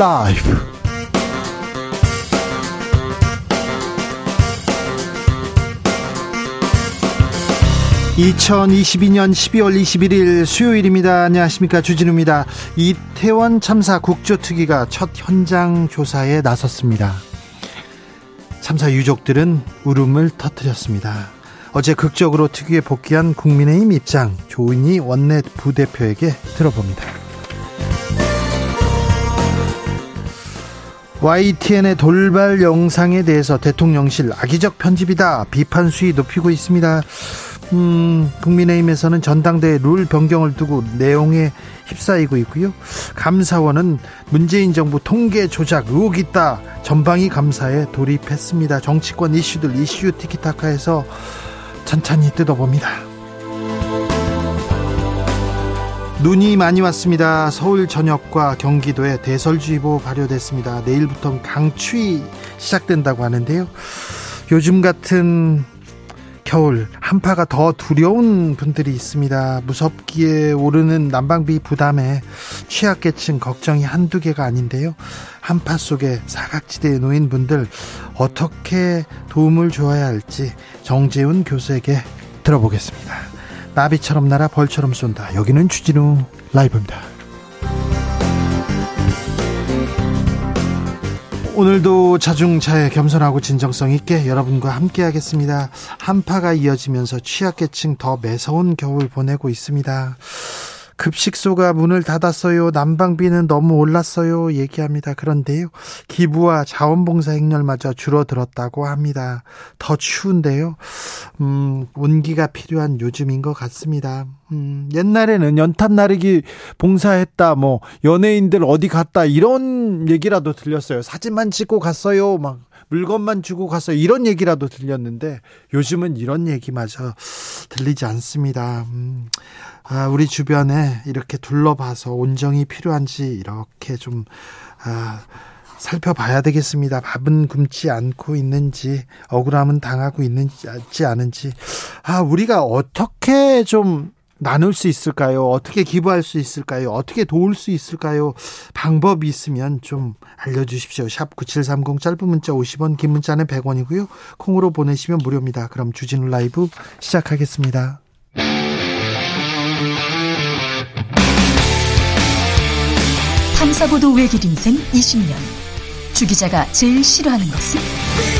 라이브. 2022년 12월 21일 수요일입니다. 안녕하십니까. 주진우입니다. 이태원 참사 국조특위가 첫 현장 조사에 나섰습니다. 참사 유족들은 울음을 터뜨렸습니다. 어제 극적으로 특위에 복귀한 국민의힘 입장 조은희 원내 부대표에게 들어봅니다. YTN의 돌발 영상에 대해서 대통령실 악의적 편집이다 비판 수위 높이고 있습니다. 음, 국민의힘에서는 전당대회 룰 변경을 두고 내용에 휩싸이고 있고요. 감사원은 문재인 정부 통계 조작 의혹 있다. 전방위 감사에 돌입했습니다. 정치권 이슈들 이슈 티키타카에서 천천히 뜯어봅니다. 눈이 많이 왔습니다. 서울 전역과 경기도에 대설주의보 발효됐습니다. 내일부터 강추위 시작된다고 하는데요. 요즘 같은 겨울 한파가 더 두려운 분들이 있습니다. 무섭기에 오르는 난방비 부담에 취약계층 걱정이 한두 개가 아닌데요. 한파 속에 사각지대에 놓인 분들 어떻게 도움을 줘야 할지 정재훈 교수에게 들어보겠습니다. 나비처럼 날아 벌처럼 쏜다. 여기는 주진우 라이브입니다. 오늘도 자중차에 겸손하고 진정성 있게 여러분과 함께 하겠습니다. 한파가 이어지면서 취약계층 더 매서운 겨울 보내고 있습니다. 급식소가 문을 닫았어요. 난방비는 너무 올랐어요. 얘기합니다. 그런데요. 기부와 자원봉사 행렬마저 줄어들었다고 합니다. 더 추운데요. 음, 온기가 필요한 요즘인 것 같습니다. 음, 옛날에는 연탄 나르기 봉사했다, 뭐, 연예인들 어디 갔다, 이런 얘기라도 들렸어요. 사진만 찍고 갔어요. 막, 물건만 주고 갔어요. 이런 얘기라도 들렸는데, 요즘은 이런 얘기마저 들리지 않습니다. 음, 아, 우리 주변에 이렇게 둘러봐서 온정이 필요한지 이렇게 좀 아, 살펴봐야 되겠습니다. 밥은 굶지 않고 있는지 억울함은 당하고 있는지 않은지 아 우리가 어떻게 좀 나눌 수 있을까요? 어떻게 기부할 수 있을까요? 어떻게 도울 수 있을까요? 방법이 있으면 좀 알려주십시오. 샵 9730 짧은 문자 50원, 긴 문자는 100원이고요. 콩으로 보내시면 무료입니다. 그럼 주진우 라이브 시작하겠습니다. 탐사보도 외길 인생 20년. 주 기자가 제일 싫어하는 것은?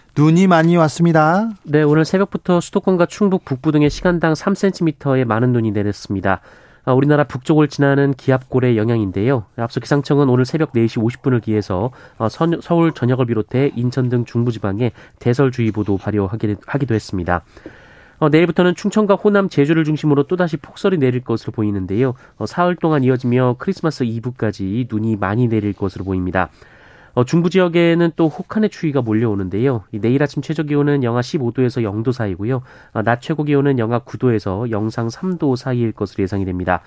눈이 많이 왔습니다. 네, 오늘 새벽부터 수도권과 충북 북부 등의 시간당 3cm의 많은 눈이 내렸습니다. 아, 우리나라 북쪽을 지나는 기압골의 영향인데요. 앞서 기상청은 오늘 새벽 4시 50분을 기해서 어, 서울 전역을 비롯해 인천 등 중부지방에 대설주의보도 발효하기도 했습니다. 어, 내일부터는 충청과 호남, 제주를 중심으로 또다시 폭설이 내릴 것으로 보이는데요. 어, 사흘 동안 이어지며 크리스마스 이브까지 눈이 많이 내릴 것으로 보입니다. 어, 중부 지역에는 또 혹한의 추위가 몰려오는데요. 내일 아침 최저 기온은 영하 15도에서 0도 사이고요. 어, 낮 최고 기온은 영하 9도에서 영상 3도 사이일 것으로 예상이 됩니다.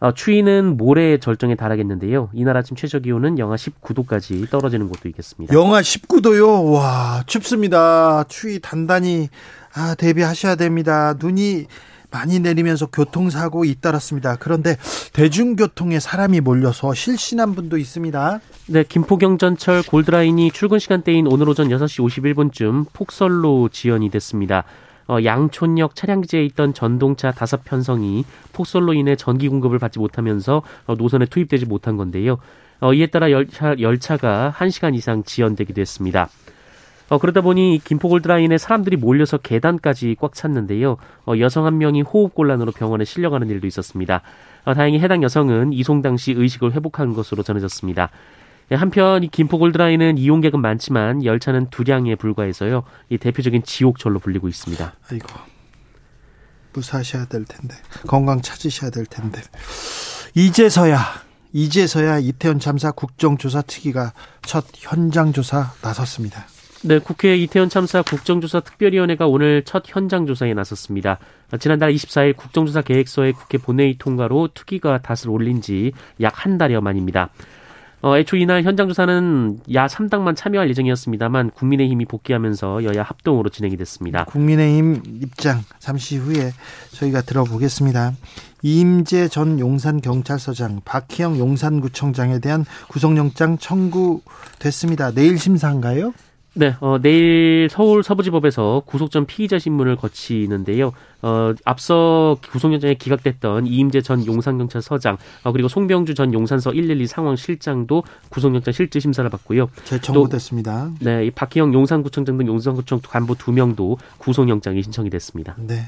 어, 추위는 모레 절정에 달하겠는데요. 이날 아침 최저 기온은 영하 19도까지 떨어지는 곳도 있겠습니다. 영하 19도요? 와, 춥습니다. 추위 단단히 아, 대비하셔야 됩니다. 눈이 많이 내리면서 교통사고 잇따랐습니다. 그런데 대중교통에 사람이 몰려서 실신한 분도 있습니다. 네, 김포경전철 골드라인이 출근 시간대인 오늘 오전 6시 51분쯤 폭설로 지연이 됐습니다. 어, 양촌역 차량지에 있던 전동차 다섯 편성이 폭설로 인해 전기 공급을 받지 못하면서 어, 노선에 투입되지 못한 건데요. 어, 이에 따라 열차, 열차가 1시간 이상 지연되기도 했습니다. 어, 그러다 보니 김포골드라인에 사람들이 몰려서 계단까지 꽉 찼는데요. 어, 여성 한 명이 호흡곤란으로 병원에 실려가는 일도 있었습니다. 어, 다행히 해당 여성은 이송 당시 의식을 회복한 것으로 전해졌습니다. 예, 한편 이 김포골드라인은 이용객은 많지만 열차는 두량에 불과해서요. 이 대표적인 지옥철로 불리고 있습니다. 아이고 무사하셔야 될 텐데 건강 찾으셔야 될 텐데 이제서야 이제서야 이태원 참사 국정조사 특위가 첫 현장 조사 나섰습니다. 네, 국회 이태원 참사 국정조사 특별위원회가 오늘 첫 현장 조사에 나섰습니다. 지난달 24일 국정조사 계획서의 국회 본회의 통과로 특위가 닷을 올린 지 약 한 달여 만입니다. 어, 애초 이날 현장 조사는 야 3당만 참여할 예정이었습니다만 국민의힘이 복귀하면서 여야 합동으로 진행이 됐습니다. 국민의힘 입장 잠시 후에 저희가 들어보겠습니다. 이임재 전 용산경찰서장, 박희영 용산구청장에 대한 구속영장 청구됐습니다. 내일 심사인가요? 네, 어, 내일 서울 서부지법에서 구속 전 피의자 신문을 거치는데요. 어, 앞서 구속영장에 기각됐던 이임재 전 용산경찰서장, 어, 그리고 송병주 전 용산서 112 상황실장도 구속영장 실질 심사를 받고요. 재청구됐습니다. 네, 이 박희영 용산구청장 등 용산구청 간부 두 명도 구속영장이 신청이 됐습니다. 네.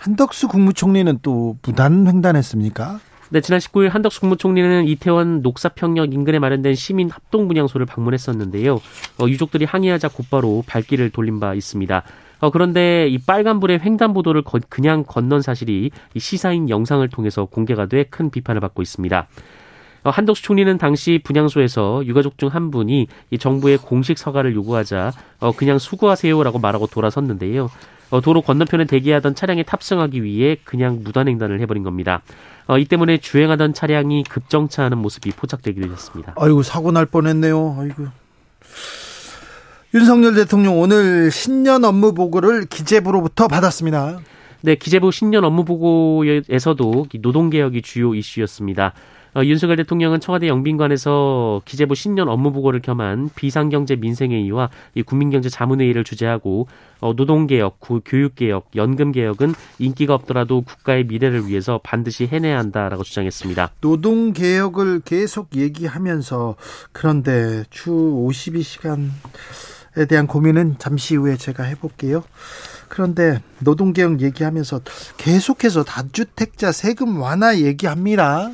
한덕수 국무총리는 또 무단 횡단했습니까? 네, 지난 19일 한덕수 국무총리는 이태원 녹사평역 인근에 마련된 시민 합동 분향소를 방문했었는데요. 어, 유족들이 항의하자 곧바로 발길을 돌린 바 있습니다. 어, 그런데 이 빨간불의 횡단 보도를 거, 그냥 건넌 사실이 이 시사인 영상을 통해서 공개가 돼 큰 비판을 받고 있습니다. 어, 한덕수 총리는 당시 분향소에서 유가족 중 한 분이 이 정부의 공식 서가를 요구하자 어, 그냥 수고하세요라고 말하고 돌아섰는데요. 어, 도로 건너편에 대기하던 차량에 탑승하기 위해 그냥 무단횡단을 해버린 겁니다. 어, 이 때문에 주행하던 차량이 급정차하는 모습이 포착되기도 했습니다. 아이고 사고 날 뻔했네요. 아이고. 윤석열 대통령 오늘 신년 업무 보고를 기재부로부터 받았습니다. 네, 기재부 신년 업무 보고에서도 노동개혁이 주요 이슈였습니다. 어, 윤석열 대통령은 청와대 영빈관에서 기재부 신년 업무 보고를 겸한 비상경제 민생회의와 이 국민경제 자문회의를 주재하고 어, 노동개혁, 교육개혁, 연금개혁은 인기가 없더라도 국가의 미래를 위해서 반드시 해내야 한다라고 주장했습니다. 노동개혁을 계속 얘기하면서 그런데 주 52시간 에 대한 고민은 잠시 후에 제가 해볼게요. 그런데 노동개혁 얘기하면서 계속해서 다주택자 세금 완화 얘기합니다.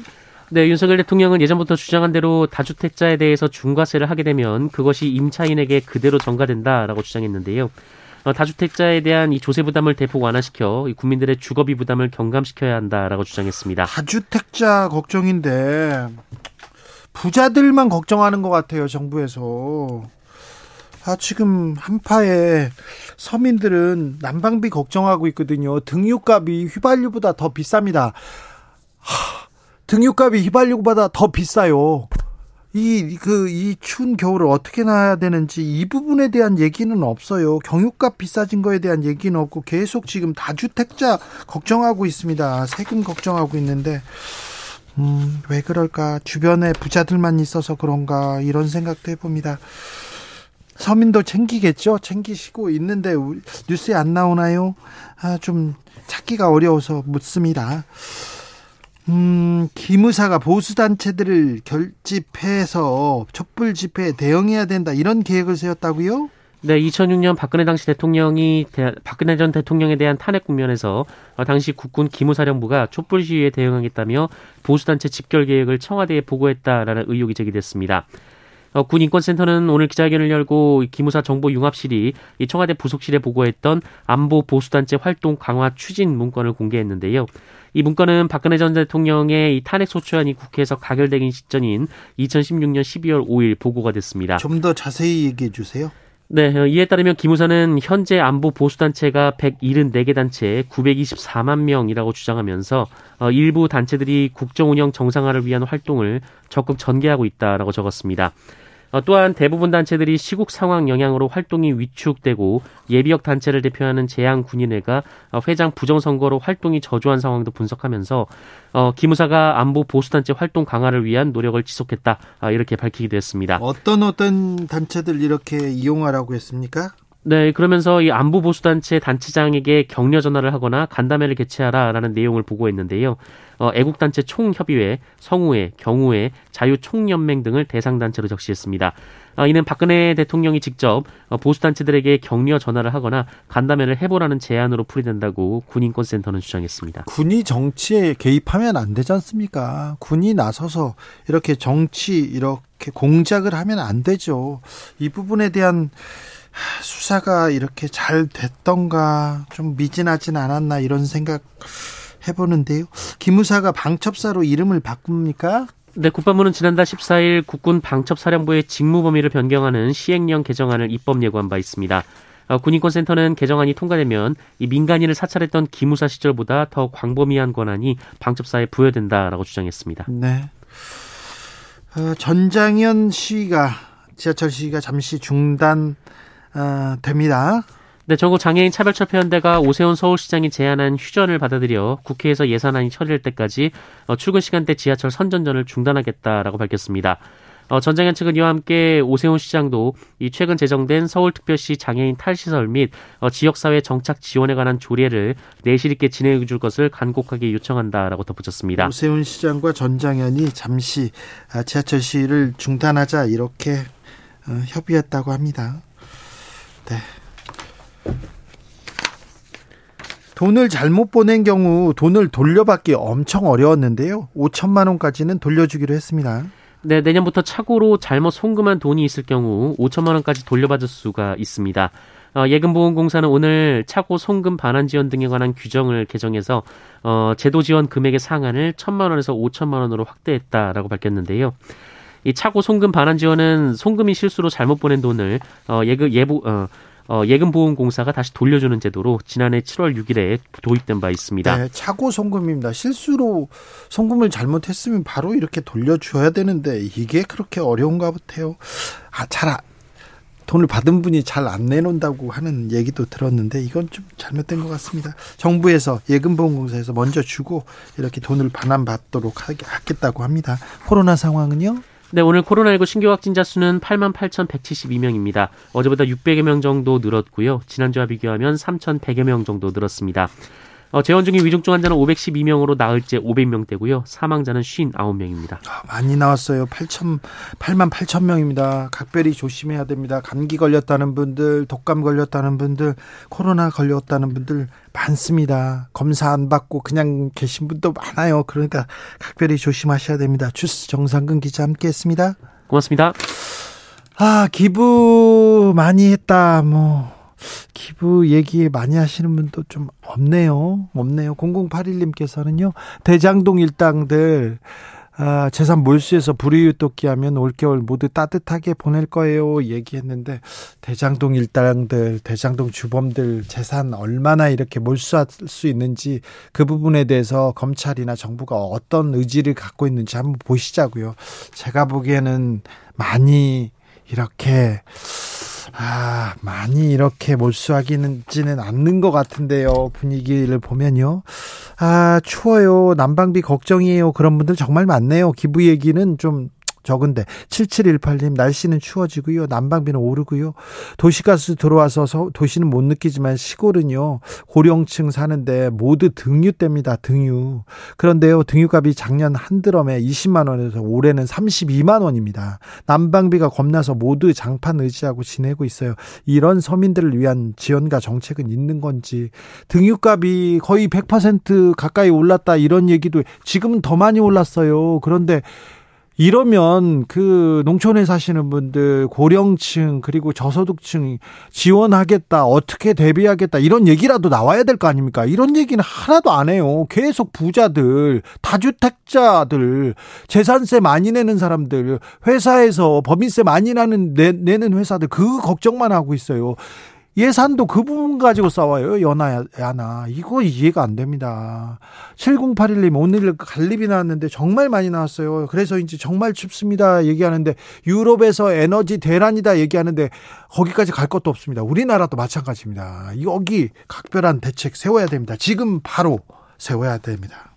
네, 윤석열 대통령은 예전부터 주장한 대로 다주택자에 대해서 중과세를 하게 되면 그것이 임차인에게 그대로 전가된다라고 주장했는데요. 어, 다주택자에 대한 이 조세 부담을 대폭 완화시켜 국민들의 주거비 부담을 경감시켜야 한다라고 주장했습니다. 다주택자 걱정인데 부자들만 걱정하는 것 같아요, 정부에서. 아, 지금 한파에 서민들은 난방비 걱정하고 있거든요. 등유값이 휘발유보다 더 비쌉니다. 하, 등유값이 휘발유보다 더 비싸요. 이, 그, 이 추운 겨울을 어떻게 나야 되는지 이 부분에 대한 얘기는 없어요. 경유값 비싸진 거에 대한 얘기는 없고 계속 지금 다주택자 걱정하고 있습니다. 세금 걱정하고 있는데, 음, 왜 그럴까? 주변에 부자들만 있어서 그런가? 이런 생각도 해봅니다. 서민도 챙기겠죠? 챙기시고 있는데 뉴스에 안 나오나요? 아, 좀 찾기가 어려워서 묻습니다. 음, 기무사가 보수단체들을 결집해서 촛불 집회에 대응해야 된다 이런 계획을 세웠다고요? 네, 2006년 박근혜 당시 대통령이 대, 박근혜 전 대통령에 대한 탄핵 국면에서 어, 당시 국군 기무사령부가 촛불 시위에 대응하겠다며 보수단체 집결 계획을 청와대에 보고했다라는 의혹이 제기됐습니다. 어, 군 인권센터는 오늘 기자회견을 열고 기무사 정보 융합실이 이 청와대 부속실에 보고했던 안보 보수단체 활동 강화 추진 문건을 공개했는데요. 이 문건은 박근혜 전 대통령의 이 탄핵 소추안이 국회에서 가결되긴 직전인 2016년 12월 5일 보고가 됐습니다. 좀 더 자세히 얘기해 주세요. 네, 어, 이에 따르면 기무사는 현재 안보 보수단체가 174개 단체 924만 명이라고 주장하면서 어, 일부 단체들이 국정 운영 정상화를 위한 활동을 적극 전개하고 있다라고 적었습니다. 어, 또한 대부분 단체들이 시국 상황 영향으로 활동이 위축되고 예비역 단체를 대표하는 재향 군인회가 어, 회장 부정선거로 활동이 저조한 상황도 분석하면서 어, 기무사가 안보 보수단체 활동 강화를 위한 노력을 지속했다 아, 이렇게 밝히기도 했습니다. 어떤 어떤 단체들 이렇게 이용하라고 했습니까? 네, 그러면서 이 안보 보수 단체 단체장에게 격려 전화를 하거나 간담회를 개최하라라는 내용을 보고했는데요. 어, 애국 단체 총협의회, 성우회, 경우회, 자유 총연맹 등을 대상 단체로 적시했습니다. 어, 이는 박근혜 대통령이 직접 어, 보수 단체들에게 격려 전화를 하거나 간담회를 해보라는 제안으로 풀이된다고 군인권센터는 주장했습니다. 군이 정치에 개입하면 안 되지 않습니까? 군이 나서서 이렇게 정치 이렇게 공작을 하면 안 되죠. 이 부분에 대한 수사가 이렇게 잘 됐던가 좀 미진하진 않았나 이런 생각 해보는데요. 기무사가 방첩사로 이름을 바꿉니까? 네, 국방부는 지난달 14일 국군 방첩사령부의 직무 범위를 변경하는 시행령 개정안을 입법 예고한 바 있습니다. 어, 군인권센터는 개정안이 통과되면 이 민간인을 사찰했던 기무사 시절보다 더 광범위한 권한이 방첩사에 부여된다라고 주장했습니다. 네. 어, 전장현 시위가 지하철 시위가 잠시 중단 어, 됩니다. 네, 전국 장애인 차별철폐연대가 오세훈 서울시장이 제안한 휴전을 받아들여 국회에서 예산안이 처리될 때까지 어, 출근 시간대 지하철 선전전을 중단하겠다라고 밝혔습니다. 어, 전장현 측은 이와 함께 오세훈 시장도 이 최근 제정된 서울특별시 장애인 탈시설 및 어, 지역사회 정착 지원에 관한 조례를 내실 있게 진행해 줄 것을 간곡하게 요청한다라고 덧붙였습니다. 오세훈 시장과 전장현이 잠시 아, 지하철 시위를 중단하자 이렇게 어, 협의했다고 합니다. 네. 돈을 잘못 보낸 경우 돈을 돌려받기 엄청 어려웠는데요. 5천만 원까지는 돌려주기로 했습니다. 네, 내년부터 착오로 잘못 송금한 돈이 있을 경우 5천만 원까지 돌려받을 수가 있습니다. 어, 예금보험공사는 오늘 착오 송금 반환 지원 등에 관한 규정을 개정해서 어, 제도 지원 금액의 상한을 천만 원에서 오천만 원으로 확대했다라고 밝혔는데요. 이 착오 송금 반환 지원은 송금이 실수로 잘못 보낸 돈을 어, 예금 예보 어, 어, 예금보험공사가 다시 돌려주는 제도로 지난해 7월 6일에 도입된 바 있습니다. 네, 차고 송금입니다. 실수로 송금을 잘못했으면 바로 이렇게 돌려줘야 되는데 이게 그렇게 어려운가 같아요. 아, 잘 아, 돈을 받은 분이 잘 안 내놓는다고 하는 얘기도 들었는데 이건 좀 잘못된 것 같습니다. 정부에서 예금보험공사에서 먼저 주고 이렇게 돈을 반환받도록 하겠다고 합니다. 코로나 상황은요? 네, 오늘 코로나19 신규 확진자 수는 8만 8,172명입니다. 어제보다 600여 명 정도 늘었고요. 지난주와 비교하면 3,100여 명 정도 늘었습니다. 어, 재원 중인 위중증 환자는 512명으로 나흘째 500명대고요. 사망자는 59명입니다. 아, 많이 나왔어요. 8천 8만 8천 명입니다. 각별히 조심해야 됩니다. 감기 걸렸다는 분들, 독감 걸렸다는 분들, 코로나 걸렸다는 분들 많습니다. 검사 안 받고 그냥 계신 분도 많아요. 그러니까 각별히 조심하셔야 됩니다. 주스 정상근 기자 함께했습니다. 고맙습니다. 아 기부 많이 했다. 뭐 기부 얘기 많이 하시는 분도 좀 없네요. 없네요. 0081님께서는요, 대장동 일당들, 아, 재산 몰수해서 불이웃돕기 하면 올겨울 모두 따뜻하게 보낼 거예요. 얘기했는데, 대장동 일당들, 대장동 주범들 재산 얼마나 이렇게 몰수할 수 있는지 그 부분에 대해서 검찰이나 정부가 어떤 의지를 갖고 있는지 한번 보시자고요. 제가 보기에는 많이 이렇게 아, 많이 이렇게 몰수하기는지는 않는 것 같은데요. 분위기를 보면요. 아, 추워요. 난방비 걱정이에요. 그런 분들 정말 많네요. 기부 얘기는 좀 적은데 7718님 날씨는 추워지고요. 난방비는 오르고요. 도시가스 들어와서 도시는 못 느끼지만 시골은요. 고령층 사는데 모두 등유됩니다. 등유. 그런데요 등유값이 작년 한 드럼에 20만 원에서 올해는 32만 원입니다. 난방비가 겁나서 모두 장판 의지하고 지내고 있어요. 이런 서민들을 위한 지원과 정책은 있는 건지. 등유값이 거의 100% 가까이 올랐다 이런 얘기도 지금은 더 많이 올랐어요. 그런데 이러면 그 농촌에 사시는 분들 고령층 그리고 저소득층 지원하겠다 어떻게 대비하겠다 이런 얘기라도 나와야 될 거 아닙니까? 이런 얘기는 하나도 안 해요. 계속 부자들 다주택자들 재산세 많이 내는 사람들 회사에서 법인세 많이 나는 내, 내는 회사들 그 걱정만 하고 있어요 예산도 그 부분 가지고 싸워요. 연하, 야나. 이거 이해가 안 됩니다. 7081님, 오늘 갈립이 나왔는데 정말 많이 나왔어요. 그래서 이제 정말 춥습니다. 얘기하는데 유럽에서 에너지 대란이다 얘기하는데 거기까지 갈 것도 없습니다. 우리나라도 마찬가지입니다. 여기 각별한 대책 세워야 됩니다. 지금 바로 세워야 됩니다.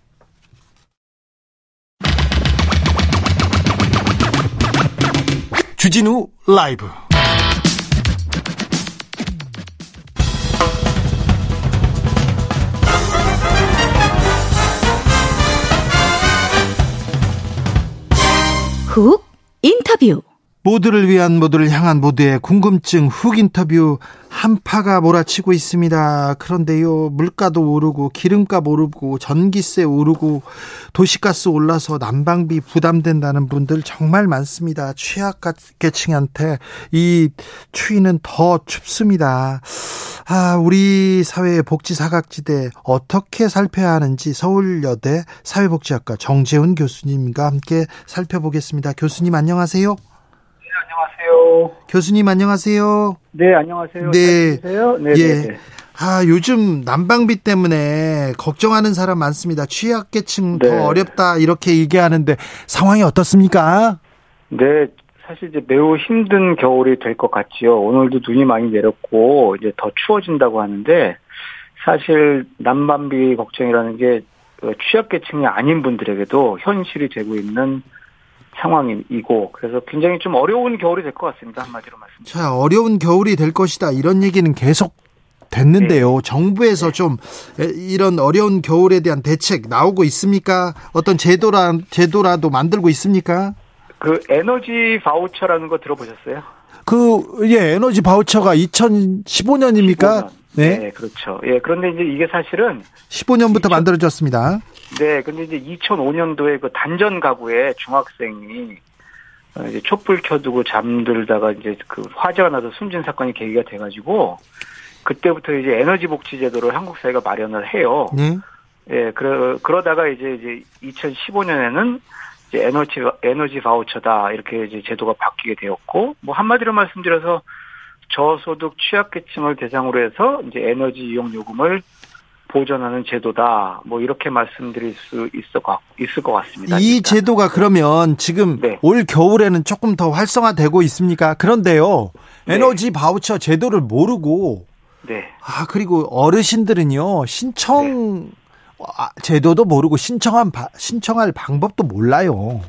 주진우 라이브 훅 인터뷰 모두를 위한 모두를 향한 모두의 궁금증 훅 인터뷰 한파가 몰아치고 있습니다. 그런데요, 물가도 오르고 기름값 오르고 전기세 오르고 도시가스 올라서 난방비 부담된다는 분들 정말 많습니다. 취약계층한테 이 추위는 더 춥습니다. 아, 우리 사회의 복지 사각지대 어떻게 살펴야 하는지 서울여대 사회복지학과 정재훈 교수님과 함께 살펴보겠습니다. 교수님 안녕하세요. 안녕하세요. 교수님 안녕하세요. 네, 안녕하세요. 네. 네, 예. 네, 네. 아, 요즘 난방비 때문에 걱정하는 사람 많습니다. 취약계층 네. 더 어렵다 이렇게 얘기하는데 상황이 어떻습니까? 네, 사실 이제 매우 힘든 겨울이 될 것 같지요. 오늘도 눈이 많이 내렸고 이제 더 추워진다고 하는데 사실 난방비 걱정이라는 게 어, 취약계층이 아닌 분들에게도 현실이 되고 있는 상황이고 그래서 굉장히 좀 어려운 겨울이 될 것 같습니다. 한마디로 말씀. 자, 어려운 겨울이 될 것이다. 이런 얘기는 계속 됐는데요. 정부에서 좀 에, 이런 어려운 겨울에 대한 대책 나오고 있습니까? 어떤 제도라 제도라도 만들고 있습니까? 그 에너지 바우처라는 거 들어보셨어요? 그, 예, 에너지 바우처가 2015년입니까? 15년. 네. 네, 그렇죠. 예, 그런데 이제 이게 사실은 15년부터 2000 만들어졌습니다. 네, 근데 이제 2005년도에 그 단전 가구에 중학생이 어, 이제 촛불 켜두고 잠들다가 이제 그 화재가 나서 숨진 사건이 계기가 돼가지고 그때부터 이제 에너지 복지 제도를 한국 사회가 마련을 해요. 네. 예, 그러 그러다가 이제 이제 2015년에는 이제 에너지 에너지 바우처다 이렇게 이제 제도가 바뀌게 되었고 뭐 한마디로 말씀드려서 저소득 취약계층을 대상으로 해서 이제 에너지 이용 요금을 보전하는 제도다. 뭐 이렇게 말씀드릴 수 있을 것, 있을 것 같습니다. 이 일단. 제도가 그러면 지금 네. 올 겨울에는 조금 더 활성화되고 있습니까? 그런데요. 네. 에너지 바우처 제도를 모르고 네. 아 그리고 어르신들은요 신청 아, 제도도 모르고 신청한 바- 신청할 방법도 몰라요.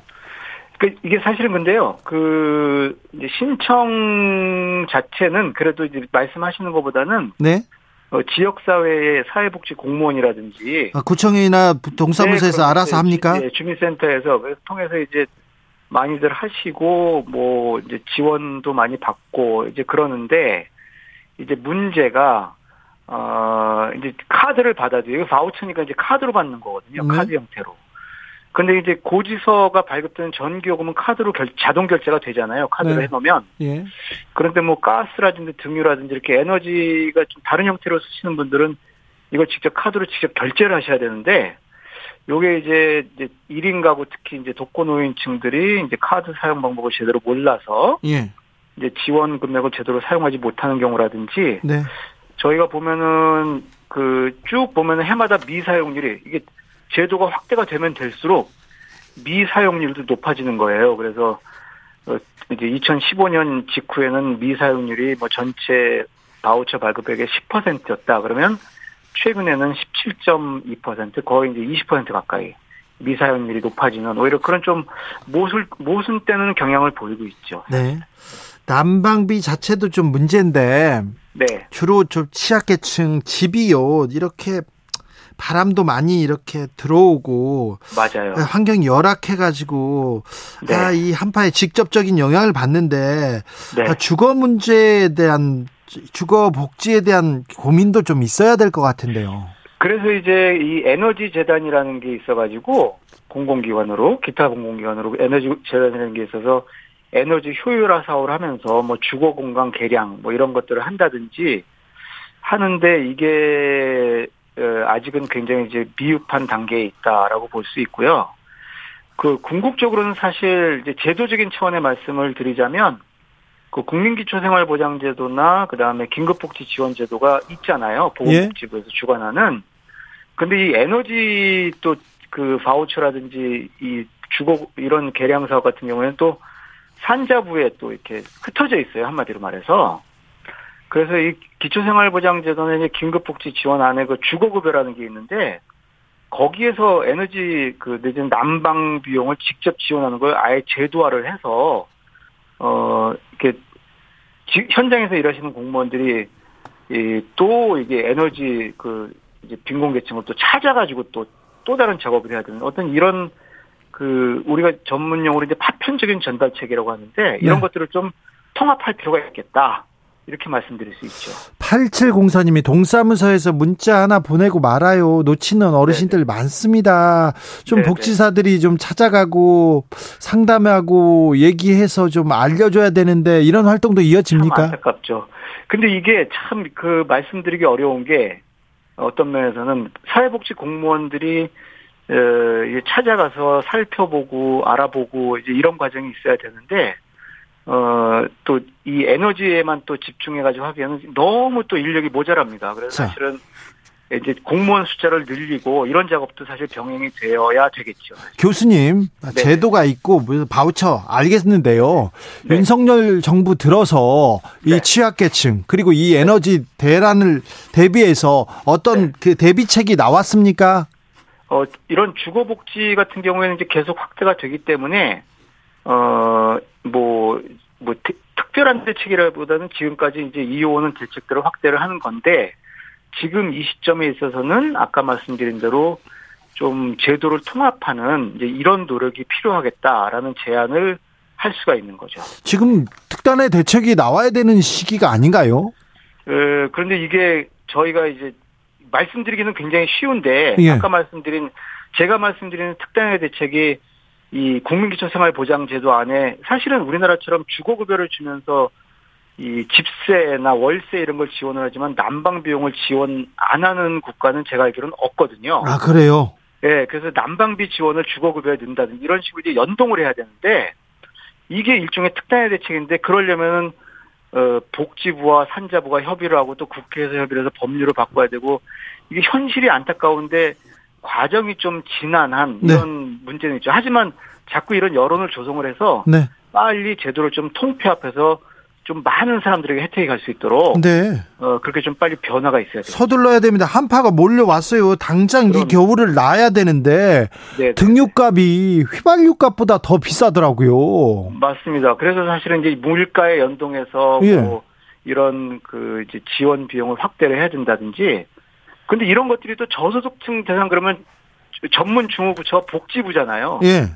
그 이게 사실은 근데요. 그 신청 자체는 그래도 이제 말씀하시는 것보다는 네. 어, 지역 사회의 사회복지 공무원이라든지 아, 구청이나 동사무소에서 네, 알아서 합니까? 네, 주민센터에서 통해서 이제 많이들 하시고 뭐 이제 지원도 많이 받고 이제 그러는데 이제 문제가 어 이제 카드를 받아도 이거 바우처니까 이제 카드로 받는 거거든요. 네. 카드 형태로. 근데 이제 고지서가 발급되는 전기요금은 카드로 결, 자동 결제가 되잖아요. 카드로 네. 해놓으면. 예. 그런데 뭐 가스라든지 등유라든지 이렇게 에너지가 좀 다른 형태로 쓰시는 분들은 이걸 직접 카드로 직접 결제를 하셔야 되는데 요게 이제 이제 1인 가구 특히 이제 독거노인층들이 이제 카드 사용 방법을 제대로 몰라서 예. 이제 지원 금액을 제대로 사용하지 못하는 경우라든지 네. 저희가 보면은 그 쭉 보면은 해마다 미사용률이 이게 제도가 확대가 되면 될수록 미사용률도 높아지는 거예요. 그래서 어, 이제 2015년 직후에는 미사용률이 뭐 전체 바우처 발급액의 10%였다. 그러면 최근에는 17.2% 거의 이제 20% 가까이 미사용률이 높아지는 오히려 그런 좀 모순 모순되는 경향을 보이고 있죠. 네. 난방비 자체도 좀 문제인데 네, 주로 좀 취약계층 집이요 이렇게 바람도 많이 이렇게 들어오고 맞아요. 환경이 열악해 가지고 네. 아, 이 한파에 직접적인 영향을 받는데 네. 아, 주거 문제에 대한 주거 복지에 대한 고민도 좀 있어야 될 것 같은데요. 그래서 이제 이 에너지 재단이라는 게 있어 가지고 공공기관으로 기타 공공기관으로 에너지 재단이라는 게 있어서 에너지 효율화 사업을 하면서 뭐 주거 공간 개량 뭐 이런 것들을 한다든지 하는데 이게 어, 아직은 굉장히 이제 미흡한 단계에 있다라고 볼 수 있고요. 그 궁극적으로는 사실 이제 제도적인 차원의 말씀을 드리자면 그 국민기초생활보장제도나 그 다음에 긴급복지지원제도가 있잖아요. 보건복지부에서 주관하는. 근데 이 에너지 또 그 바우처라든지 이 주거 이런 개량 사업 같은 경우에는 또 산자부에 또 이렇게 흩어져 있어요. 한마디로 말해서. 그래서 이 기초생활보장제도는 이제 긴급복지 지원 안에 그 주거급여라는 게 있는데 거기에서 에너지 그 내지는 난방 비용을 직접 지원하는 걸 아예 제도화를 해서 어 이렇게 지- 현장에서 일하시는 공무원들이 이, 또 이게 에너지 그 이제 빈곤계층을 또 찾아가지고 또또 다른 작업을 해야 되는 어떤 이런 그 우리가 전문 용어로 이제 파편적인 전달책이라고 하는데 이런 네. 것들을 좀 통합할 필요가 있겠다. 이렇게 말씀드릴 수 있죠. 8704님이 동사무소에서 문자 하나 보내고 말아요. 놓치는 어르신들 많습니다. 좀 네네. 복지사들이 좀 찾아가고 상담하고 얘기해서 좀 알려줘야 되는데 이런 활동도 참 이어집니까? 안타깝죠. 근데 이게 참 그 말씀드리기 어려운 게 어떤 면에서는 사회복지 공무원들이 어, 찾아가서 살펴보고 알아보고 이제 이런 과정이 있어야 되는데 어, 또 이 에너지에만 또 집중해가지고 하기에는 너무 또 인력이 모자랍니다. 그래서 자. 사실은 이제 공무원 숫자를 늘리고 이런 작업도 사실 병행이 되어야 되겠죠. 교수님 제도가 있고 무슨 바우처 알겠는데요. 네. 윤석열 정부 들어서 이 네. 취약계층 그리고 이 에너지 대란을 대비해서 어떤 네. 그 대비책이 나왔습니까? 어, 이런 주거복지 같은 경우에는 이제 계속 확대가 되기 때문에, 어, 뭐, 뭐, 특, 특별한 대책이라기보다는 지금까지 이제 이어오는 대책들을 확대를 하는 건데, 지금 이 시점에 있어서는 아까 말씀드린 대로 좀 제도를 통합하는 이제 이런 노력이 필요하겠다라는 제안을 할 수가 있는 거죠. 지금 특단의 대책이 나와야 되는 시기가 아닌가요? 어, 그런데 이게 저희가 이제 말씀드리기는 굉장히 쉬운데 예. 아까 말씀드린 제가 말씀드리는 특단의 대책이 이 국민기초생활보장제도 안에 사실은 우리나라처럼 주거급여를 주면서 이 집세나 월세 이런 걸 지원을 하지만 난방 비용을 지원 안 하는 국가는 제가 알기로는 없거든요. 아 그래요. 예, 그래서 난방비 지원을 주거급여에 넣는다든지 이런 식으로 이제 연동을 해야 되는데 이게 일종의 특단의 대책인데 그러려면은 어, 복지부와 산자부가 협의를 하고 또 국회에서 협의를 해서 법률을 바꿔야 되고 이게 현실이 안타까운데 과정이 좀 지난한 네. 이런 문제는 있죠. 하지만 자꾸 이런 여론을 조성을 해서 네. 빨리 제도를 좀 통폐합해서 좀 많은 사람들에게 혜택이 갈 수 있도록 네. 어, 그렇게 좀 빨리 변화가 있어야 돼요. 서둘러야 됩니다. 한파가 몰려왔어요. 당장 이 그럼. 겨울을 나야 되는데 네, 등유값이 휘발유값보다 더 비싸더라고요. 맞습니다. 그래서 사실은 이제 물가에 연동해서 예. 뭐 이런 그 이제 지원 비용을 확대를 해야 된다든지. 근데 이런 것들이 또 저소득층 대상 그러면 전문 중후부처 복지부잖아요. 예.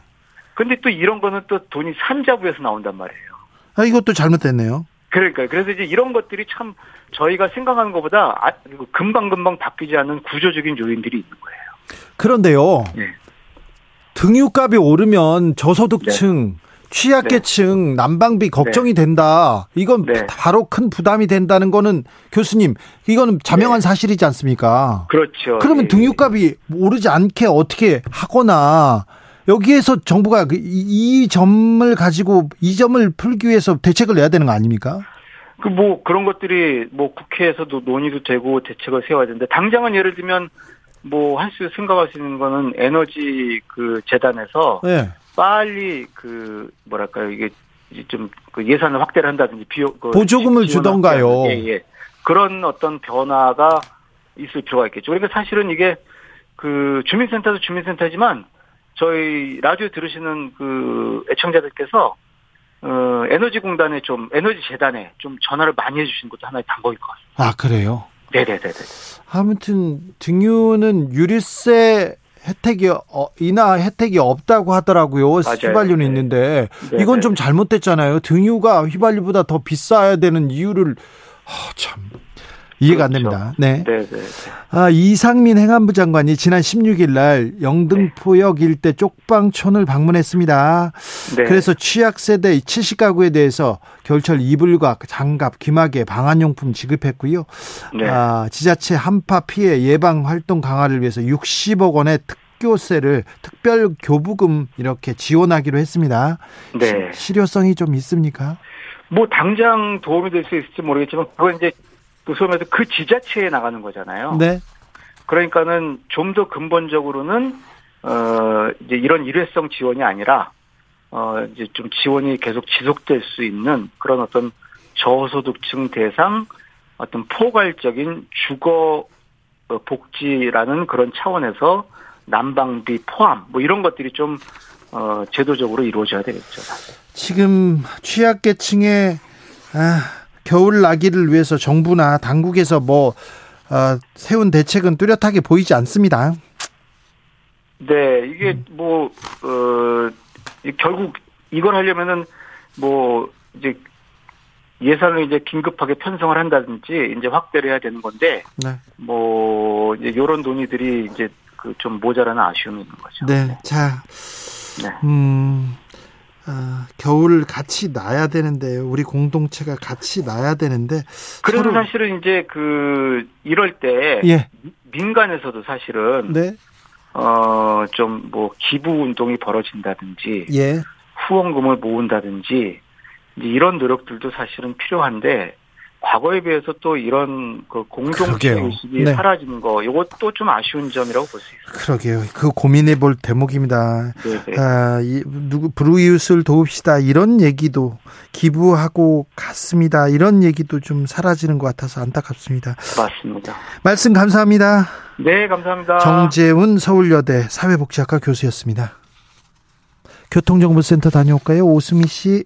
근데 또 이런 거는 또 돈이 산자부에서 나온단 말이에요. 아, 이것도 잘못됐네요. 그러니까요. 그래서 이제 이런 것들이 참 저희가 생각하는 것보다 아, 금방금방 바뀌지 않는 구조적인 요인들이 있는 거예요. 그런데요. 네. 등유값이 오르면 저소득층, 취약계층 난방비 걱정이 된다. 이건 네. 바로 큰 부담이 된다는 거는 교수님, 이거는 자명한 사실이지 않습니까? 그렇죠. 그러면 예. 등유값이 오르지 않게 어떻게 하거나 여기에서 정부가 그 이, 이 점을 가지고 이 점을 풀기 위해서 대책을 내야 되는 거 아닙니까? 그 뭐 그런 것들이 뭐 국회에서도 논의도 되고 대책을 세워야 되는데 당장은 예를 들면 뭐 할 수 생각할 수 있는 거는 에너지 그 재단에서 네. 빨리 그 뭐랄까요 이게 이제 좀그 예산을 확대를 한다든지 비용 그 보조금을 주던가요. 예, 예. 그런 어떤 변화가 있을 필요가 있겠죠. 그러니까 사실은 이게 그 주민센터도 주민센터지만 저희 라디오 들으시는 그 애청자들께서 어, 에너지공단에 좀, 에너지 재단에 좀 전화를 많이 해주신 것도 하나의 방법일 것 같습니다. 아, 그래요? 네네네네. 아무튼 등유는 유류세 혜택이 어, 이나 혜택이 없다고 하더라고요. 맞아요. 휘발유는 네. 있는데 네, 이건 네. 좀 잘못됐잖아요. 등유가 휘발유보다 더 비싸야 되는 이유를 아, 참 이해가 안 그렇죠. 됩니다. 네. 네 네. 아, 이상민 행안부 장관이 지난 16일 날 영등포역 일대 쪽방촌을 방문했습니다. 네. 그래서 취약 세대 70가구에 대해서 겨울철 이불과 장갑, 귀마개, 방한용품 지급했고요. 네. 아, 지자체 한파 피해 예방 활동 강화를 위해서 60억 원의 특 교세를 특별 교부금 이렇게 지원하기로 했습니다. 네. 시- 실효성이 좀 있습니까? 뭐 당장 도움이 될 수 있을지 모르겠지만 그건 이제 그 소위 말해서 그 지자체에 나가는 거잖아요. 네. 그러니까는 좀 더 근본적으로는 어 이제 이런 일회성 지원이 아니라 어 이제 좀 지원이 계속 지속될 수 있는 그런 어떤 저소득층 대상 어떤 포괄적인 주거 어, 복지라는 그런 차원에서 난방비 포함 뭐 이런 것들이 좀 어, 제도적으로 이루어져야 되겠죠. 지금 취약계층의 아, 겨울 나기를 위해서 정부나 당국에서 뭐 어, 세운 대책은 뚜렷하게 보이지 않습니다. 네, 이게 뭐, 어, 결국 이걸 하려면은 뭐, 이제 예산을 이제 긴급하게 편성을 한다든지 이제 확대를 해야 되는 건데, 네. 뭐, 이제 요런 논의들이 이제 그 좀 모자라는 아쉬움이 있는 거죠. 네. 자, 네. 음, 아, 겨울 같이 나야 되는데요. 우리 공동체가 같이 나야 되는데. 그래서 서로- 사실은 이제 그 이럴 때 예. 민간에서도 사실은 네. 어좀 뭐 기부 운동이 벌어진다든지 예. 후원금을 모은다든지 이제 이런 노력들도 사실은 필요한데 과거에 비해서 또 이런 그 공동체. 의식이 네. 사라지는 거 이것도 좀 아쉬운 점이라고 볼 수 있어요. 그러게요. 그 고민해 볼 대목입니다. 네, 네. 아, 이, 누구 브루이웃을 도웁시다 이런 얘기도 기부하고 갔습니다. 이런 얘기도 좀 사라지는 것 같아서 안타깝습니다. 맞습니다. 말씀 감사합니다. 네, 감사합니다. 정재훈 서울여대 사회복지학과 교수였습니다. 교통정보센터 다녀올까요? 오수미 씨.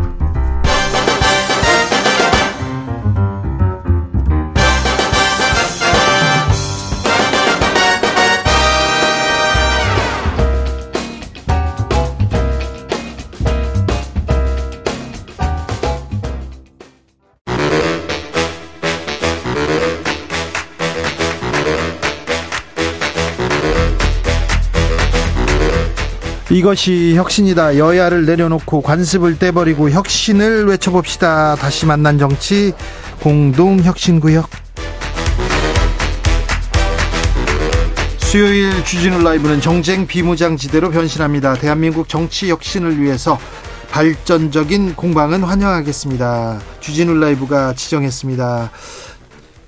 이것이 혁신이다. 여야를 내려놓고 관습을 떼버리고 혁신을 외쳐봅시다. 다시 만난 정치 공동혁신구역. 수요일 주진우 라이브는 정쟁 비무장지대로 변신합니다. 대한민국 정치 혁신을 위해서 발전적인 공방은 환영하겠습니다. 주진우 라이브가 지정했습니다.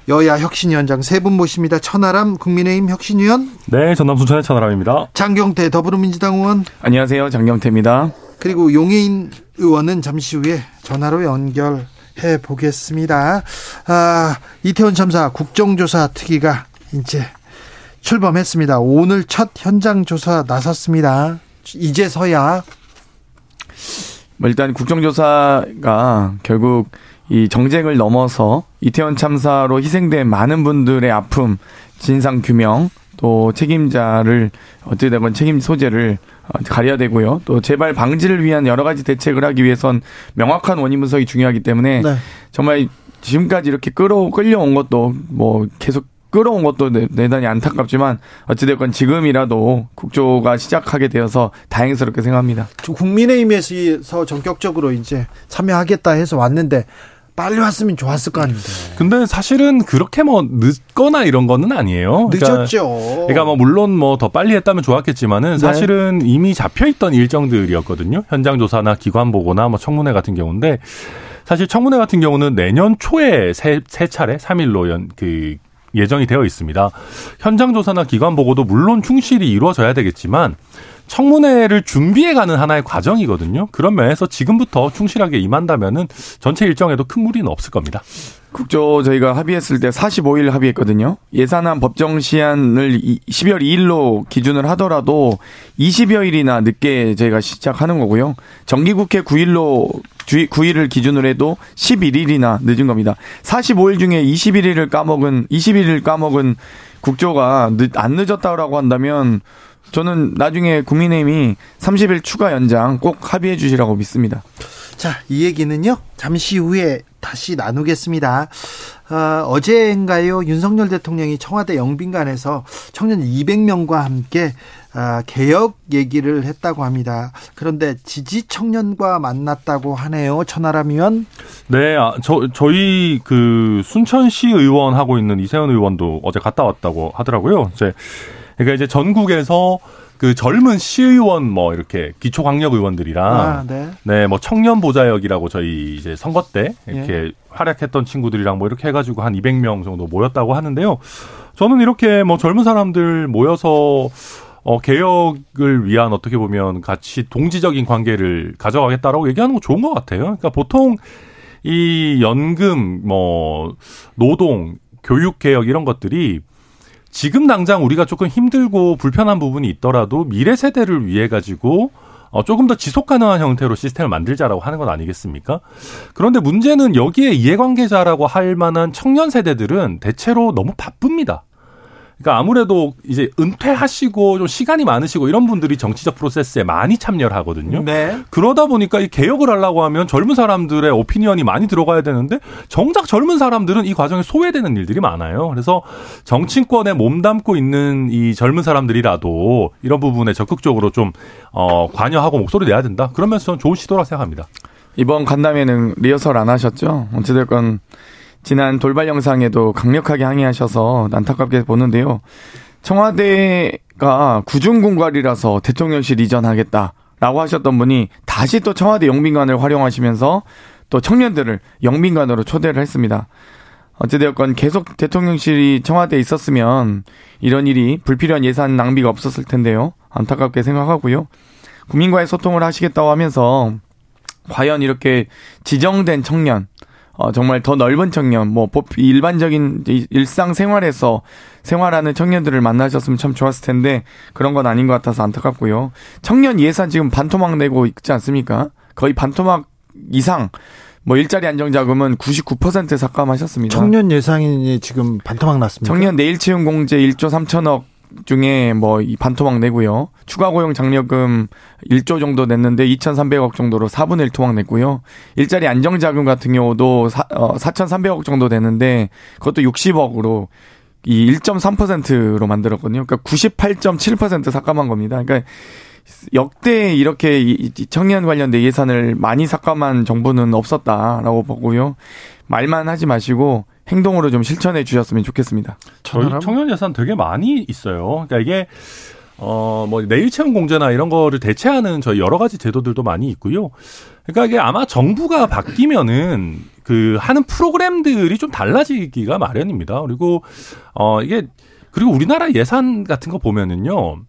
여야 혁신위원장 세 분 모십니다. 천하람 국민의힘 혁신위원, 네, 전남 순천의 천하람입니다. 장경태 더불어민주당 의원, 안녕하세요. 장경태입니다. 그리고 용해인 의원은 잠시 후에 전화로 연결 해 보겠습니다. 아, 이태원 참사 국정조사 특위가 이제 출범했습니다. 오늘 첫 현장 조사 나섰습니다. 이제서야 뭐 일단 국정조사가 결국 이 정쟁을 넘어서 이태원 참사로 희생된 많은 분들의 아픔, 진상 규명, 또 책임자를 어찌되건 책임 소재를 어, 가려야 되고요. 또 재발 방지를 위한 여러 가지 대책을 하기 위해선 명확한 원인 분석이 중요하기 때문에 네. 정말 지금까지 이렇게 끌어 끌려온 것도 뭐 계속 끌어온 것도 대- 대단히 안타깝지만 어찌됐건 지금이라도 국조가 시작하게 되어서 다행스럽게 생각합니다. 국민의힘에서 전격적으로 이제 참여하겠다 해서 왔는데 빨리 왔으면 좋았을 거 아닙니까? 근데 사실은 그렇게 뭐 늦거나 이런 거는 아니에요. 그러니까 늦었죠. 그러니까 뭐 물론 뭐 더 빨리 했다면 좋았겠지만은 네. 사실은 이미 잡혀 있던 일정들이었거든요. 현장 조사나 기관 보고나 뭐 청문회 같은 경우인데 사실 청문회 같은 경우는 내년 초에 세, 세 차례 3일로 연, 그 예정이 되어 있습니다. 현장 조사나 기관 보고도 물론 충실히 이루어져야 되겠지만 청문회를 준비해가는 하나의 과정이거든요. 그런 면에서 지금부터 충실하게 임한다면은 전체 일정에도 큰 무리는 없을 겁니다. 국조 저희가 합의했을 때 45일 합의했거든요. 예산안 법정 시한을 이- 12월 2일로 기준을 하더라도 20여일이나 늦게 저희가 시작하는 거고요. 정기국회 9일로 9일을 기준으로 해도 11일이나 늦은 겁니다. 45일 중에 21일을 까먹은 21일 까먹은 국조가 늦, 안 늦었다고 한다면 저는 나중에 국민의힘이 30일 추가 연장 꼭 합의해 주시라고 믿습니다. 자, 이 얘기는요, 잠시 후에 다시 나누겠습니다. 어, 어제인가요, 윤석열 대통령이 청와대 영빈관에서 청년 200명과 함께 아, 개혁 얘기를 했다고 합니다. 그런데 지지 청년과 만났다고 하네요, 천하람 의원. 네, 아, 저, 저희 그 순천시 의원 하고 있는 이세현 의원도 어제 갔다 왔다고 하더라고요. 이제, 그러니까 이제 전국에서 그 젊은 시의원 뭐 이렇게 기초광역 의원들이랑 아, 네. 네, 뭐 청년 보좌역이라고 저희 이제 선거 때 이렇게 활약했던 친구들이랑 뭐 이렇게 해 가지고 한 200명 정도 모였다고 하는데요. 저는 이렇게 뭐 젊은 사람들 모여서 어, 개혁을 위한 어떻게 보면 같이 동지적인 관계를 가져가겠다라고 얘기하는 거 좋은 것 같아요. 그러니까 보통 이 연금, 뭐, 노동, 교육 개혁 이런 것들이 지금 당장 우리가 조금 힘들고 불편한 부분이 있더라도 미래 세대를 위해 가지고 어, 조금 더 지속 가능한 형태로 시스템을 만들자라고 하는 건 아니겠습니까? 그런데 문제는 여기에 이해관계자라고 할 만한 청년 세대들은 대체로 너무 바쁩니다. 그러니까 아무래도 이제 은퇴하시고 좀 시간이 많으시고 이런 분들이 정치적 프로세스에 많이 참여를 하거든요. 네. 그러다 보니까 이 개혁을 하려고 하면 젊은 사람들의 오피니언이 많이 들어가야 되는데 정작 젊은 사람들은 이 과정에 소외되는 일들이 많아요. 그래서 정치권에 몸담고 있는 이 젊은 사람들이라도 이런 부분에 적극적으로 좀 어, 관여하고 목소리 내야 된다. 그러면서 저는 좋은 시도라고 생각합니다. 이번 간담회는 리허설 안 하셨죠? 어찌됐건 지난 돌발 영상에도 강력하게 항의하셔서 안타깝게 보는데요. 청와대가 구중공갈이라서 대통령실 이전하겠다라고 하셨던 분이 다시 또 청와대 영빈관을 활용하시면서 또 청년들을 영빈관으로 초대를 했습니다. 어찌되었건 계속 대통령실이 청와대에 있었으면 이런 일이 불필요한 예산 낭비가 없었을 텐데요. 안타깝게 생각하고요. 국민과의 소통을 하시겠다고 하면서 과연 이렇게 지정된 청년, 어, 정말 더 넓은 청년, 뭐, 일반적인 일상 생활에서 생활하는 청년들을 만나셨으면 참 좋았을 텐데, 그런 건 아닌 것 같아서 안타깝고요. 청년 예산 지금 반토막 내고 있지 않습니까? 거의 반토막 이상, 뭐, 일자리 안정자금은 99% 삭감하셨습니다. 청년 예산이 지금 반토막 났습니다. 청년 내일 채용 공제 1조 3천억 중에 뭐 이 반토막 내고요. 추가 고용 장려금 1조 정도 냈는데 2,300억 정도로 4분의 1 토막 냈고요. 일자리 안정 자금 같은 경우도 4, 어, 4,300억 정도 되는데 그것도 60억으로 이 1.3%로 만들었거든요. 그러니까 98.7% 삭감한 겁니다. 그러니까 역대 이렇게 청년 관련된 예산을 많이 삭감한 정부는 없었다라고 보고요. 말만 하지 마시고 행동으로 좀 실천해 주셨으면 좋겠습니다. 저희 청년 예산 되게 많이 있어요. 그러니까 이게 어, 뭐, 내일 채용 공제나 이런 거를 대체하는 저희 여러 가지 제도들도 많이 있고요. 그러니까 이게 아마 정부가 바뀌면은 그 하는 프로그램들이 좀 달라지기가 마련입니다. 그리고, 어, 이게, 그리고 우리나라 예산 같은 거 보면은요.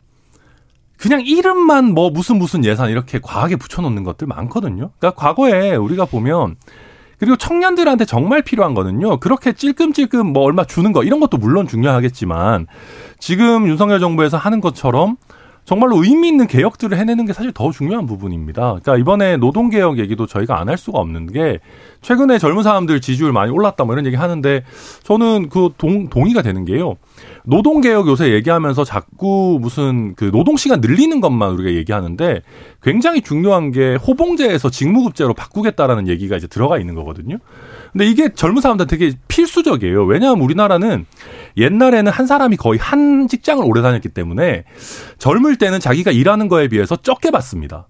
그냥 이름만 뭐 무슨 무슨 예산 이렇게 과하게 붙여놓는 것들 많거든요. 그러니까 과거에 우리가 보면 그리고 청년들한테 정말 필요한 거는요. 그렇게 찔끔찔끔 뭐 얼마 주는 거 이런 것도 물론 중요하겠지만 지금 윤석열 정부에서 하는 것처럼 정말로 의미 있는 개혁들을 해내는 게 사실 더 중요한 부분입니다. 그러니까 이번에 노동 개혁 얘기도 저희가 안 할 수가 없는 게 최근에 젊은 사람들 지지율 많이 올랐다 뭐 이런 얘기 하는데 저는 그 동, 동의가 되는 게요. 노동 개혁 요새 얘기하면서 자꾸 무슨 그 노동 시간 늘리는 것만 우리가 얘기하는데 굉장히 중요한 게 호봉제에서 직무급제로 바꾸겠다라는 얘기가 이제 들어가 있는 거거든요. 근데 이게 젊은 사람들 되게 필수적이에요. 왜냐하면 우리나라는 옛날에는 한 사람이 거의 한 직장을 오래 다녔기 때문에 젊을 때는 자기가 일하는 거에 비해서 적게 받습니다.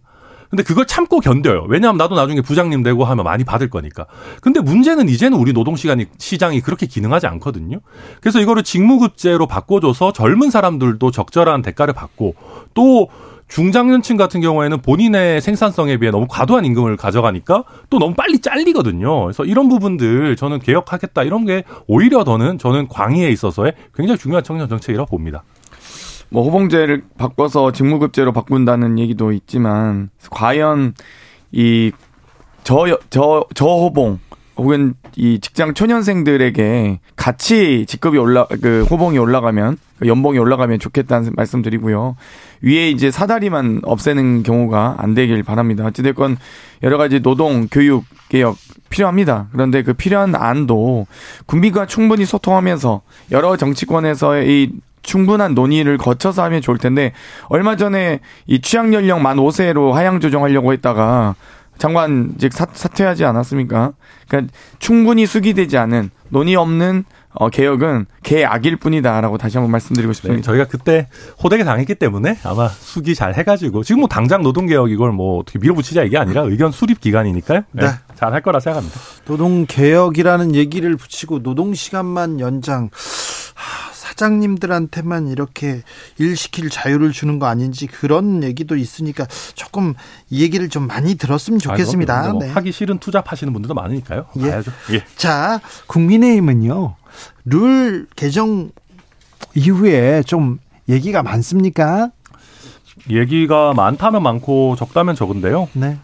근데 그걸 참고 견뎌요. 왜냐하면 나도 나중에 부장님 되고 하면 많이 받을 거니까. 근데 문제는 이제는 우리 노동시간이 시장이 그렇게 기능하지 않거든요. 그래서 이거를 직무급제로 바꿔줘서 젊은 사람들도 적절한 대가를 받고 또 중장년층 같은 경우에는 본인의 생산성에 비해 너무 과도한 임금을 가져가니까 또 너무 빨리 잘리거든요. 그래서 이런 부분들 저는 개혁하겠다 이런 게 오히려 더는 저는 광의에 있어서의 굉장히 중요한 청년 정책이라고 봅니다. 뭐 호봉제를 바꿔서 직무급제로 바꾼다는 얘기도 있지만 과연 이 저 저 저호봉 혹은 이 직장 초년생들에게 같이 직급이 올라 그 호봉이 올라가면 그 연봉이 올라가면 좋겠다는 말씀 드리고요. 위에 이제 사다리만 없애는 경우가 안 되길 바랍니다. 어찌됐건 여러 가지 노동, 교육 개혁 필요합니다. 그런데 그 필요한 안도 군비가 충분히 소통하면서 여러 정치권에서의 이 충분한 논의를 거쳐서 하면 좋을 텐데 얼마 전에 이 취약 연령 만 5세로 하향 조정하려고 했다가 장관직 사, 사퇴하지 않았습니까? 그러니까 충분히 수기되지 않은 논의 없는 어, 개혁은 개악일 뿐이다라고 다시 한번 말씀드리고 싶습니다. 네, 저희가 그때 호되게 당했기 때문에 아마 수기 잘 해가지고 지금 뭐 당장 노동개혁 이걸 뭐 어떻게 밀어붙이자 이게 아니라 의견 수립 기간이니까요. 네. 네 잘 할 거라 생각합니다. 노동개혁이라는 얘기를 붙이고 노동시간만 연장 사장님들한테만 이렇게 일 시킬 자유를 주는 거 아닌지 그런 얘기도 있으니까 조금 이 얘기를 좀 많이 들었으면 좋겠습니다. 아, 뭐 네. 하기 싫은 투잡하시는 분들도 많으니까요. 예. 봐야죠. 예. 자, 국민의힘은요. 룰 개정 이후에 좀 얘기가 많습니까? 얘기가 많다면 많고 적다면 적은데요. 네.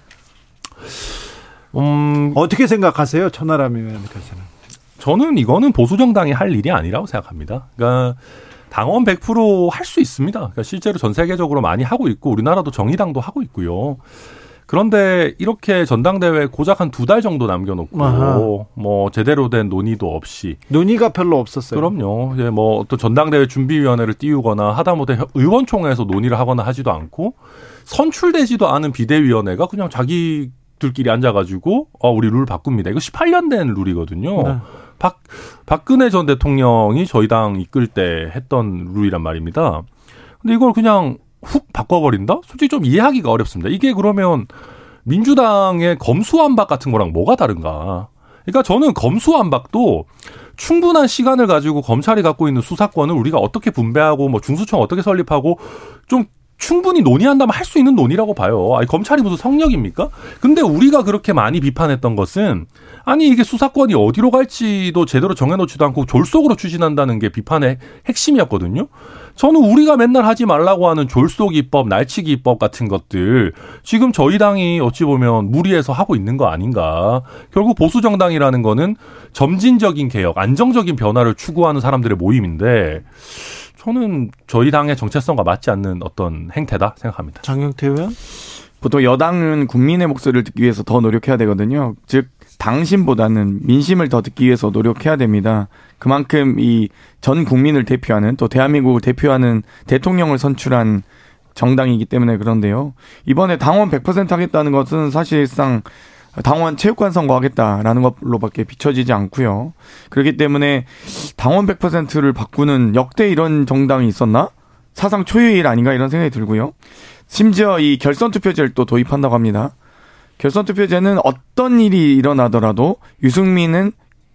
음, 어떻게 생각하세요? 천하람 의원께서는. 저는 이거는 보수 정당이 할 일이 아니라고 생각합니다. 그러니까 당원 100%할 수 있습니다. 그러니까 실제로 전 세계적으로 많이 하고 있고 우리나라도 정의당도 하고 있고요. 그런데 이렇게 전당대회 고작 한 두 달 정도 남겨놓고 아하. 뭐 제대로 된 논의도 없이 논의가 별로 없었어요. 그럼요. 이제 뭐 어떤 전당대회 준비위원회를 띄우거나 하다못해 의원총회에서 논의를 하거나 하지도 않고 선출되지도 않은 비대위원회가 그냥 자기들끼리 앉아가지고 어 우리 룰 바꿉니다. 이거 18년 된 룰이거든요. 네. 박 박근혜 전 대통령이 저희 당 이끌 때 했던 룰이란 말입니다. 근데 이걸 그냥 훅 바꿔버린다? 솔직히 좀 이해하기가 어렵습니다. 이게 그러면 민주당의 검수완박 같은 거랑 뭐가 다른가? 그러니까 저는 검수완박도 충분한 시간을 가지고 검찰이 갖고 있는 수사권을 우리가 어떻게 분배하고 뭐 중수청 어떻게 설립하고 좀 충분히 논의한다면 할 수 있는 논의라고 봐요. 아니, 검찰이 무슨 성역입니까? 근데 우리가 그렇게 많이 비판했던 것은 아니 이게 수사권이 어디로 갈지도 제대로 정해놓지도 않고 졸속으로 추진한다는 게 비판의 핵심이었거든요. 저는 우리가 맨날 하지 말라고 하는 졸속이법, 날치기법 같은 것들 지금 저희 당이 어찌 보면 무리해서 하고 있는 거 아닌가. 결국 보수 정당이라는 거는 점진적인 개혁, 안정적인 변화를 추구하는 사람들의 모임인데 저는 저희 당의 정체성과 맞지 않는 어떤 행태다 생각합니다. 장영태 의원? 보통 여당은 국민의 목소리를 듣기 위해서 더 노력해야 되거든요. 즉 당신보다는 민심을 더 듣기 위해서 노력해야 됩니다. 그만큼 이 전 국민을 대표하는 또 대한민국을 대표하는 대통령을 선출한 정당이기 때문에 그런데요. 이번에 당원 100% 하겠다는 것은 사실상 당원 체육관 선거하겠다라는 것로밖에 비춰지지 않고요. 그렇기 때문에 당원 100%를 바꾸는 역대 이런 정당이 있었나? 사상 초유의 일 아닌가 이런 생각이 들고요. 심지어 이 결선 투표제를 또 도입한다고 합니다. 결선 투표제는 어떤 일이 일어나더라도 유승민은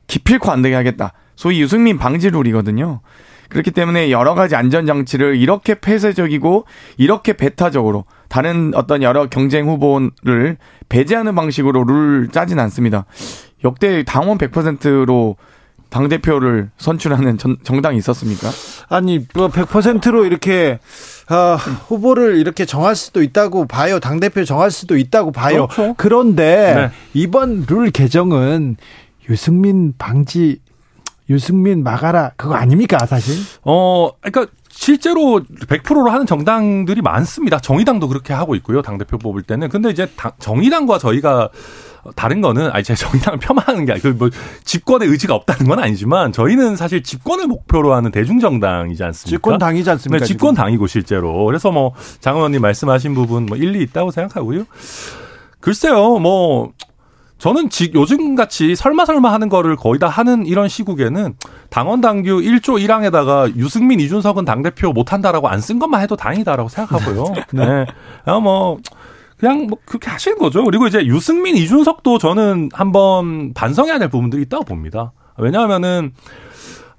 기필코 안 되게 하겠다. 소위 유승민 방지 룰이거든요. 그렇기 때문에 여러 가지 안전 장치를 이렇게 폐쇄적이고 이렇게 배타적으로 다른 어떤 여러 경쟁 후보를 배제하는 방식으로 룰 짜진 않습니다. 역대 당원 100%로 당 대표를 선출하는 전, 정당이 있었습니까? 아니, 뭐 100%로 이렇게 아, 후보를 이렇게 정할 수도 있다고 봐요. 당 대표 정할 수도 있다고 봐요. 그렇죠. 그런데 네. 이번 룰 개정은 유승민 방지 유승민 막아라 그거 아닙니까 사실? 어, 그러니까 실제로 100%로 하는 정당들이 많습니다. 정의당도 그렇게 하고 있고요. 당 대표 뽑을 때는. 근데 이제 당, 정의당과 저희가 다른 거는 아니 제가 정의당을 폄하하는 게 아니고 뭐 집권의 의지가 없다는 건 아니지만 저희는 사실 집권을 목표로 하는 대중정당이지 않습니까? 집권 당이지 않습니까? 네, 집권 당이고 실제로 그래서 뭐 장 의원님 말씀하신 부분 뭐 일리 있다고 생각하고요. 글쎄요, 뭐 저는 지, 요즘 같이 설마 설마 하는 거를 거의 다 하는 이런 시국에는 당원 당규 1조 1항에다가 유승민 이준석은 당대표 못 한다라고 안 쓴 것만 해도 다행이다라고 생각하고요. 네. 네. 아, 뭐 그냥 뭐 그렇게 하시는 거죠. 그리고 이제 유승민, 이준석도 저는 한번 반성해야 될 부분들이 있다고 봅니다. 왜냐하면은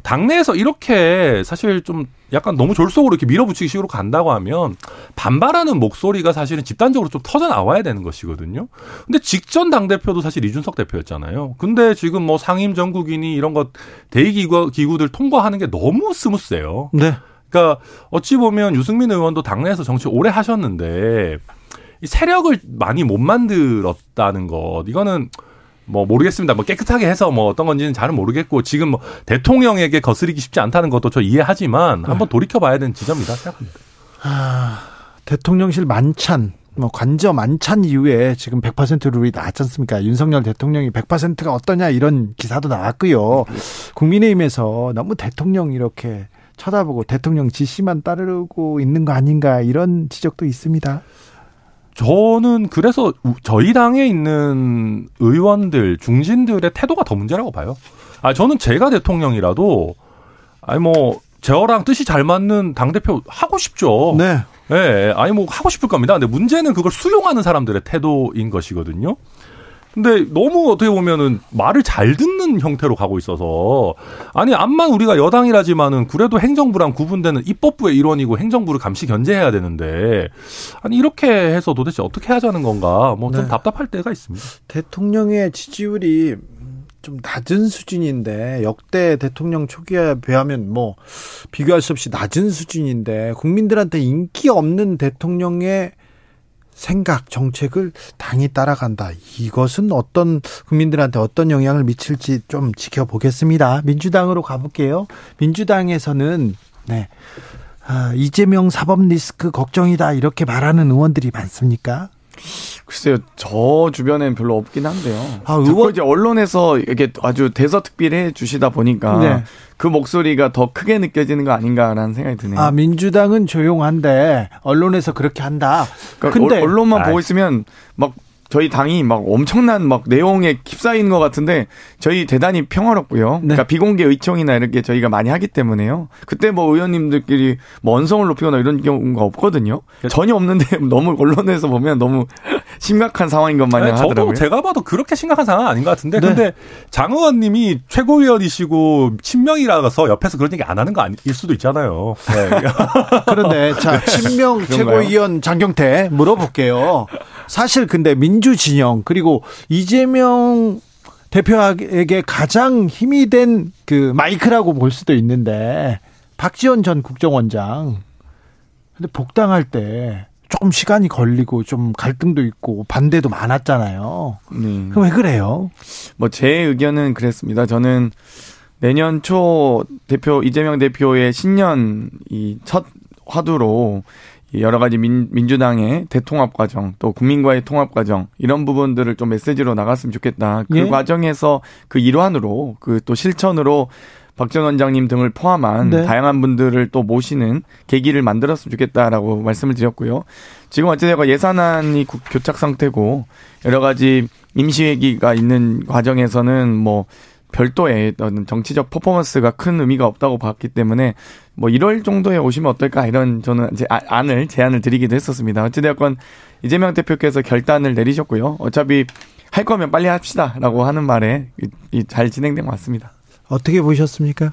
당내에서 이렇게 사실 좀 약간 너무 졸속으로 이렇게 밀어붙이기 식으로 간다고 하면 반발하는 목소리가 사실은 집단적으로 좀 터져 나와야 되는 것이거든요. 근데 직전 당대표도 사실 이준석 대표였잖아요. 근데 지금 뭐 상임 전국이니 이런 것 대의기구 기구들 통과하는 게 너무 스무스해요. 네. 그러니까 어찌 보면 유승민 의원도 당내에서 정치 오래 하셨는데 세력을 많이 못 만들었다는 것 이거는 뭐 모르겠습니다. 뭐 깨끗하게 해서 뭐 어떤 건지는 잘은 모르겠고 지금 뭐 대통령에게 거스르기 쉽지 않다는 것도 저 이해하지만 네. 한번 돌이켜 봐야 되는 지점이다 생각합니다. 아, 대통령실 만찬 뭐 관저 만찬 이후에 지금 100% 룰이 나왔지 않습니까? 윤석열 대통령이 100%가 어떠냐 이런 기사도 나왔고요. 국민의힘에서 너무 대통령 이렇게 쳐다보고 대통령 지시만 따르고 있는 거 아닌가 이런 지적도 있습니다. 저는 그래서 저희 당에 있는 의원들, 중진들의 태도가 더 문제라고 봐요. 아, 저는 제가 대통령이라도, 아니, 뭐, 저랑 뜻이 잘 맞는 당 대표 하고 싶죠. 네. 예, 네, 아니, 뭐, 하고 싶을 겁니다. 근데 문제는 그걸 수용하는 사람들의 태도인 것이거든요. 근데 너무 어떻게 보면은 말을 잘 듣는 형태로 가고 있어서 아니 암만 우리가 여당이라지만은 그래도 행정부랑 구분되는 입법부의 일원이고 행정부를 감시 견제해야 되는데 아니 이렇게 해서 도대체 어떻게 하자는 건가 뭐좀 네. 답답할 때가 있습니다. 대통령의 지지율이 좀 낮은 수준인데 역대 대통령 초기에 비하면 뭐 비교할 수 없이 낮은 수준인데 국민들한테 인기 없는 대통령의 생각, 정책을 당이 따라간다. 이것은 어떤 국민들한테 어떤 영향을 미칠지 좀 지켜보겠습니다. 민주당으로 가볼게요. 민주당에서는 네. 아, 이재명 사법 리스크 걱정이다 이렇게 말하는 의원들이 많습니까? 글쎄요, 저 주변엔 별로 없긴 한데요. 아, 의원- 이제 언론에서 이게 아주 대서특필해 주시다 보니까 네. 그 목소리가 더 크게 느껴지는 거 아닌가라는 생각이 드네요. 아, 민주당은 조용한데 언론에서 그렇게 한다. 그러니까 근데 언- 언론만 아이. 보고 있으면 막 저희 당이 막 엄청난 막 내용에 휩싸이는 것 같은데 저희 대단히 평화롭고요. 네. 그러니까 비공개 의총이나 이렇게 저희가 많이 하기 때문에요. 그때 뭐 의원님들끼리 뭐 언성을 높이거나 이런 경우가 없거든요. 전혀 없는데 너무 언론에서 보면 너무 심각한 상황인 것 마냥 아니, 저도 하더라고요. 제가 봐도 그렇게 심각한 상황 아닌 것 같은데 네. 근데 장 의원님이 최고위원이시고 친명이라서 옆에서 그런 얘기 안 하는 거 아닐 수도 있잖아요. 네. 그런데 자 친명 최고위원 장경태 물어볼게요. 사실 근데 민주 진영 그리고 이재명 대표에게 가장 힘이 된 그 마이크라고 볼 수도 있는데 박지원 전 국정원장 근데 복당할 때 조금 시간이 걸리고 좀 갈등도 있고 반대도 많았잖아요. 네. 그럼 왜 그래요? 뭐 제 의견은 그랬습니다. 저는 내년 초 대표 이재명 대표의 신년 이 첫 화두로 이 여러 가지 민, 민주당의 대통합 과정 또 국민과의 통합 과정 이런 부분들을 좀 메시지로 나갔으면 좋겠다. 그 예. 과정에서 그 일환으로 그 또 실천으로 박전 원장님 등을 포함한 네. 다양한 분들을 또 모시는 계기를 만들었으면 좋겠다라고 말씀을 드렸고요. 지금 어찌되건 예산안이 구- 교착 상태고 여러 가지 임시회기가 있는 과정에서는 뭐 별도의 어떤 정치적 퍼포먼스가 큰 의미가 없다고 봤기 때문에 뭐 1월 정도에 오시면 어떨까 이런 저는 이제 아- 안을 제안을 드리기도 했었습니다. 어찌되었건 이재명 대표께서 결단을 내리셨고요. 어차피 할 거면 빨리 합시다라고 하는 말에 이- 이잘 진행된 것 같습니다. 어떻게 보셨습니까?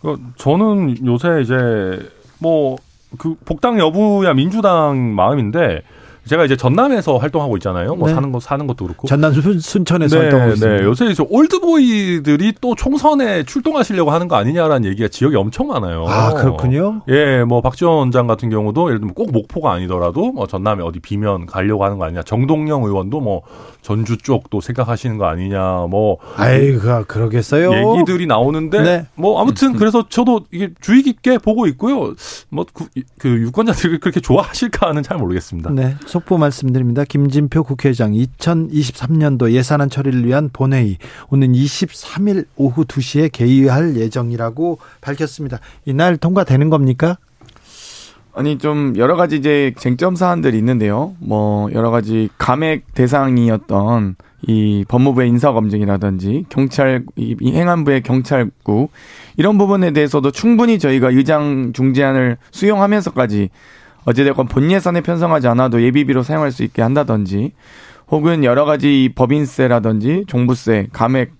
그 저는 요새 이제 뭐 그 복당 여부야 민주당 마음인데 제가 이제 전남에서 활동하고 있잖아요. 뭐 네. 사는 거 사는 것도 그렇고. 전남 순- 순천에서 네, 활동하고 있습니다. 네. 요새 이제 올드보이들이 또 총선에 출동하시려고 하는 거 아니냐라는 얘기가 지역에 엄청 많아요. 아 그렇군요. 예, 뭐 박지원 원장 같은 경우도 예를 들면 꼭 목포가 아니더라도 뭐 전남에 어디 비면 가려고 하는 거 아니냐. 정동영 의원도 뭐 전주 쪽도 생각하시는 거 아니냐. 뭐 아이가 그러겠어요. 얘기들이 나오는데 네. 뭐 아무튼 그래서 저도 이게 주의 깊게 보고 있고요. 뭐그 유권자들이 그렇게 좋아하실까는 잘 모르겠습니다. 네, 속보 말씀드립니다. 김진표 국회의장 2023년도 예산안 처리를 위한 본회의 오는 23일 오후 2시에 개의할 예정이라고 밝혔습니다. 이날 통과되는 겁니까? 아니 좀 여러 가지 이제 쟁점 사안들이 있는데요. 뭐 여러 가지 감액 대상이었던 이 법무부의 인사 검증이라든지 경찰 이이 행안부의 경찰국 이런 부분에 대해서도 충분히 저희가 의장 중재안을 수용하면서까지 어찌됐건 본 예산에 편성하지 않아도 예비비로 사용할 수 있게 한다든지 혹은 여러 가지 이 법인세라든지 종부세, 감액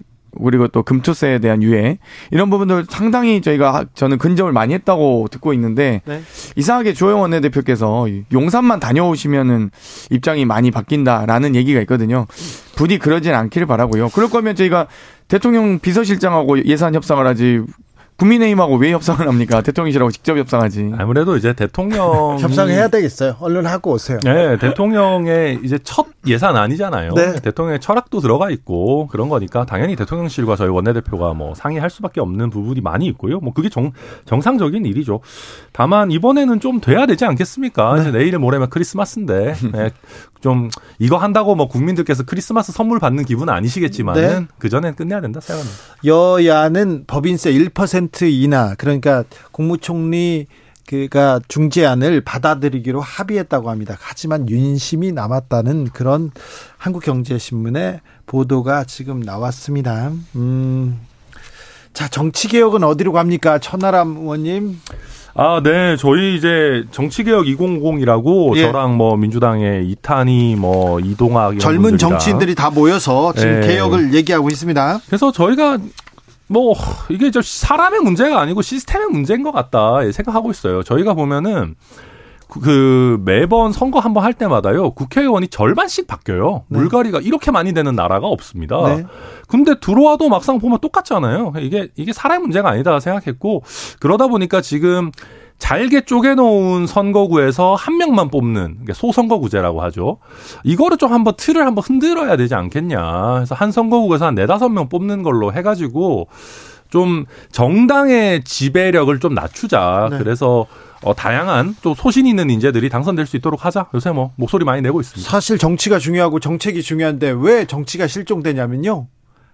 그리고 또 금투세에 대한 유예 이런 부분들 상당히 저희가 하- 저는 근접을 많이 했다고 듣고 있는데 네. 이상하게 조영 원내대표께서 용산만 다녀오시면은 입장이 많이 바뀐다라는 얘기가 있거든요. 부디 그러진 않기를 바라고요. 그럴 거면 저희가 대통령 비서실장하고 예산 협상을 하지 국민의힘하고 왜 협상을 합니까? 대통령실하고 직접 협상하지. 아무래도 이제 대통령 협상해야 되겠어요. 얼른 하고 오세요. 네, 대통령의 이제 첫 예산 아니잖아요. 네. 대통령의 철학도 들어가 있고 그런 거니까 당연히 대통령실과 저희 원내대표가 뭐 상의할 수밖에 없는 부분이 많이 있고요. 뭐 그게 정, 정상적인 일이죠. 다만 이번에는 좀 돼야 되지 않겠습니까? 이제 내일 모레면 크리스마스인데 네, 좀 이거 한다고 뭐 국민들께서 크리스마스 선물 받는 기분은 아니시겠지만은 네. 그 전엔 끝내야 된다 생각합니다. 여야는 법인세 1% 인하 그러니까 국무총리 그가 중재안을 받아들이기로 합의했다고 합니다. 하지만 윤심이 남았다는 그런 한국경제신문의 보도가 지금 나왔습니다. 음. 자, 정치 개혁은 어디로 갑니까? 천하람 의원님. 아, 네. 저희 이제 정치개혁 2050이라고 예. 저랑 뭐 민주당의 이탄희 뭐 이동학 젊은 분들이랑 정치인들이 다 모여서 지금 네. 개혁을 얘기하고 있습니다. 그래서 저희가 뭐 이게 저 사람의 문제가 아니고 시스템의 문제인 것 같다 생각하고 있어요. 저희가 보면은 그- 그 매번 선거 한 번 할 때마다요 국회의원이 절반씩 바뀌어요. 네. 물갈이가 이렇게 많이 되는 나라가 없습니다. 네. 근데 들어와도 막상 보면 똑같잖아요. 이게 이게 사람의 문제가 아니다 생각했고 그러다 보니까 지금 잘게 쪼개놓은 선거구에서 한 명만 뽑는 그러니까 소선거구제라고 하죠. 이거를 좀 한번 틀을 한번 흔들어야 되지 않겠냐. 그래서 한 선거구에서 한 네다섯 명 뽑는 걸로 해가지고 좀 정당의 지배력을 좀 낮추자. 네. 그래서 어, 다양한 또 소신 있는 인재들이 당선될 수 있도록 하자. 요새 뭐 목소리 많이 내고 있습니다. 사실 정치가 중요하고 정책이 중요한데 왜 정치가 실종되냐면요.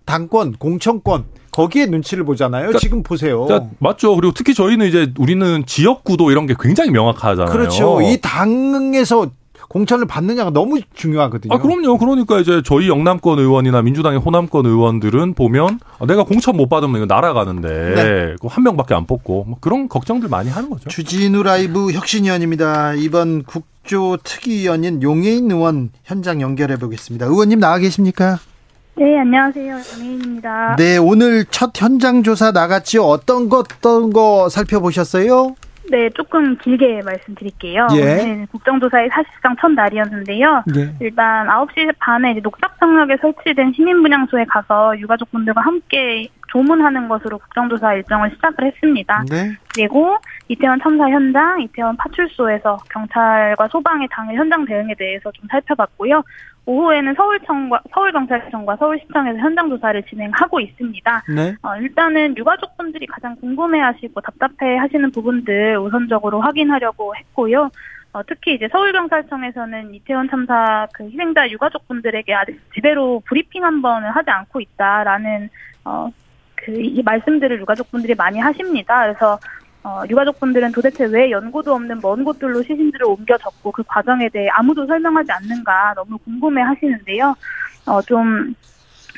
당권, 공천권 거기에 눈치를 보잖아요. 그러니까- 지금 보세요. 그러니까 맞죠. 그리고 특히 저희는 이제 우리는 지역 구도 이런 게 굉장히 명확하잖아요. 그렇죠. 이 당에서 공천을 받느냐가 너무 중요하거든요. 아, 그럼요. 그러니까 이제 저희 영남권 의원이나 민주당의 호남권 의원들은 보면 아, 내가 공천 못 받으면 이거 날아가는데 네. 그한 명밖에 안 뽑고 뭐 그런 걱정들 많이 하는 거죠. 주진우 라이브 혁신위원입니다. 이번 국조 특위위원인 용해인 의원 현장 연결해 보겠습니다. 의원님 나와 계십니까? 네, 안녕하세요. 정혜인입니다. 네, 오늘 첫 현장 조사 나갔지요. 어떤 것 어떤 거 살펴보셨어요? 네, 조금 길게 말씀드릴게요. 예. 오늘 국정조사의 사실상 첫 날이었는데요. 네. 일단 9시 반에 이제 녹작청역에 설치된 시민분향소에 가서 유가족분들과 함께 조문하는 것으로 국정조사 일정을 시작을 했습니다. 네. 그리고 이태원 참사 현장, 이태원 파출소에서 경찰과 소방의 당일 현장 대응에 대해서 좀 살펴봤고요. 오후에는 서울청과 서울경찰청과 서울시청에서 현장 조사를 진행하고 있습니다. 네. 어, 일단은 유가족분들이 가장 궁금해하시고 답답해하시는 부분들 우선적으로 확인하려고 했고요. 어, 특히 이제 서울경찰청에서는 이태원 참사 그 희생자 유가족분들에게 아직 제대로 브리핑 한 번을 하지 않고 있다라는 어, 그 이 말씀들을 유가족분들이 많이 하십니다. 그래서 어, 유가족분들은 도대체 왜 연고도 없는 먼 곳들로 시신들을 옮겨졌고 그 과정에 대해 아무도 설명하지 않는가 너무 궁금해 하시는데요. 어, 좀,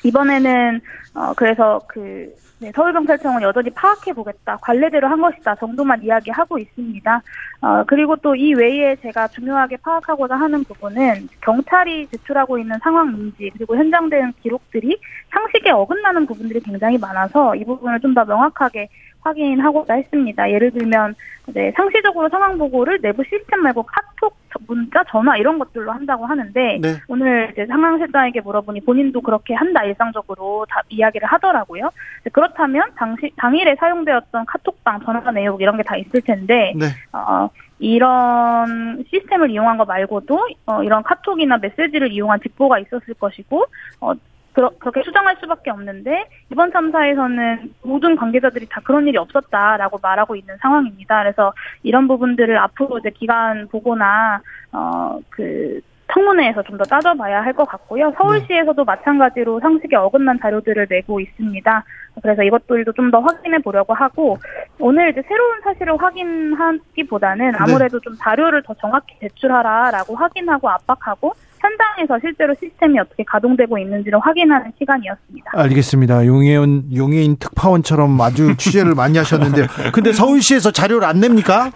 이번에는, 어, 그래서 그, 네, 서울경찰청은 여전히 파악해 보겠다. 관례대로 한 것이다. 정도만 이야기하고 있습니다. 어, 그리고 또 이 외에 제가 중요하게 파악하고자 하는 부분은 경찰이 제출하고 있는 상황 인지 그리고 현장 대응 기록들이 상식에 어긋나는 부분들이 굉장히 많아서 이 부분을 좀 더 명확하게 확인하고자 했습니다. 예를 들면 네, 상시적으로 상황 보고를 내부 시스템 말고 카톡, 문자, 전화 이런 것들로 한다고 하는데 네. 오늘 이제 상황실장에게 물어보니 본인도 그렇게 한다 일상적으로 다 이야기를 하더라고요. 그렇다면 당시 당일에 사용되었던 카톡방, 전화 내역 이런 게 다 있을 텐데 네. 어, 이런 시스템을 이용한 거 말고도 어, 이런 카톡이나 메시지를 이용한 직보가 있었을 것이고 어, 그러, 그렇게 추정할 수밖에 없는데 이번 참사에서는 모든 관계자들이 다 그런 일이 없었다라고 말하고 있는 상황입니다. 그래서 이런 부분들을 앞으로 이제 기간 보고나 어그 청문회에서 좀 더 따져봐야 할 것 같고요. 서울시에서도 마찬가지로 상식에 어긋난 자료들을 내고 있습니다. 그래서 이것들도 좀 더 확인해 보려고 하고 오늘 이제 새로운 사실을 확인하기보다는 아무래도 좀 자료를 더 정확히 제출하라라고 확인하고 압박하고 현장에서 실제로 시스템이 어떻게 가동되고 있는지를 확인하는 시간이었습니다. 알겠습니다. 용해인 용해인 특파원처럼 아주 취재를 많이 하셨는데 근데 서울시에서 자료를 안 냅니까?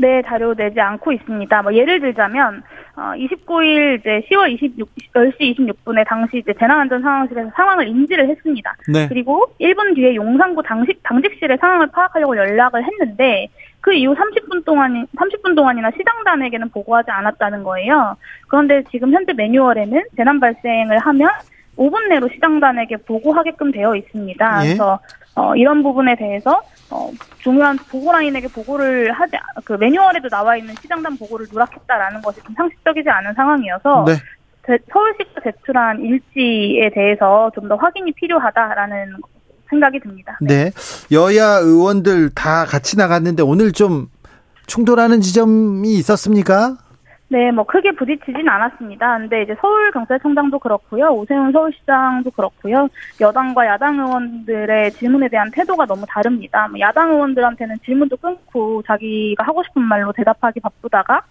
네, 자료 내지 않고 있습니다. 뭐 예를 들자면 어 29일 이제 10월 26 10시 26분에 당시 이제 재난안전 상황실에서 상황을 인지를 했습니다. 네. 그리고 1분 뒤에 용산구 당직 당직실에 상황을 파악하려고 연락을 했는데 그 이후 30분 동안 30분 동안이나 시장단에게는 보고하지 않았다는 거예요. 그런데 지금 현재 매뉴얼에는 재난 발생을 하면 5분 내로 시장단에게 보고하게끔 되어 있습니다. 예. 그래서 어, 이런 부분에 대해서 어, 중요한 보고라인에게 보고를 하지 않- 그 매뉴얼에도 나와 있는 시장단 보고를 누락했다라는 것이 좀 상식적이지 않은 상황이어서 네. 제- 서울시가 제출한 일지에 대해서 좀 더 확인이 필요하다라는 생각이 듭니다. 네. 여야 의원들 다 같이 나갔는데 오늘 좀 충돌하는 지점이 있었습니까? 네, 뭐 크게 부딪히진 않았습니다. 근데 이제 서울 경찰청장도 그렇고요, 오세훈 서울시장도 그렇고요, 여당과 야당 의원들의 질문에 대한 태도가 너무 다릅니다. 뭐 야당 의원들한테는 질문도 끊고 자기가 하고 싶은 말로 대답하기 바쁘다가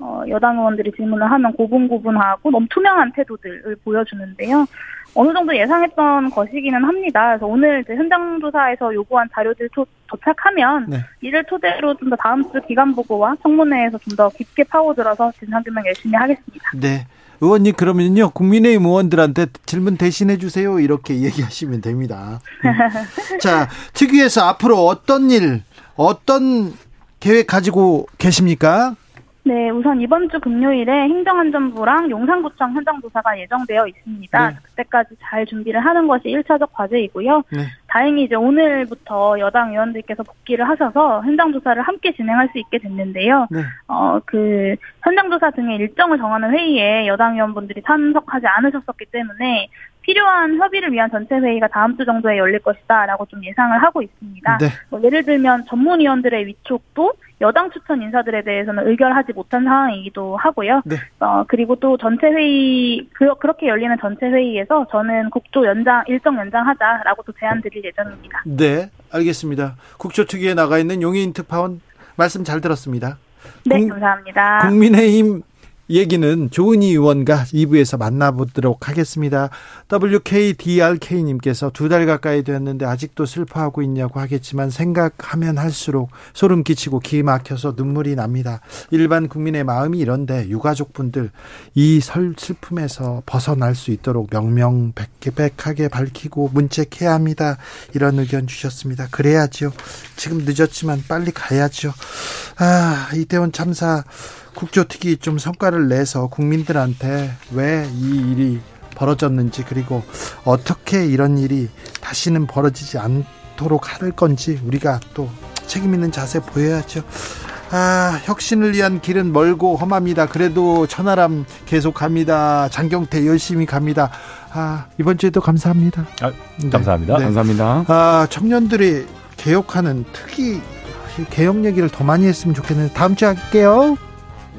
어, 여당 의원들이 질문을 하면 고분고분하고 너무 투명한 태도들을 보여주는데요. 어느 정도 예상했던 것이기는 합니다. 그래서 오늘 현장 조사에서 요구한 자료들 도, 도착하면 네. 이를 토대로 좀 더 다음 주 기간 보고와 청문회에서 좀 더 깊게 파고들어서 진상 규명 열심히 하겠습니다. 네. 의원님 그러면요 국민의힘 의원들한테 질문 대신해 주세요 이렇게 얘기하시면 됩니다. 음. 자 특위에서 앞으로 어떤 일 어떤 계획 가지고 계십니까? 네, 우선 이번 주 금요일에 행정안전부랑 용산구청 현장조사가 예정되어 있습니다. 네. 그때까지 잘 준비를 하는 것이 1차적 과제이고요. 네. 다행히 이제 오늘부터 여당 의원들께서 복귀를 하셔서 현장조사를 함께 진행할 수 있게 됐는데요. 네. 어, 그, 현장조사 등의 일정을 정하는 회의에 여당 의원분들이 참석하지 않으셨었기 때문에 필요한 협의를 위한 전체 회의가 다음 주 정도에 열릴 것이다라고 좀 예상을 하고 있습니다. 네. 뭐 예를 들면 전문위원들의 위촉도 여당 추천 인사들에 대해서는 의결하지 못한 상황이기도 하고요. 네. 어, 그리고 또 전체 회의 그, 그렇게 열리는 전체 회의에서 저는 국조 연장 일정 연장하자라고 또 제안 드릴 예정입니다. 네, 알겠습니다. 국조 특위에 나가 있는 용인 특파원 말씀 잘 들었습니다. 네, 국- 감사합니다. 국민의힘 얘기는 조은희 의원과 2부에서 만나보도록 하겠습니다. WKDRK님께서 두 달 가까이 됐는데 아직도 슬퍼하고 있냐고 하겠지만 생각하면 할수록 소름 끼치고 기 막혀서 눈물이 납니다. 일반 국민의 마음이 이런데 유가족분들 이 설 슬픔에서 벗어날 수 있도록 명명백백하게 밝히고 문책해야 합니다. 이런 의견 주셨습니다. 그래야죠. 지금 늦었지만 빨리 가야죠. 아, 이태원 참사 국조특위 좀 성과를 내서 국민들한테 왜 이 일이 벌어졌는지 그리고 어떻게 이런 일이 다시는 벌어지지 않도록 할 건지 우리가 또 책임 있는 자세 보여야죠. 아, 혁신을 위한 길은 멀고 험합니다. 그래도 천하람 계속 갑니다. 장경태 열심히 갑니다. 아, 이번 주에도 감사합니다. 아, 네. 감사합니다. 네. 감사합니다. 아, 청년들이 개혁하는 특이 개혁 얘기를 더 많이 했으면 좋겠는데 다음 주에 할게요.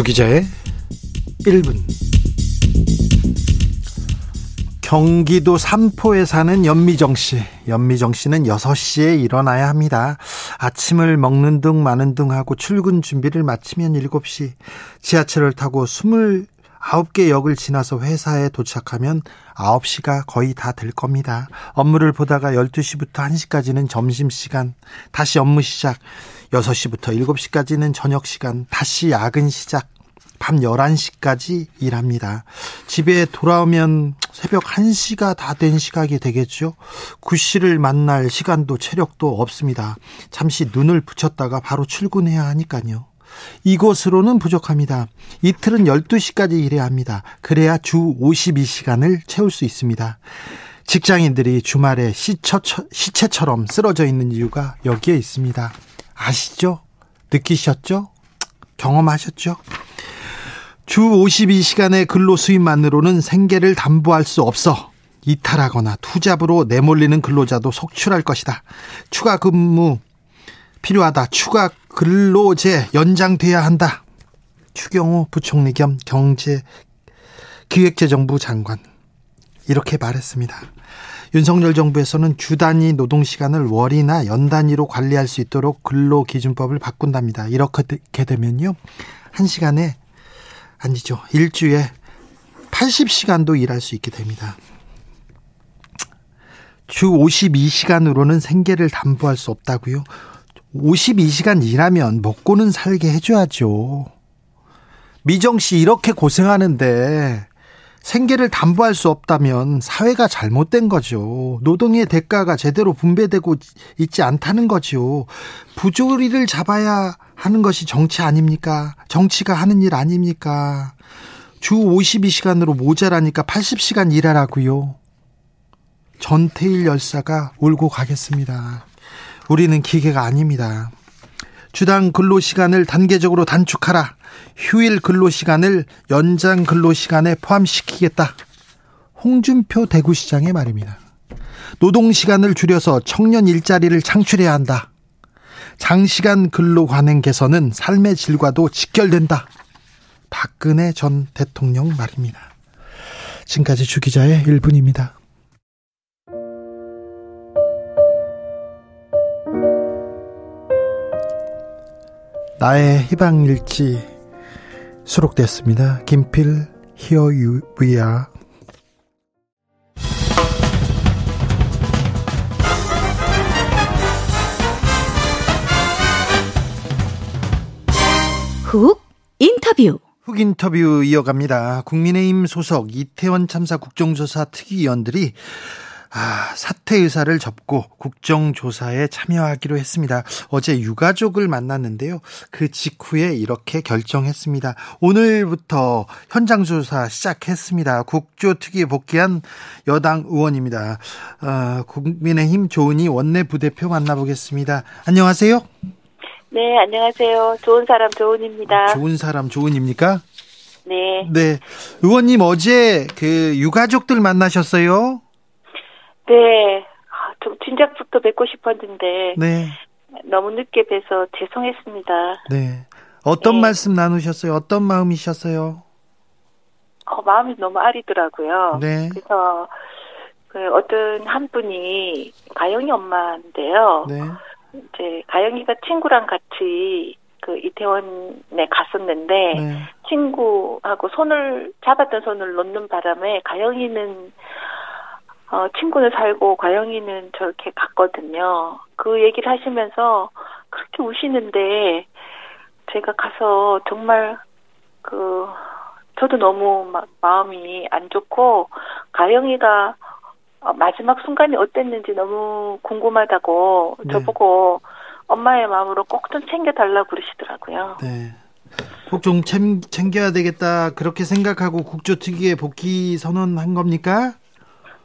주기자의 1분 경기도 삼포에 사는 연미정 씨. 연미정 씨는 6시에 일어나야 합니다. 아침을 먹는 둥 마는 둥 하고 출근 준비를 마치면 7시. 지하철을 타고 29개 역을 지나서 회사에 도착하면 9시가 거의 다 될 겁니다. 업무를 보다가 12시부터 1시까지는 점심시간, 다시 업무 시작. 6시부터 7시까지는 저녁 시간, 다시 야근 시작. 밤 11시까지 일합니다. 집에 돌아오면 새벽 1시가 다 된 시각이 되겠죠. 구 씨를 만날 시간도 체력도 없습니다. 잠시 눈을 붙였다가 바로 출근해야 하니까요. 이것으로는 부족합니다. 이틀은 12시까지 일해야 합니다. 그래야 주 52시간을 채울 수 있습니다. 직장인들이 주말에 시처, 시체처럼 쓰러져 있는 이유가 여기에 있습니다. 아시죠? 느끼셨죠? 경험하셨죠? 주 52시간의 근로 수입만으로는 생계를 담보할 수 없어 이탈하거나 투잡으로 내몰리는 근로자도 속출할 것이다. 추가 근무 필요하다. 추가 근로제 연장돼야 한다. 추경호 부총리 겸 경제 기획재정부 장관 이렇게 말했습니다. 윤석열 정부에서는 주 단위 노동 시간을 월이나 연 단위로 관리할 수 있도록 근로 기준법을 바꾼답니다. 이렇게 되면요. 한 시간에 아니죠. 일주에 80시간도 일할 수 있게 됩니다. 주 52시간으로는 생계를 담보할 수 없다고요. 52시간 일하면 먹고는 살게 해줘야죠. 미정 씨 이렇게 고생하는데 생계를 담보할 수 없다면 사회가 잘못된 거죠. 노동의 대가가 제대로 분배되고 있지 않다는 거죠. 부조리를 잡아야 하는 것이 정치 아닙니까? 정치가 하는 일 아닙니까? 주 52시간으로 모자라니까 80시간 일하라고요. 전태일 열사가 울고 가겠습니다. 우리는 기계가 아닙니다. 주당 근로시간을 단계적으로 단축하라. 휴일 근로시간을 연장 근로시간에 포함시키겠다. 홍준표 대구시장의 말입니다. 노동시간을 줄여서 청년 일자리를 창출해야 한다. 장시간 근로 관행 개선은 삶의 질과도 직결된다. 박근혜 전 대통령 말입니다. 지금까지 주기자의 1분입니다. 나의 희망일지 수록됐습니다. 김필 We Are 훅 인터뷰 훅 인터뷰 이어갑니다. 국민의힘 소속 이태원 참사 국정조사 특위위원들이 아, 사퇴 의사를 접고 국정조사에 참여하기로 했습니다. 어제 유가족을 만났는데요. 그 직후에 이렇게 결정했습니다. 오늘부터 현장 조사 시작했습니다. 국조특위에 복귀한 여당 의원입니다. 어, 국민의힘 조은희 원내 부대표 만나보겠습니다. 안녕하세요. 네, 안녕하세요. 좋은 사람 조은입니다. 좋은 사람 조은입니까? 네. 네. 의원님 어제 그 유가족들 만나셨어요? 네. 아, 좀 진작부터 뵙고 싶었는데 네. 너무 늦게 뵈서 죄송했습니다. 네. 어떤 네. 말씀 나누셨어요? 어떤 마음이셨어요? 어, 마음이 너무 아리더라고요. 네. 그래서 그 어떤 한 분이 가영이 엄마인데요. 네. 이제 가영이가 친구랑 같이 그 이태원에 갔었는데 네. 친구하고 손을 잡았던 손을 놓는 바람에 가영이는 어, 친구는 살고 가영이는 저렇게 갔거든요. 그 얘기를 하시면서 그렇게 우시는데 제가 가서 정말 그 저도 너무 막 마음이 안 좋고 가영이가 어, 마지막 순간이 어땠는지 너무 궁금하다고 네. 저보고 엄마의 마음으로 꼭 좀 챙겨달라고 그러시더라고요. 네. 꼭 좀 챙겨야 되겠다. 그렇게 생각하고 국조특위에 복귀 선언한 겁니까?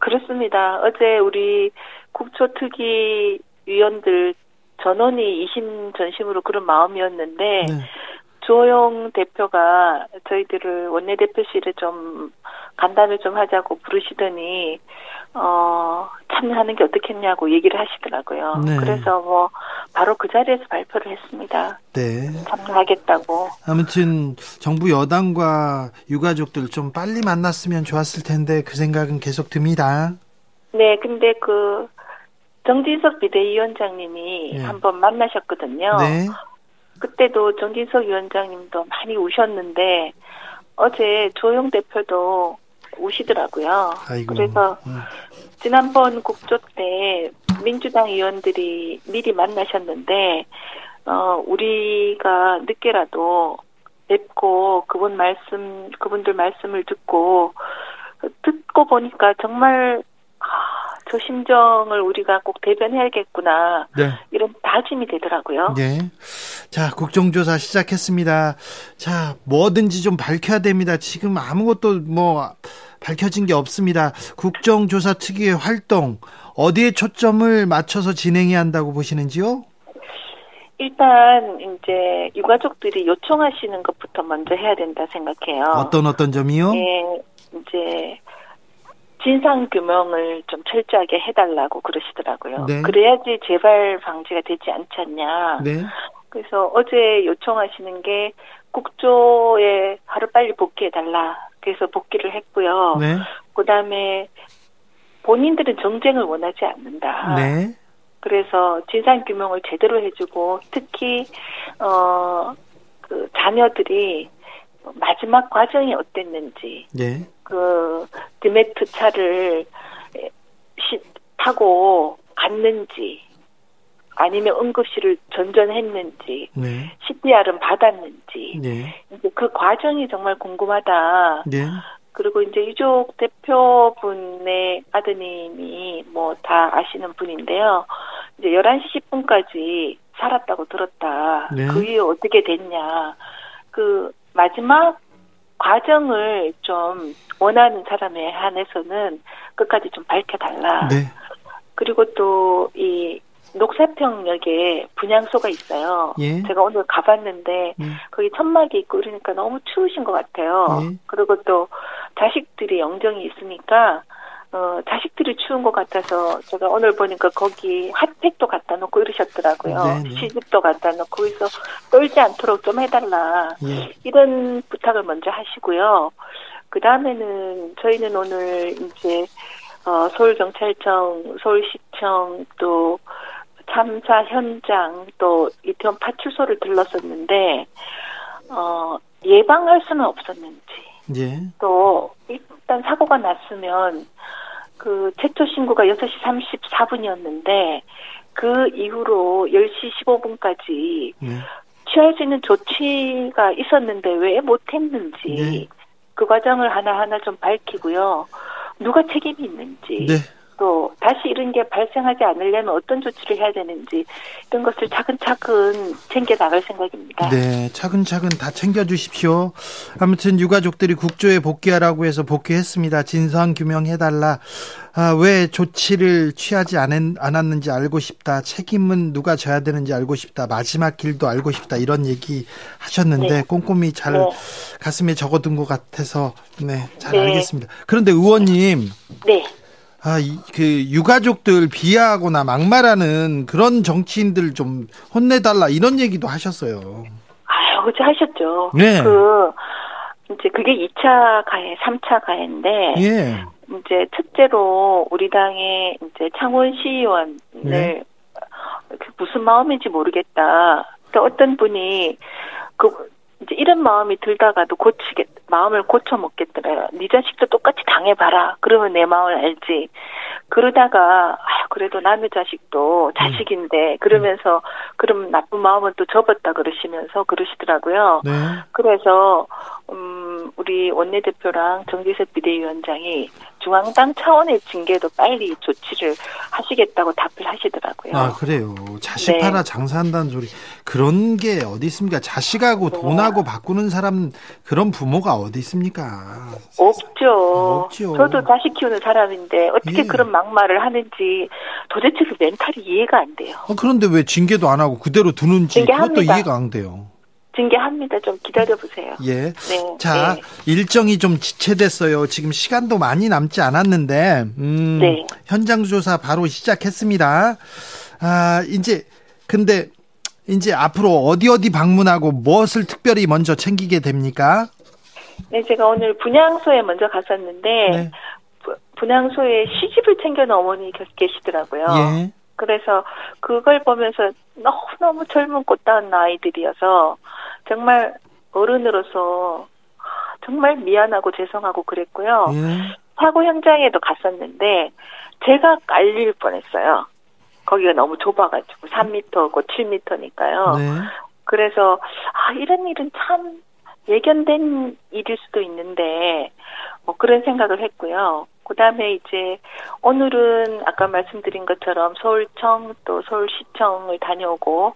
그렇습니다. 어제 우리 국초특위 위원들 전원이 이심 전심으로 그런 마음이었는데 네. 조영 대표가 저희들을 원내대표실에 좀 간담회 좀 하자고 부르시더니 어 참여하는 게 어떻겠냐고 얘기를 하시더라고요. 네. 그래서 뭐 바로 그 자리에서 발표를 했습니다. 네. 참여하겠다고. 아무튼 정부 여당과 유가족들 좀 빨리 만났으면 좋았을 텐데 그 생각은 계속 듭니다. 네, 근데 그 정진석 비대위원장님이 네. 한번 만나셨거든요. 네. 그때도 정진석 위원장님도 많이 우셨는데 어제 조영 대표도 우시더라고요. 아이고. 그래서 음. 지난번 국조 때 민주당 의원들이 미리 만나셨는데 어 우리가 늦게라도 뵙고 그분 말씀 그분들 말씀을 듣고 듣고 보니까 정말 아, 저 심정을 우리가 꼭 대변해야겠구나 네. 이런 다짐이 되더라고요. 네. 자, 국정조사 시작했습니다. 자, 뭐든지 좀 밝혀야 됩니다. 지금 아무것도 뭐 밝혀진 게 없습니다. 국정조사 특유의 활동 어디에 초점을 맞춰서 진행해야 한다고 보시는지요? 일단 이제 유가족들이 요청하시는 것부터 먼저 해야 된다 생각해요. 어떤 어떤 점이요? 예, 이제 진상 규명을 좀 철저하게 해달라고 그러시더라고요. 네. 그래야지 재발 방지가 되지 않지 않냐. 네. 그래서 어제 요청하시는 게 국조에 하루 빨리 복귀해 달라. 그래서 복귀를 했고요. 네. 그 다음에 본인들은 정쟁을 원하지 않는다. 네. 그래서 진상 규명을 제대로 해주고 특히 어 그 자녀들이 마지막 과정이 어땠는지 네. 그 드메트 차를 시, 타고 갔는지 아니면 응급실을 전전했는지 네. CPR은 받았는지 네. 이제 그 과정이 정말 궁금하다. 네. 그리고 이제 유족 대표분의 아드님이 뭐 다 아시는 분인데요. 이제 11시 10분까지 살았다고 들었다. 네. 그 이후 어떻게 됐냐. 그 마지막 과정을 좀 원하는 사람에 한해서는 끝까지 좀 밝혀달라. 네. 그리고 또 이 녹사평역에 분향소가 있어요. 예. 제가 오늘 가봤는데 네. 거기 천막이 있고 그러니까 너무 추우신 것 같아요. 예. 그리고 또 자식들이 영정이 있으니까 어 자식들이 추운 것 같아서 제가 오늘 보니까 거기 핫팩도 갖다 놓고 이러셨더라고요. 네, 네. 시집도 갖다 놓고 거기서 떨지 않도록 좀 해달라. 예. 이런 부탁을 먼저 하시고요. 그 다음에는 저희는 오늘 이제 어, 서울경찰청, 서울시청 또 참사 현장 또 이태원 파출소를 들렀었는데 어, 예방할 수는 없었는지 예. 또 일단 사고가 났으면 그 최초 신고가 6시 34분이었는데 그 이후로 10시 15분까지 네. 취할 수 있는 조치가 있었는데 왜 못했는지 네. 그 과정을 하나하나 좀 밝히고요. 누가 책임이 있는지 네. 또 다시 이런 게 발생하지 않으려면 어떤 조치를 해야 되는지 이런 것을 차근차근 챙겨 나갈 생각입니다. 네, 차근차근 다 챙겨 주십시오. 아무튼 유가족들이 국조에 복귀하라고 해서 복귀했습니다. 진상 규명해 달라. 아, 왜 조치를 취하지 않은, 않았는지 알고 싶다. 책임은 누가 져야 되는지 알고 싶다. 마지막 길도 알고 싶다. 이런 얘기 하셨는데 네. 꼼꼼히 잘 네. 가슴에 적어둔 것 같아서 네, 잘 네. 알겠습니다. 그런데 의원님, 네. 아, 이, 그, 유가족들 비하하거나 막말하는 그런 정치인들 좀 혼내달라 이런 얘기도 하셨어요. 아유, 그제 하셨죠. 네. 그 이제 그게 2차 가해, 3차 가해인데 예. 이제 첫째로 우리 당의 이제 창원 시의원을 네. 그 무슨 마음인지 모르겠다. 또 어떤 분이 그 이제 이런 마음이 들다가도 고치겠 마음을 고쳐 먹겠더래요. 네 자식도 똑같이 당해봐라. 그러면 내 마음을 알지. 그러다가 아 그래도 남의 자식도 자식인데 그러면서 그럼 나쁜 마음은 또 접었다 그러시면서 그러시더라고요. 네. 그래서 음 우리 원내대표랑 정기석 비대위원장이 중앙당 차원의 징계도 빨리 조치를 하시겠다고 답을 하시더라고요. 아, 그래요. 자식 네. 팔아 장사한다는 소리. 그런 게 어디 있습니까? 자식하고 네. 돈하고 바꾸는 사람, 그런 부모가 어디 있습니까? 없죠. 없죠. 저도 자식 키우는 사람인데 어떻게 예. 그런 막말을 하는지 도대체 그 멘탈이 이해가 안 돼요. 어, 그런데 왜 징계도 안 하고 그대로 두는지 그것도. 이해가 안 돼요. 징계합니다. 좀 기다려 보세요. 예. 네. 자, 네. 일정이 좀 지체됐어요. 지금 시간도 많이 남지 않았는데, 음, 네. 현장 조사 바로 시작했습니다. 아, 이제, 근데, 이제 앞으로 어디 어디 방문하고 무엇을 특별히 먼저 챙기게 됩니까? 네, 제가 오늘 분향소에 먼저 갔었는데 네. 부- 분향소에 시집을 챙겨놓은 어머니 계- 계시더라고요. 예. 그래서 그걸 보면서 너무너무 젊은 꽃다운 아이들이어서 정말 어른으로서 정말 미안하고 죄송하고 그랬고요. 예. 사고 현장에도 갔었는데 제가 깔릴 뻔했어요. 거기가 너무 좁아가지고 3m고 7m니까요. 네. 그래서 아 이런 일은 참 예견된 일일 수도 있는데 뭐 그런 생각을 했고요. 그다음에 이제 오늘은 아까 말씀드린 것처럼 서울청 또 서울시청을 다녀오고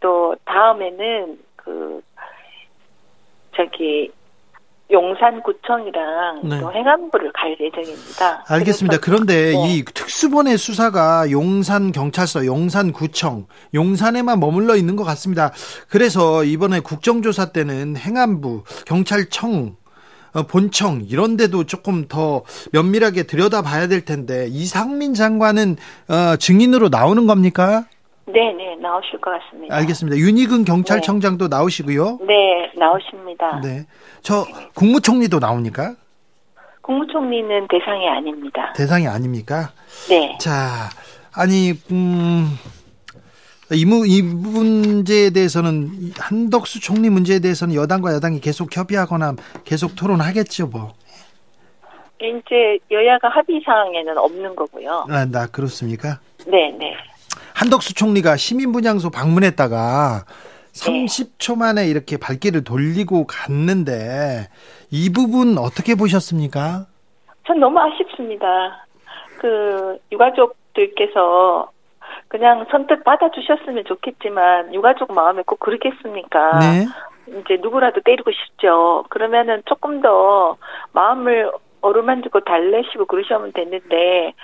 또 다음에는 그 저기 용산구청이랑 네. 또 행안부를 갈 예정입니다. 알겠습니다. 그런데 네. 이 특수본의 수사가 용산 경찰서, 용산 구청, 용산에만 머물러 있는 것 같습니다. 그래서 이번에 국정조사 때는 행안부, 경찰청, 어, 본청 이런 데도 조금 더 면밀하게 들여다봐야 될 텐데 이상민 장관은 어, 증인으로 나오는 겁니까? 네 네 나오실 것 같습니다. 알겠습니다. 윤희근 경찰청장도 나오시고요. 네 나오십니다. 네. 저 국무총리도 나옵니까? 국무총리는 대상이 아닙니다. 대상이 아닙니까? 네. 자, 아니, 음, 이, 무, 이 문제에 대해서는, 이 한덕수 총리 문제에 대해서는 여당과 여당이 계속 협의하거나 계속 토론하겠죠, 뭐. 이제 여야가 합의 사항에는 없는 거고요. 아, 나 그렇습니까? 네, 네. 한덕수 총리가 시민분향소 방문했다가 30초 만에 이렇게 발길을 돌리고 갔는데 이 부분 어떻게 보셨습니까? 전 너무 아쉽습니다. 그 유가족들께서 그냥 선뜻 받아주셨으면 좋겠지만 유가족 마음에 꼭 그러겠습니까? 네. 이제 누구라도 때리고 싶죠. 그러면은 조금 더 마음을 어루만지고 달래시고 그러시면 됐는데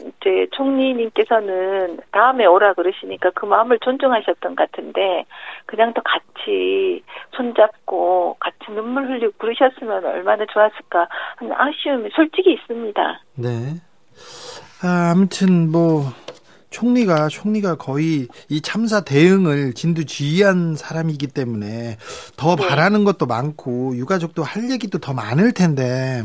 이제 총리님께서는 다음에 오라 그러시니까 그 마음을 존중하셨던 것 같은데 그냥 더 같이 손잡고 같이 눈물 흘리고 그러셨으면 얼마나 좋았을까 하는 아쉬움이 솔직히 있습니다. 네. 아, 아무튼 뭐 총리가 총리가 거의 이 참사 대응을 진두지휘한 사람이기 때문에 더 네. 바라는 것도 많고 유가족도 할 얘기도 더 많을 텐데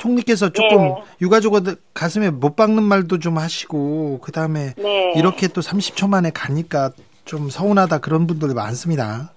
총리께서 조금 네. 유가족들 가슴에 못 박는 말도 좀 하시고 그 다음에 네. 이렇게 또 30초 만에 가니까 좀 서운하다 그런 분들 많습니다.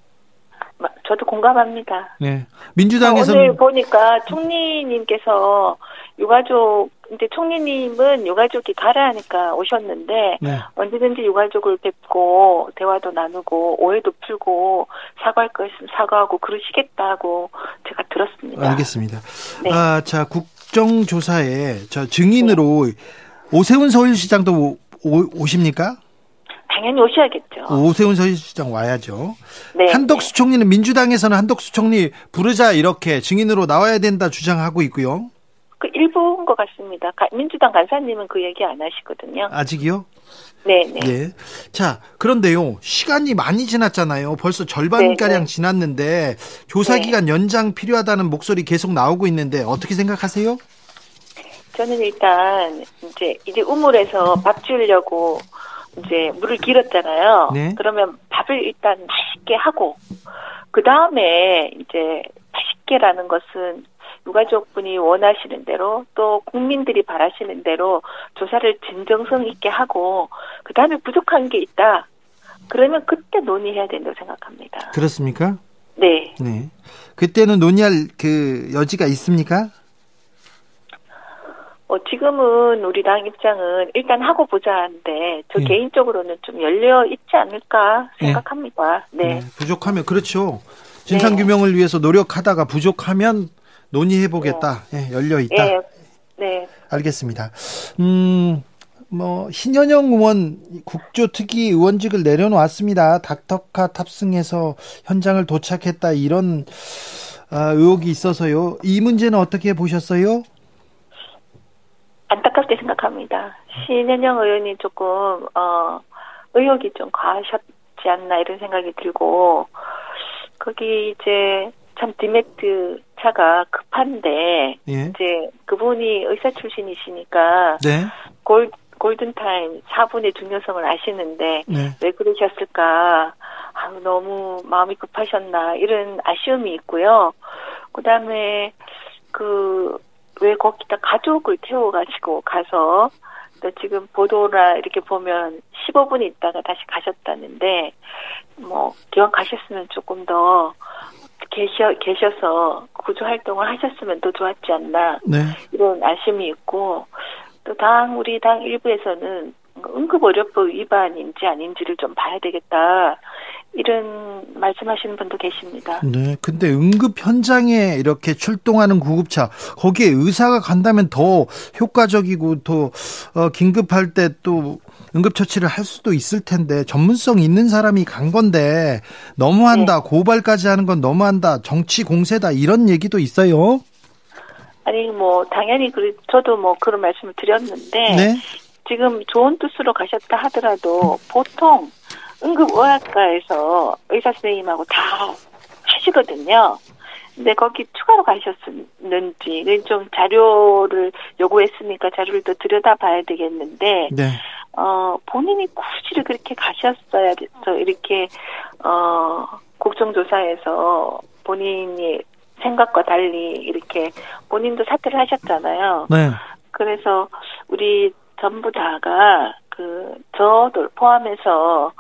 마- 저도 공감합니다. 네. 민주당에서 오늘 보니까 총리님께서 유가족 근데 총리님은 유가족이 가라 하니까 오셨는데 네. 언제든지 유가족을 뵙고 대화도 나누고 오해도 풀고 사과할 거 있으면 사과하고 그러시겠다고 제가 들었습니다. 알겠습니다. 네. 아, 자, 국 정조사에 저 증인으로 오세훈 서울시장도 오, 오- 오 십니까? 당연히 오셔야겠죠. 오세훈 서울시장 와야죠. 네. 한덕수 총리는 민주당에서는 한덕수 총리 부르자 이렇게 증인으로 나와야 된다 주장하고 있고요. 그 일부인 것 같습니다. 가- 민주당 간사님은 그 얘기 안 하시거든요. 아직이요? 네, 네. 예. 자, 그런데요. 시간이 많이 지났잖아요. 벌써 절반가량 네, 네. 지났는데 조사 네. 기간 연장 필요하다는 목소리 계속 나오고 있는데 어떻게 생각하세요? 저는 일단 이제 이제 우물에서 밥 주려고 이제 물을 길었잖아요. 네. 그러면 밥을 일단 맛있게 하고 그 다음에 이제 맛있게라는 것은 유가족 분이 원하시는 대로 또 국민들이 바라시는 대로 조사를 진정성 있게 하고 그 다음에 부족한 게 있다. 그러면 그때 논의해야 된다고 생각합니다. 그렇습니까? 네. 네. 그때는 논의할 그 여지가 있습니까? 어, 지금은 우리 당 입장은 일단 하고 보자 하는데 저 예. 개인적으로는 좀 열려 있지 않을까 예. 생각합니다. 네. 부족하면 그렇죠. 진상 규명을 위해서 노력하다가 부족하면 논의해 보겠다. 예, 열려 있다. 예. 네. 알겠습니다. 음, 뭐 신현영 의원 국조 특위 의원직을 내려놓았습니다. 닥터카 탑승해서 현장을 도착했다 이런 아, 의혹이 있어서요. 이 문제는 어떻게 보셨어요? 안타깝게 생각합니다. 신현영 의원이 조금 어 의욕이 좀 과하셨지 않나 이런 생각이 들고 거기 이제 참 디메트 차가 급한데 예. 이제 그분이 의사 출신이시니까 네. 골 골든타임 4분의 중요성을 아시는데 네. 왜 그러셨을까? 아, 너무 마음이 급하셨나 이런 아쉬움이 있고요. 그다음에 그 왜 거기다 가족을 태워가지고 가서 또 지금 보도나 이렇게 보면 15분 있다가 다시 가셨다는데 뭐 기왕 가셨으면 조금 더 계셔 계셔서 구조 활동을 하셨으면 더 좋았지 않나 네. 이런 아쉬움이 있고 또 당 우리 당 일부에서는 응급의료법 위반인지 아닌지를 좀 봐야 되겠다 이런 말씀하시는 분도 계십니다. 네. 근데 응급 현장에 이렇게 출동하는 구급차 거기에 의사가 간다면 더 효과적이고 더 어, 긴급할 때 또 응급 처치를 할 수도 있을 텐데 전문성 있는 사람이 간 건데 너무한다 고발까지 하는 건 너무한다 정치 공세다 이런 얘기도 있어요. 아니 뭐 당연히 그 저도 뭐 그런 말씀을 드렸는데 네. 지금 좋은 뜻으로 가셨다 하더라도 보통 응급의학과에서 의사 선생님하고 다 하시거든요. 근데 거기 추가로 가셨는지 그좀 자료를 요구했으니까 자료를 더 들여다봐야 되겠는데 네. 어 본인이 굳이 그렇게 가셨어야 돼서 이렇게 어 국정조사에서 본인이 생각과 달리 이렇게 본인도 사퇴를 하셨잖아요. 네. 그래서 우리 전부 다가 그 저도 포함해서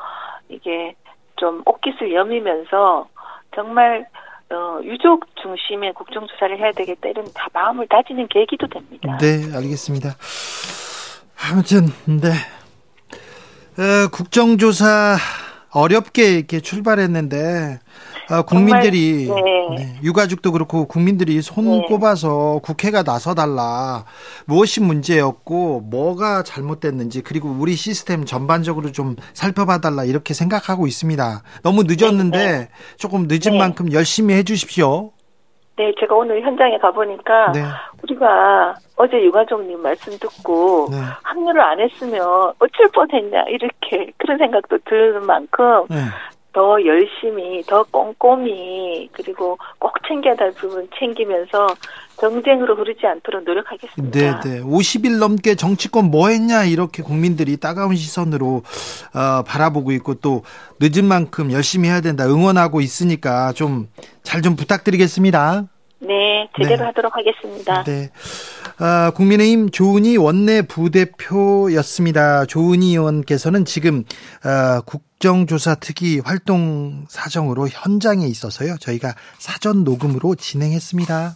이게 좀 옷깃을 여미면서 정말 어, 유족 중심의 국정조사를 해야 되겠다 이런 다 마음을 다지는 계기도 됩니다. 네, 알겠습니다. 아무튼 네. 어, 국정조사 어렵게 이렇게 출발했는데 어, 국민들이 정말, 네. 네, 유가족도 그렇고 국민들이 손 네. 꼽아서 국회가 나서달라 무엇이 문제였고 뭐가 잘못됐는지 그리고 우리 시스템 전반적으로 좀 살펴봐달라 이렇게 생각하고 있습니다. 너무 늦었는데 네, 조금 늦은 네. 만큼 열심히 해주십시오. 네, 제가 오늘 현장에 가보니까 네. 우리가 어제 유가족님 말씀 듣고 네. 합류를 안 했으면 어쩔 뻔했냐 이렇게 그런 생각도 드는 만큼 네. 더 열심히, 더 꼼꼼히, 그리고 꼭 챙겨야 될 부분 챙기면서 경쟁으로 흐르지 않도록 노력하겠습니다. 네, 네. 50일 넘게 정치권 뭐 했냐 이렇게 국민들이 따가운 시선으로 어, 바라보고 있고 또 늦은 만큼 열심히 해야 된다 응원하고 있으니까 좀잘좀 부탁드리겠습니다. 네, 제대로 네. 하도록 하겠습니다. 네. 아, 국민의힘 조은희 원내 부대표였습니다. 조은희 의원께서는 지금 아, 국정조사 특위 활동 사정으로 현장에 있어서요. 저희가 사전 녹음으로 진행했습니다.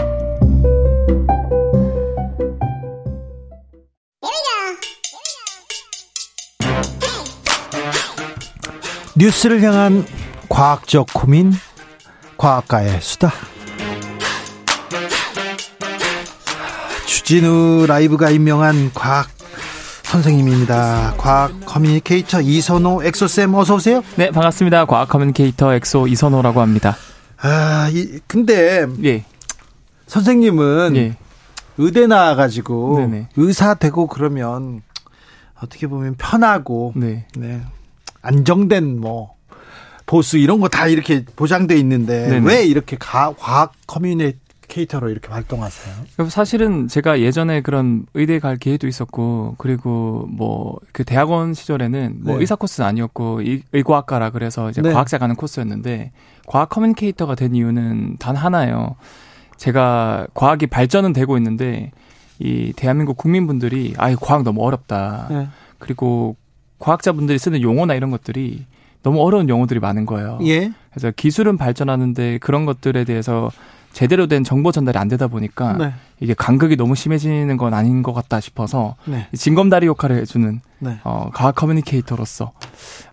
뉴스를 향한 과학적 고민, 과학과의 수다. 주진우 라이브가 임명한 과학 선생님입니다. 과학 communicator 이선호 엑소쌤 어서 오세요. 네, 반갑습니다. 과학 communicator 엑소 이선호라고 합니다. 아, 이, 근데 예. 선생님은 예. 의대 나와 가지고 네네. 의사 되고 그러면 어떻게 보면 편하고 네. 네. 안정된 뭐 보수 이런 거 다 이렇게 보장돼 있는데 네네. 왜 이렇게 가, 과학 communicator로 이렇게 활동하세요? 사실은 제가 예전에 그런 의대 갈 기회도 있었고 그리고 뭐 그 대학원 시절에는 뭐 네. 의사 코스는 아니었고 의, 의과학과라 그래서 이제 네. 과학자 가는 코스였는데 과학 커뮤니케이터가 된 이유는 단 하나예요. 제가 과학이 발전은 되고 있는데 이 대한민국 국민분들이 아이 과학 너무 어렵다. 네. 그리고 과학자분들이 쓰는 용어나 이런 것들이 너무 어려운 용어들이 많은 거예요. 예. 그래서 기술은 발전하는데 그런 것들에 대해서 제대로 된 정보 전달이 안 되다 보니까 네. 이게 간극이 너무 심해지는 건 아닌 것 같다 싶어서 네. 징검다리 역할을 해주는 네. 어, 과학 커뮤니케이터로서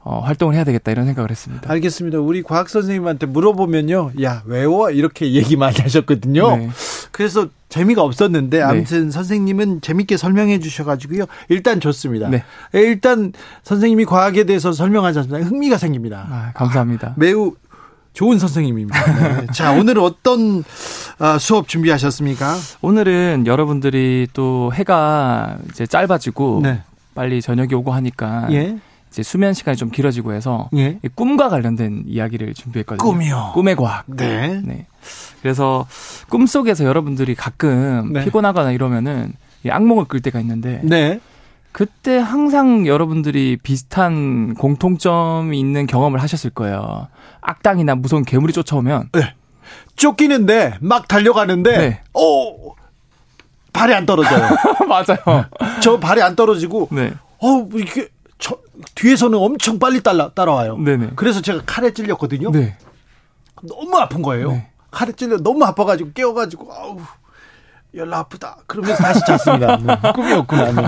어, 활동을 해야 되겠다 이런 생각을 했습니다. 알겠습니다. 우리 과학 선생님한테 물어보면요. 야, 외워 이렇게 얘기 많이 하셨거든요. 네. 그래서 재미가 없었는데 아무튼 선생님은 재밌게 설명해 주셔 가지고요. 일단 좋습니다. 네. 일단 선생님이 과학에 대해서 설명하지 않습니까? 흥미가 생깁니다. 아, 감사합니다. 매우 좋은 선생님입니다. 네. 자, 오늘 어떤 아, 수업 준비하셨습니까? 오늘은 여러분들이 또 해가 이제 짧아지고 네. 빨리 저녁이 오고 하니까 예. 이제 수면 시간이 좀 길어지고 해서 예. 이 꿈과 관련된 이야기를 준비했거든요. 꿈이요. 꿈의 과학. 네. 네. 그래서 꿈 속에서 여러분들이 가끔 네. 피곤하거나 이러면은 이 악몽을 꿀 때가 있는데 네. 그때 항상 여러분들이 비슷한 공통점이 있는 경험을 하셨을 거예요. 악당이나 무서운 괴물이 쫓아오면 쫓기는데 막 달려가는데 네. 어 발이 안 떨어져요. 맞아요. 저 발이 안 떨어지고 네. 어 이게 저 뒤에서는 엄청 빨리 따라 따라와요. 네네. 그래서 제가 칼에 찔렸거든요. 네. 너무 아픈 거예요. 네. 칼에 찔려 너무 아파가지고 깨워가지고 아우 열나 아프다. 그러면서 다시 잤습니다. 네. 꿈이었구나. 네.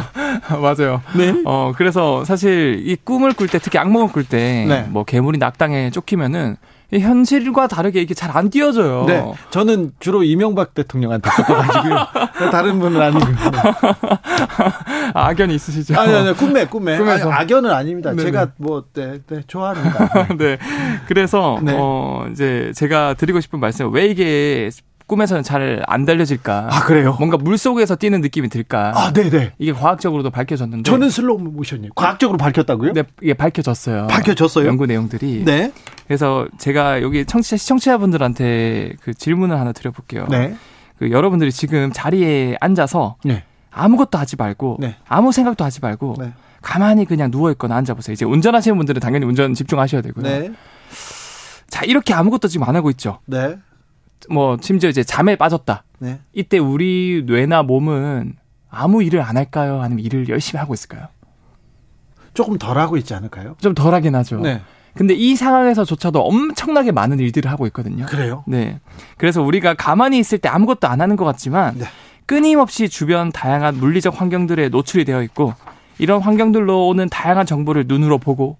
맞아요. 네. 어, 그래서 사실 이 꿈을 꿀 때, 특히 악몽을 꿀 때, 네. 뭐 괴물이 낙당에 쫓기면은 이 현실과 다르게 이게 잘 안 띄어져요. 네. 저는 주로 이명박 대통령한테 쫓겨가지고요. 다른 분은 아니고. 네. 아, 악연이 있으시죠? 아니, 아니, 꿈에, 꿈에. 꿈에서. 아니, 악연은 아닙니다. 네네. 제가 뭐, 네, 네, 좋아합니다. 네. 그래서 네. 어 이제 제가 드리고 싶은 말씀 왜 이게 꿈에서는 잘 안 달려질까? 아, 그래요? 뭔가 물 속에서 뛰는 느낌이 들까? 아, 네네. 이게 과학적으로도 밝혀졌는데 저는 슬로우 모션이에요. 과학적으로 밝혔다고요? 네, 이게 밝혀졌어요. 밝혀졌어요? 연구 내용들이. 네. 그래서 제가 여기 청취자 시청자분들한테 그 질문을 하나 드려볼게요. 네. 그 여러분들이 지금 자리에 앉아서 네. 아무것도 하지 말고 네. 아무 생각도 하지 말고 네. 가만히 그냥 누워 있거나 앉아 보세요. 이제 운전하시는 분들은 당연히 운전 집중하셔야 되고요. 네. 자 이렇게 아무것도 지금 안 하고 있죠. 네. 뭐 심지어 이제 잠에 빠졌다. 네. 이때 우리 뇌나 몸은 아무 일을 안 할까요? 아니면 일을 열심히 하고 있을까요? 조금 덜 하고 있지 않을까요? 좀 덜 하긴 하죠. 네. 근데 이 상황에서조차도 엄청나게 많은 일들을 하고 있거든요. 그래요? 네. 그래서 우리가 가만히 있을 때 아무것도 안 하는 것 같지만 네. 끊임없이 주변 다양한 물리적 환경들에 노출이 되어 있고 이런 환경들로 오는 다양한 정보를 눈으로 보고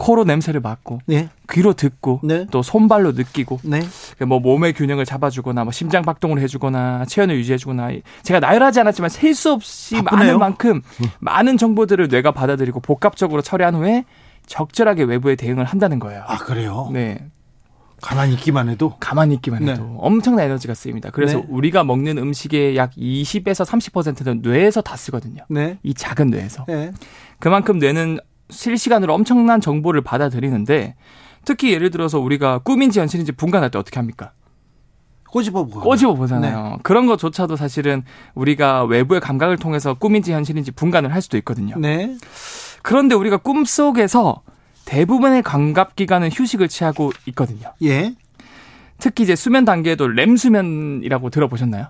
코로 냄새를 맡고 네. 귀로 듣고 네. 또 손발로 느끼고 네. 뭐 몸의 균형을 잡아주거나 뭐 심장 박동을 해주거나 체온을 유지해주거나 제가 나열하지 않았지만 셀 수 없이 바쁘네요. 많은 만큼 많은 정보들을 뇌가 받아들이고 복합적으로 처리한 후에 적절하게 외부에 대응을 한다는 거예요. 아, 그래요? 네. 가만히 있기만 해도? 가만히 있기만 네. 해도 엄청난 에너지가 쓰입니다. 그래서 네. 우리가 먹는 음식의 약 20에서 30%는 뇌에서 다 쓰거든요. 네. 이 작은 뇌에서. 네. 그만큼 뇌는 실시간으로 엄청난 정보를 받아들이는데 특히 예를 들어서 우리가 꿈인지 현실인지 분간할 때 어떻게 합니까? 꼬집어 보고. 꼬집어 보잖아요. 그런 것조차도 사실은 우리가 외부의 감각을 통해서 꿈인지 현실인지 분간을 할 수도 있거든요. 네. 그런데 우리가 꿈 속에서 대부분의 감각 기관은 휴식을 취하고 있거든요. 예. 특히 이제 수면 단계에도 렘 수면이라고 들어보셨나요?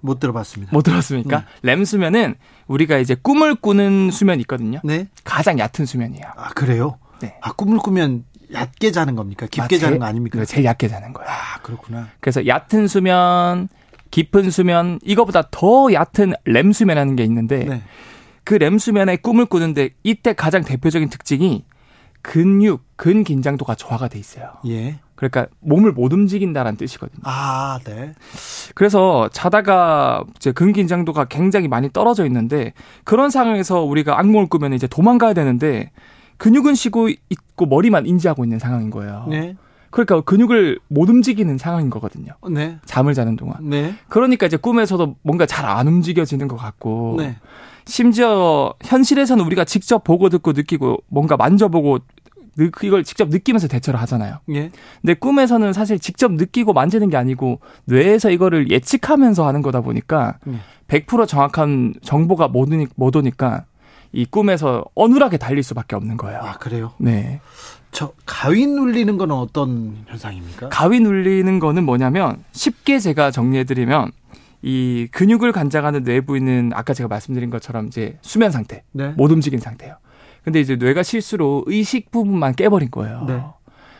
못 들어봤습니다. 못 들었습니까? 네. 렘 수면은 우리가 이제 꿈을 꾸는 수면이 있거든요. 네. 가장 얕은 수면이에요. 아, 그래요? 네. 아, 꿈을 꾸면 얕게 자는 겁니까? 깊게 아, 자는 거 아닙니까? 네, 제일 얕게 자는 거예요. 아, 그렇구나. 그래서 얕은 수면, 깊은 수면, 이거보다 더 얕은 렘 수면이라는 게 있는데 네. 그렘 수면에 꿈을 꾸는데 이때 가장 대표적인 특징이 근육, 근 긴장도가 저하가 돼 있어요. 예. 그러니까 몸을 못 움직인다라는 뜻이거든요. 아, 네. 그래서 자다가 이제 근 긴장도가 굉장히 많이 떨어져 있는데 그런 상황에서 우리가 악몽을 꾸면 이제 도망가야 되는데 근육은 쉬고 있고 머리만 인지하고 있는 상황인 거예요. 네. 그러니까 근육을 못 움직이는 상황인 거거든요. 네. 잠을 자는 동안. 네. 그러니까 이제 꿈에서도 뭔가 잘 안 움직여지는 것 같고 네. 심지어 현실에서는 우리가 직접 보고 듣고 느끼고 뭔가 만져보고 느- 이걸 직접 느끼면서 대처를 하잖아요. 예. 근데 꿈에서는 사실 직접 느끼고 만지는 게 아니고 뇌에서 이거를 예측하면서 하는 거다 보니까 네. 100% 정확한 정보가 못, 오니, 못 오니까 이 꿈에서 어눌하게 달릴 수밖에 없는 거예요. 아, 그래요? 네. 저 가위 눌리는 건 어떤 현상입니까? 가위 눌리는 거는 뭐냐면 쉽게 제가 정리해드리면 이 근육을 관장하는 뇌 부위는 아까 제가 말씀드린 것처럼 이제 수면 상태, 네. 못 움직인 상태예요. 근데 이제 뇌가 실수로 의식 부분만 깨버린 거예요. 네.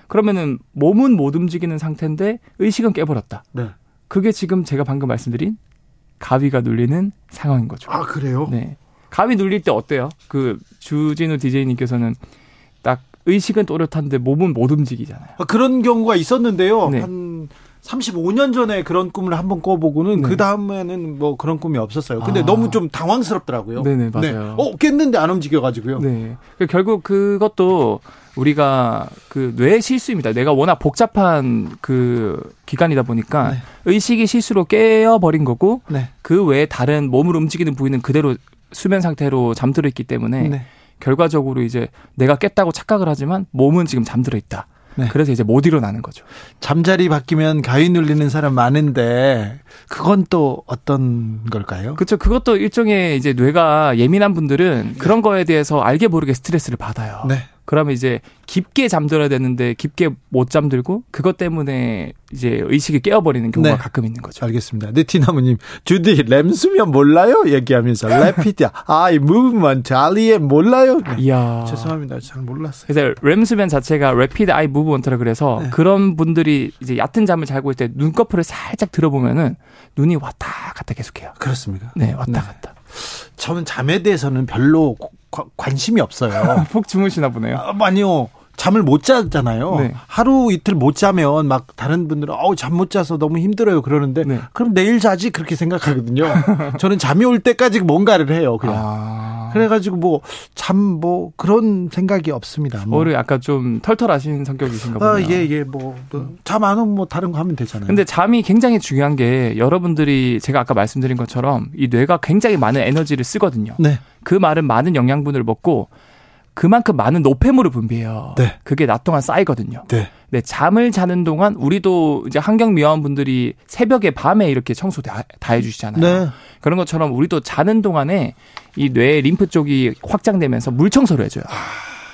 그러면은 몸은 못 움직이는 상태인데 의식은 깨버렸다. 네. 그게 지금 제가 방금 말씀드린 가위가 눌리는 상황인 거죠. 아, 그래요? 네. 가위 눌릴 때 어때요? 그 주진우 DJ님께서는 딱 의식은 또렷한데 몸은 못 움직이잖아요. 아, 그런 경우가 있었는데요. 네. 한 35년 전에 그런 꿈을 한번 꿔보고는 네. 그 다음에는 뭐 그런 꿈이 없었어요. 근데 아. 너무 좀 당황스럽더라고요. 네네, 맞아요. 어, 깼는데 안 움직여가지고요. 네. 그 결국 그것도 우리가 그 뇌의 실수입니다. 뇌가 워낙 복잡한 그 기관이다 보니까 네. 의식이 실수로 깨어버린 거고 네. 그 외에 다른 몸을 움직이는 부위는 그대로 수면 상태로 잠들어 있기 때문에 네. 결과적으로 이제 내가 깼다고 착각을 하지만 몸은 지금 잠들어 있다. 네. 그래서 이제 못 일어나는 거죠. 잠자리 바뀌면 가위 눌리는 사람 많은데 그건 또 어떤 걸까요? 그렇죠. 그것도 일종의 이제 뇌가 예민한 분들은 그런 거에 대해서 알게 모르게 스트레스를 받아요. 네. 그러면 이제 깊게 잠들어야 되는데 깊게 못 잠들고 그것 때문에 이제 의식이 깨어버리는 경우가 네. 가끔 있는 거죠. 알겠습니다. 네티나무님, 주디 렘 수면 몰라요? 얘기하면서 Rapid Eye Movement REM 몰라요? 네. 이야. 죄송합니다. 잘 몰랐어요. 그래서 렘 수면 자체가 Rapid Eye Movement라 그래서 네. 그런 분들이 이제 얕은 잠을 자고 있을 때 눈꺼풀을 살짝 들어보면은 눈이 왔다 갔다 계속해요. 그렇습니까? 네, 왔다 네. 갔다. 저는 잠에 대해서는 별로 과- 관심이 없어요. 푹 주무시나 보네요. 아, 아니요. 잠을 못 자잖아요. 네. 하루 이틀 못 자면 막 다른 분들은 어우 잠 못 자서 너무 힘들어요 그러는데 네. 그럼 내일 자지 그렇게 생각하거든요. 저는 잠이 올 때까지 뭔가를 해요 그냥. 아. 그래가지고 뭐잠뭐 그런 생각이 없습니다. 뭐. 오히려 약간 좀 털털하신 성격이신가 보네요. 아, 예, 예, 뭐, 잠 안 오면 뭐 다른 거 하면 되잖아요. 근데 잠이 굉장히 중요한 게 여러분들이 제가 아까 말씀드린 것처럼 이 뇌가 굉장히 많은 에너지를 쓰거든요. 네. 그 말은 많은 영양분을 먹고 그만큼 많은 노폐물을 분비해요. 네. 그게 낮 동안 쌓이거든요. 네. 네, 잠을 자는 동안 우리도 이제 환경 미화원분들이 새벽에 밤에 이렇게 청소 다, 다 해주시잖아요. 네. 그런 것처럼 우리도 자는 동안에 이 뇌 림프 쪽이 확장되면서 물 청소를 해줘요.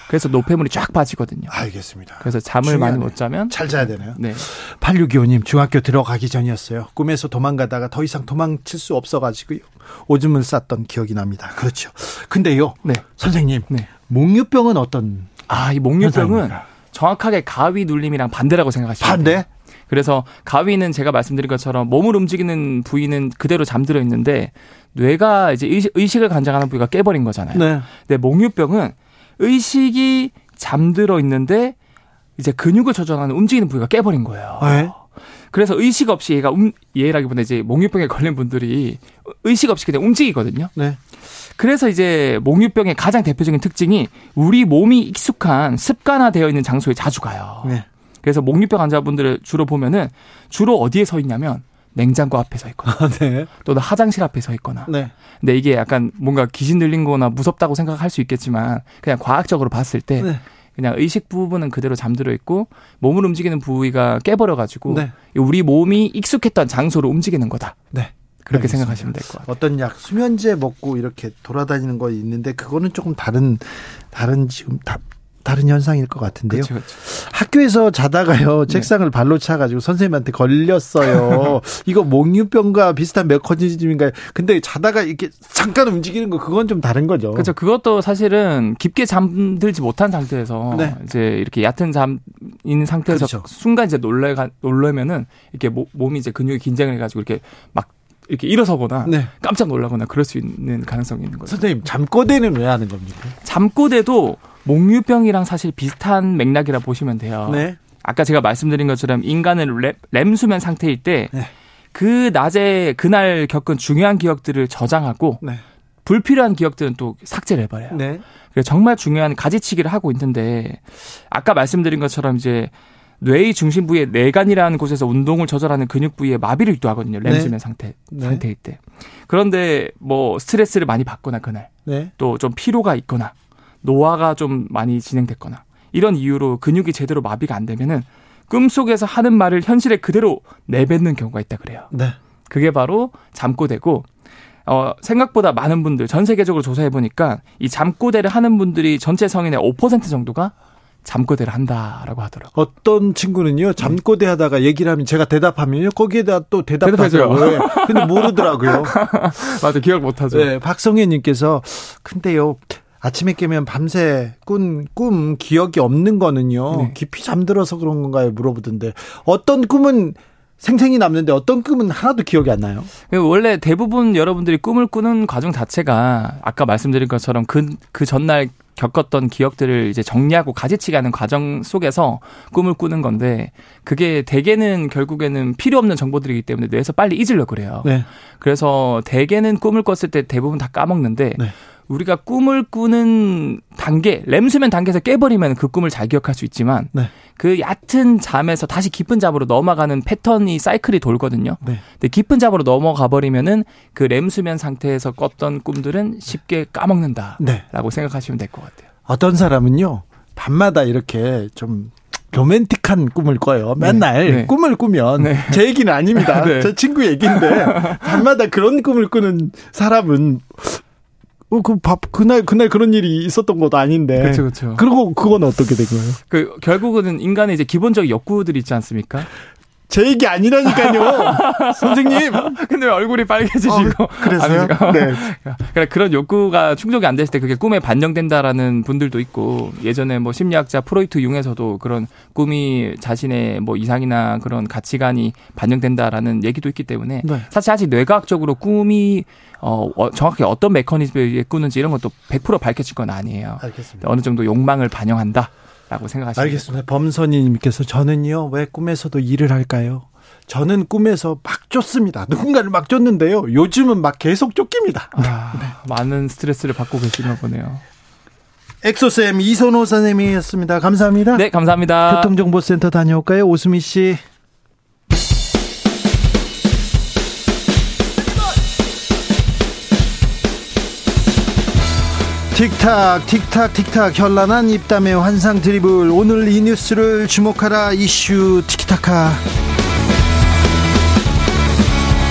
그래서 노폐물이 쫙 빠지거든요. 알겠습니다. 그래서 잠을 중요하네. 많이 못 자면 잘 자야 되나요? 네. 8625님, 중학교 들어가기 전이었어요. 꿈에서 도망가다가 더 이상 도망칠 수 없어가지고요. 오줌을 쌌던 기억이 납니다. 그렇죠. 근데요, 네. 선생님, 네. 몽유병은 어떤 아, 이 목류병은 현상입니까? 정확하게 가위 눌림이랑 반대라고 생각하시면 돼요. 반대? 그래서 가위는 제가 말씀드린 것처럼 몸을 움직이는 부위는 그대로 잠들어 있는데 뇌가 이제 의식, 의식을 관장하는 부위가 깨버린 거잖아요. 네. 근데 목류병은 의식이 잠들어 있는데 이제 근육을 조절하는 움직이는 부위가 깨버린 거예요. 네. 그래서 의식 없이 얘가 움, 얘라기보다 이제 목류병에 걸린 분들이 의식 없이 그냥 움직이거든요. 네. 그래서 이제 목류병의 가장 대표적인 특징이 우리 몸이 익숙한 습관화되어 있는 장소에 자주 가요. 네. 그래서 목류병 환자분들을 주로 보면은 주로 어디에 서 있냐면 냉장고 앞에 서 있거나 아, 네. 또는 화장실 앞에 서 있거나. 네. 근데 이게 약간 뭔가 귀신 들린 거나 무섭다고 생각할 수 있겠지만 그냥 과학적으로 봤을 때 네. 그냥 의식 부분은 그대로 잠들어 있고 몸을 움직이는 부위가 깨버려 가지고 네. 우리 몸이 익숙했던 장소로 움직이는 거다. 네. 그렇게 알겠습니다. 생각하시면 될 것 같아요. 어떤 약 수면제 먹고 이렇게 돌아다니는 거 있는데 그거는 조금 다른 다른 지금 다 다른 현상일 것 같은데요. 그렇죠, 그렇죠. 학교에서 자다가요 책상을 발로 차가지고 선생님한테 걸렸어요. 이거 몽유병과 비슷한 메커니즘인가요? 근데 자다가 이렇게 잠깐 움직이는 거 그건 좀 다른 거죠. 그렇죠. 그것도 사실은 깊게 잠들지 못한 상태에서 네. 이제 이렇게 얕은 잠인 상태에서 그렇죠. 순간 이제 놀래가 놀래면은 이렇게 모- 몸이 이제 근육이 긴장을 해가지고 이렇게 막 이렇게 일어서거나 네. 깜짝 놀라거나 그럴 수 있는 가능성이 있는 거죠. 선생님 잠꼬대는 왜 하는 겁니까? 잠꼬대도 몽유병이랑 사실 비슷한 맥락이라 보시면 돼요. 네. 아까 제가 말씀드린 것처럼 인간은 렘, 렘 수면 상태일 때 네. 그 낮에 그날 겪은 중요한 기억들을 저장하고 네. 불필요한 기억들은 또 삭제를 해버려요. 네. 그래서 정말 중요한 가지치기를 하고 있는데 아까 말씀드린 것처럼 이제 뇌의 중심 부의 내관이라는 곳에서 운동을 조절하는 근육 부위에 마비를 유도하거든요. 네. 렘수면 상태 네. 상태일 때. 그런데 뭐 스트레스를 많이 받거나 그날 네. 또좀 피로가 있거나 노화가 좀 많이 진행됐거나 이런 이유로 근육이 제대로 마비가 안 되면은 꿈속에서 하는 말을 현실에 그대로 내뱉는 경우가 있다 그래요. 네. 그게 바로 잠꼬대고 어, 생각보다 많은 분들 전 세계적으로 조사해 보니까 이 잠꼬대를 하는 분들이 전체 성인의 5% 정도가 잠꼬대를 한다라고 하더라고요. 어떤 친구는요 잠꼬대 하다가 얘기를 하면 제가 대답하면요 거기에다 또 대답하더라고요. 네. 근데 모르더라고요. 맞아, 기억 못 하죠. 네, 박성현님께서 근데요 아침에 깨면 밤새 꾼 꿈 기억이 없는 거는요 네. 깊이 잠들어서 그런 건가요 물어보던데 어떤 꿈은 생생히 남는데 어떤 꿈은 하나도 기억이 안 나요. 원래 대부분 여러분들이 꿈을 꾸는 과정 자체가 아까 말씀드린 것처럼 그, 그 전날 겪었던 기억들을 이제 정리하고 가지치기 하는 과정 속에서 꿈을 꾸는 건데 그게 대개는 결국에는 필요 없는 정보들이기 때문에 뇌에서 빨리 잊으려고 그래요. 네. 그래서 대개는 꿈을 꿨을 때 대부분 다 까먹는데 네. 우리가 꿈을 꾸는 단계, 렘수면 단계에서 깨버리면 그 꿈을 잘 기억할 수 있지만 네. 그 얕은 잠에서 다시 깊은 잠으로 넘어가는 패턴이 사이클이 돌거든요. 네. 근데 깊은 잠으로 넘어가 버리면은 그 렘수면 상태에서 꿨던 꿈들은 쉽게 까먹는다라고 네. 생각하시면 될 것 같아요. 어떤 사람은요 밤마다 이렇게 좀 로맨틱한 꿈을 꿔요. 맨날 네. 꿈을 꾸면 네. 제 얘기는 아닙니다. 네. 제 친구 얘기인데 밤마다 그런 꿈을 꾸는 사람은 어, 그 밥, 그날, 그날 그런 일이 있었던 것도 아닌데. 그렇죠, 그렇죠. 그리고 그건 어떻게 된 거예요? 그 결국은 인간의 이제 기본적 욕구들이 있지 않습니까? 제 얘기 아니라니까요. 선생님. 근데 왜 얼굴이 빨개지시고 어, 그래서요? 아닙니까? 네. 그러니까 그런 욕구가 충족이 안 됐을 때 그게 꿈에 반영된다라는 분들도 있고 예전에 뭐 심리학자 프로이트 융에서도 그런 꿈이 자신의 뭐 이상이나 그런 가치관이 반영된다라는 얘기도 있기 때문에 네. 사실 아직 뇌과학적으로 꿈이 어, 어, 정확히 어떤 메커니즘에 의해 꾸는지 이런 것도 100% 밝혀질 건 아니에요. 알겠습니다. 어느 정도 욕망을 반영한다 라고 생각하시면 알겠습니다. 범선이님께서 저는요, 왜 꿈에서도 일을 할까요? 저는 꿈에서 막 쫓습니다. 누군가를 막 쫓는데요. 요즘은 막 계속 쫓깁니다. 아, 많은 스트레스를 받고 계시나 보네요. 엑소쌤 이선호 선생님이었습니다. 감사합니다. 네, 감사합니다. 교통정보센터 다녀올까요? 오수미 씨. 틱탁 틱탁 틱탁 현란한 입담의 환상 드리블 오늘 이 뉴스를 주목하라 이슈 티키타카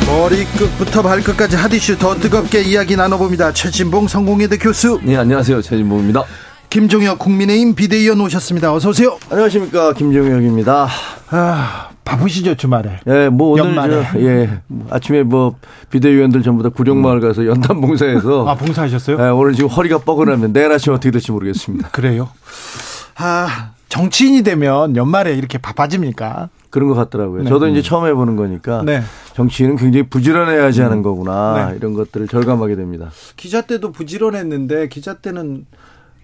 머리끝부터 발끝까지 핫이슈 더 뜨겁게 이야기 나눠봅니다 최진봉 성공회대 교수 네, 안녕하세요. 최진봉입니다. 김종혁 국민의힘 비대위원 오셨습니다 어서 오세요 안녕하십니까. 김종혁입니다. 아 바쁘시죠 주말에 예, 뭐 오늘 연말에. 저, 예, 아침에 뭐 비대위원들 전부 다 구룡마을 가서 연탄 봉사해서 아 봉사하셨어요? 예, 오늘 지금 허리가 뻐근하면 내일 아침 어떻게 될지 모르겠습니다. 그래요? 아, 정치인이 되면 연말에 이렇게 바빠집니까? 그런 것 같더라고요. 네. 저도 이제 처음 해보는 거니까 네. 정치인은 굉장히 부지런해야지 하는 거구나 네. 이런 것들을 절감하게 됩니다. 기자 때도 부지런했는데 기자 때는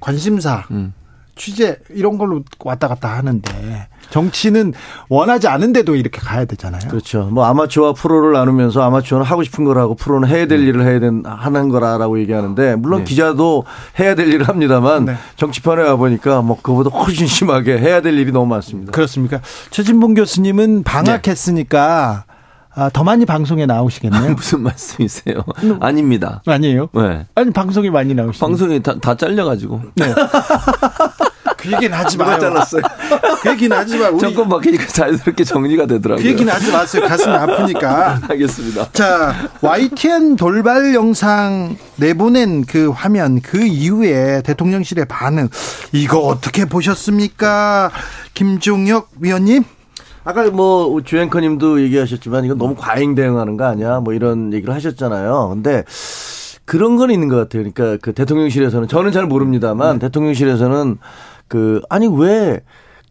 관심사, 음. 취재 이런 걸로 왔다 갔다 하는데 정치는 원하지 않은데도 이렇게 가야 되잖아요. 그렇죠. 뭐 아마추어와 프로를 나누면서 아마추어는 하고 싶은 걸 하고 프로는 해야 될 일을 해야 된 하는 거라라고 얘기하는데 물론 네. 기자도 해야 될 일을 합니다만 네. 정치판에 와 보니까 뭐 그거보다 훨씬 심하게 해야 될 일이 너무 많습니다. 그렇습니까? 최진봉 교수님은 방학했으니까 아, 더 많이 방송에 나오시겠네요. 무슨 말씀이세요? 아닙니다. 아니에요? 네. 아니 방송에 많이 나오시죠. 방송이 다, 다 잘려가지고. 네. 그 얘기는 하지 마요. 잘랐어요? 그 얘기는 하지 마. 우리 정권 바뀌니까 자연스럽게 정리가 되더라고요. 그 얘기는 하지 마세요. 가슴이 아프니까. 알겠습니다. 자, YTN 돌발 영상 내보낸 그 화면 그 이후에 대통령실의 반응 이거 어떻게 보셨습니까? 김종혁 위원님? 아까 뭐 주앵커님도 얘기하셨지만 이건 너무 과잉 대응하는 거 아니야? 뭐 이런 얘기를 하셨잖아요. 근데 그런 건 있는 것 같아요. 그러니까 그 대통령실에서는 저는 잘 모릅니다만 대통령실에서는 그 아니 왜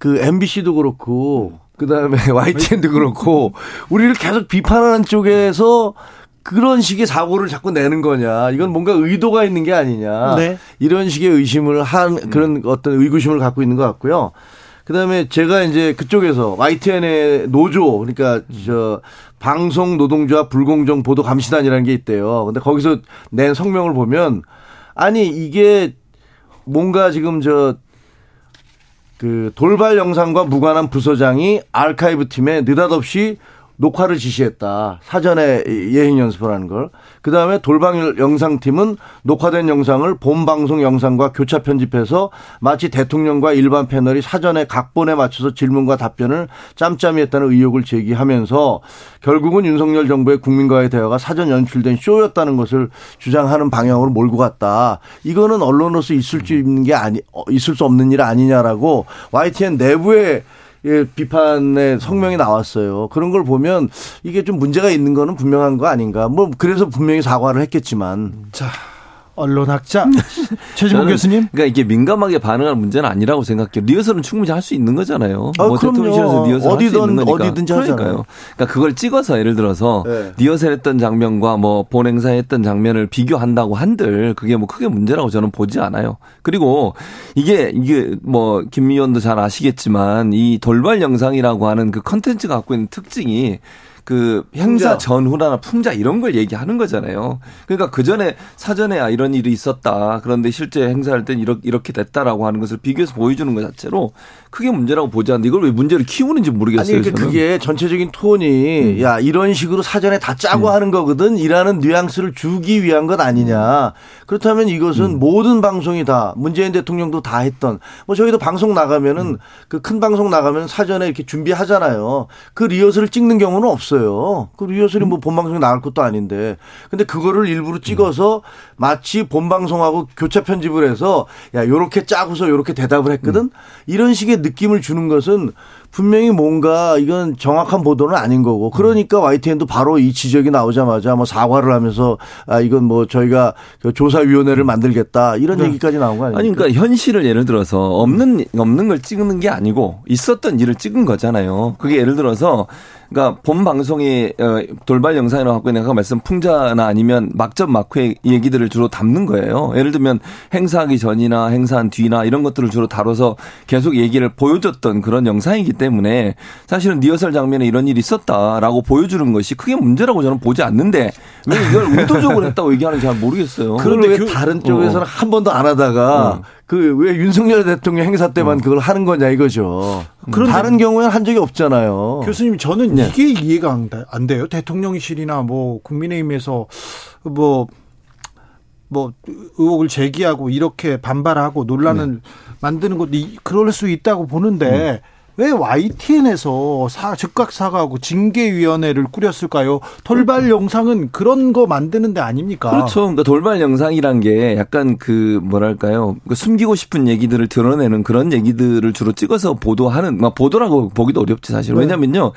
그 MBC도 그렇고 그 다음에 YTN도 그렇고 우리를 계속 비판하는 쪽에서 그런 식의 사고를 자꾸 내는 거냐. 이건 뭔가 의도가 있는 게 아니냐. 네. 이런 식의 의심을 한 그런 어떤 의구심을 갖고 있는 것 같고요. 그다음에 제가 이제 그쪽에서 YTN의 노조 그러니까 저 방송 노동조합 불공정 보도 감시단이라는 게 있대요. 근데 거기서 낸 성명을 보면 아니 이게 뭔가 지금 저 그 돌발 영상과 무관한 부서장이 아카이브 팀에 느닷없이 녹화를 지시했다. 사전에 예행 연습을 하는 걸. 그 다음에 돌방 영상팀은 녹화된 영상을 본 방송 영상과 교차 편집해서 마치 대통령과 일반 패널이 사전에 각본에 맞춰서 질문과 답변을 짬짬이 했다는 의혹을 제기하면서 결국은 윤석열 정부의 국민과의 대화가 사전 연출된 쇼였다는 것을 주장하는 방향으로 몰고 갔다. 이거는 언론으로서 있을 수 있는 게 아니, 어, 있을 수 없는 일 아니냐라고 YTN 내부에 예, 비판의 성명이 나왔어요. 그런 걸 보면 이게 좀 문제가 있는 거는 분명한 거 아닌가. 뭐 그래서 분명히 사과를 했겠지만. 자, 언론학자 최진봉 저는 교수님. 그러니까 이게 민감하게 반응할 문제는 아니라고 생각해요. 리허설은 충분히 할 수 있는 거잖아요. 아, 뭐 그럼요. 대통령실에서 리허설 할수 어디든- 있는 거니까. 어디든지 하잖아요. 그러니까 그걸 찍어서 예를 들어서 네. 리허설했던 장면과 뭐 본행사했던 장면을 비교한다고 한들 그게 뭐 크게 문제라고 저는 보지 않아요. 그리고 이게 이게 뭐 김미 의원도 잘 아시겠지만 이 돌발 영상이라고 하는 그 컨텐츠가 갖고 있는 특징이 그 행사. 전후나 풍자 이런 걸 얘기하는 거잖아요. 그러니까 그 전에 사전에 아 이런 일이 있었다. 그런데 실제 행사할 땐 이렇게 이렇게 됐다라고 하는 것을 비교해서 보여주는 것 자체로 크게 문제라고 보지 않는데 이걸 왜 문제를 키우는지 모르겠어요. 아니, 그러니까. 그게 전체적인 톤이 야, 이런 식으로 사전에 다 짜고 하는 거거든. 이라는 뉘앙스를 주기 위한 것 아니냐. 그렇다면 이것은 모든 방송이 다 문재인 대통령도 다 했던 뭐 저희도 방송 나가면은 그 큰 방송 나가면 사전에 이렇게 준비하잖아요. 그 리허설을 찍는 경우는 없어 요. 그 리허설이 뭐 본방송에 나갈 것도 아닌데. 근데 그거를 일부러 찍어서 마치 본방송하고 교차 편집을 해서 야, 요렇게 짜고서 요렇게 대답을 했거든. 이런 식의 느낌을 주는 것은 분명히 뭔가 이건 정확한 보도는 아닌 거고 그러니까 YTN도 바로 이 지적이 나오자마자 뭐 사과를 하면서 아 이건 뭐 저희가 그 조사위원회를 만들겠다 이런 얘기까지 나온 거 아닙니까? 아니 그러니까 현실을 예를 들어서 없는 없는 걸 찍는 게 아니고 있었던 일을 찍은 거잖아요. 그게 예를 들어서 그러니까 본 방송이 어, 돌발 영상이라고 갖고 있는 아까 말씀 풍자나 아니면 막전 막후의 얘기들을 주로 담는 거예요. 예를 들면 행사하기 전이나 행사한 뒤나 이런 것들을 주로 다뤄서 계속 얘기를 보여줬던 그런 영상이기 때문에 사실은 리허설 장면에 이런 일이 있었다라고 보여주는 것이 크게 문제라고 저는 보지 않는데 왜 이걸 의도적으로 했다고 얘기하는지 잘 모르겠어요. 그런데 왜 그- 다른 쪽에서는 어. 한 번도 안 하다가 그왜 윤석열 대통령 행사 때만 그걸 하는 거냐 이거죠. 그런데- 다른 경우에는 한 적이 없잖아요. 교수님 저는 네. 이게 이해가 안, 돼- 돼요. 대통령실이나 뭐 국민의힘에서 뭐뭐 의혹을 제기하고 이렇게 반발하고 논란을 만드는 것도 이- 그럴 수 있다고 보는데 왜 YTN에서 사, 즉각 사과하고 징계위원회를 꾸렸을까요? 돌발 영상은 그런 거 만드는 데 아닙니까? 그렇죠. 그러니까 돌발 영상이란 게 약간 그 뭐랄까요. 그 숨기고 싶은 얘기들을 드러내는 그런 얘기들을 주로 찍어서 보도하는, 막 보도라고 보기도 어렵지 사실. 네. 왜냐면요.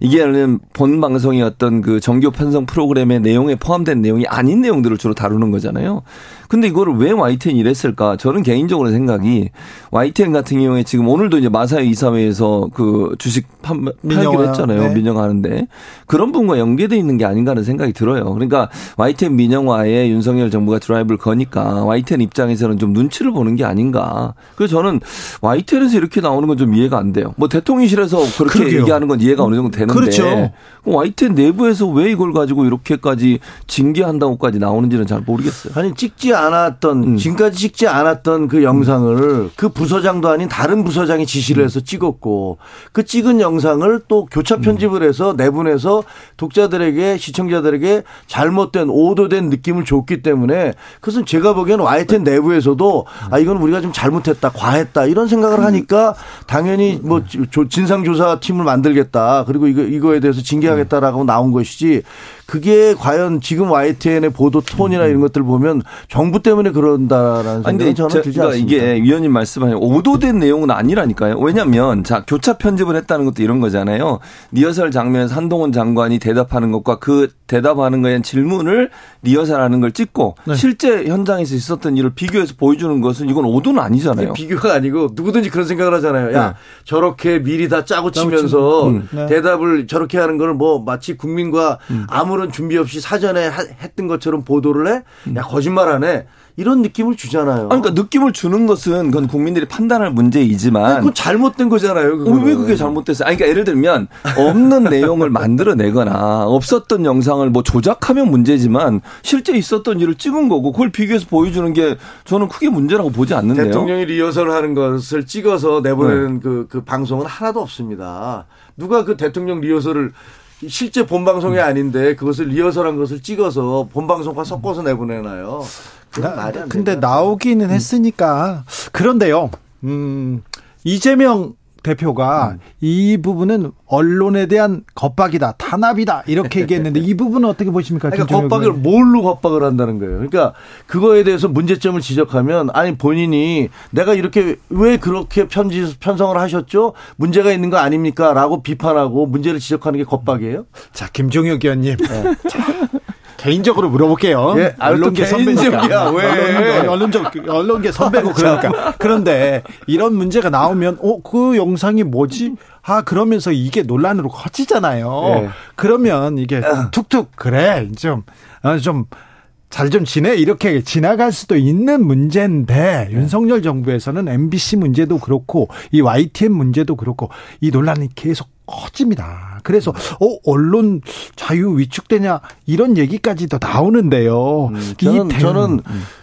이게는 본 어떤 그 정규 편성 프로그램의 내용에 포함된 내용이 아닌 내용들을 주로 다루는 거잖아요. 근데 이거를 왜 YTN이 이랬을까? 저는 개인적으로 생각이 YTN 같은 경우에 지금 오늘도 이제 마사회 이사회에서 그 주식 판, 팔기로 했잖아요. 네. 민영화하는데 그런 부분과 연계돼 있는 게 아닌가 하는 생각이 들어요. 그러니까 YTN 민영화에 윤석열 정부가 드라이브를 거니까 YTN 입장에서는 좀 눈치를 보는 게 아닌가. 그래서 저는 YTN에서 이렇게 나오는 건 좀 이해가 안 돼요. 뭐 대통령실에서 그렇게 그러게요. 얘기하는 건 이해가 어느 정도 되는데 그렇죠. YTN 내부에서 왜 이걸 가지고 이렇게까지 징계한다고까지 나오는지는 잘 모르겠어요. 아니 찍지 않았던 지금까지 찍지 않았던 그 영상을 그 부서장도 아닌 다른 부서장이 지시를 해서 찍었고 그 찍은 영상을 또 교차 편집을 해서 내보내서 독자들에게 시청자들에게 잘못된 오도된 느낌을 줬기 때문에 그것은 제가 보기에는 YTN 내부에서도 아 이건 우리가 좀 잘못했다 과했다 이런 생각을 하니까 당연히 뭐 진상조사 팀을 만들겠다 그리고 이거 이거에 대해서 징계하겠다라고 나온 것이지 그게 과연 지금 YTN의 보도 톤이나 이런 것들 보면 정부 때문에 그런다라는 생각이 저는 저, 들지 그러니까 않습니다. 이게 위원님 말씀하신 오도된 내용은 아니라니까요. 왜냐하면 자 교차 편집을 했다는 것도 이런 거잖아요. 리허설 장면에서 한동훈 장관이 대답하는 것과 그 대답하는 거에 대한 질문을 리허설하는 걸 찍고 네. 실제 현장에서 있었던 일을 비교해서 보여주는 것은 이건 오도는 아니잖아요. 비교가 아니고 누구든지 그런 생각을 하잖아요. 야 네. 저렇게 미리 다 짜고 치면서 음. 네. 대답을 저렇게 하는 걸뭐 마치 국민과 아무 런 준비 없이 사전에 하- 했던 것처럼 보도를 해? 야 거짓말하네. 이런 느낌을 주잖아요. 아니, 그러니까 느낌을 주는 것은 그건 국민들이 판단할 문제이지만 그건 잘못된 거잖아요. 어, 그거는. 왜 그게 잘못됐어요? 아니, 그러니까 예를 들면 없는 내용을 만들어내거나 없었던 영상을 뭐 조작하면 문제지만 실제 있었던 일을 찍은 거고 그걸 비교해서 보여주는 게 저는 크게 문제라고 보지 않는데요. 대통령이 리허설을 하는 것을 찍어서 내보내는 네. 그, 그 방송은 하나도 없습니다. 누가 그 대통령 리허설을 실제 본 방송이 아닌데 그것을 리허설한 것을 찍어서 본 방송과 섞어서 내보내나요? 그건 말이 안 근데. 나오기는 했으니까 그런데요. 음, 이재명 대표가 이 부분은 언론에 대한 겁박이다, 탄압이다 이렇게 얘기했는데 이 부분은 어떻게 보십니까? 그러니까 겁박을 의원님? 뭘로 겁박을 한다는 거예요. 그러니까 그거에 대해서 문제점을 지적하면 아니 본인이 내가 이렇게 왜 그렇게 편지 편성을 하셨죠? 문제가 있는 거 아닙니까?라고 비판하고 문제를 지적하는 게 겁박이에요. 자, 김종혁 의원님. 자, 개인적으로 물어볼게요. 예, 아, 언론계 또 선배니까. 왜? 언론, 언론 적, 언론계 선배고 그러니까. 그런데 이런 문제가 나오면, 어, 그 영상이 뭐지? 아, 그러면서 이게 논란으로 커지잖아요. 예. 그러면 이게 툭툭, 그래, 좀, 어, 좀, 잘좀 지내? 이렇게 지나갈 수도 있는 문제인데, 윤석열 정부에서는 MBC 문제도 그렇고, 이 YTN 문제도 그렇고, 이 논란이 계속 커집니다. 그래서, 어, 언론 자유 위축되냐, 이런 얘기까지도 나오는데요. 이 저는 대응- 저는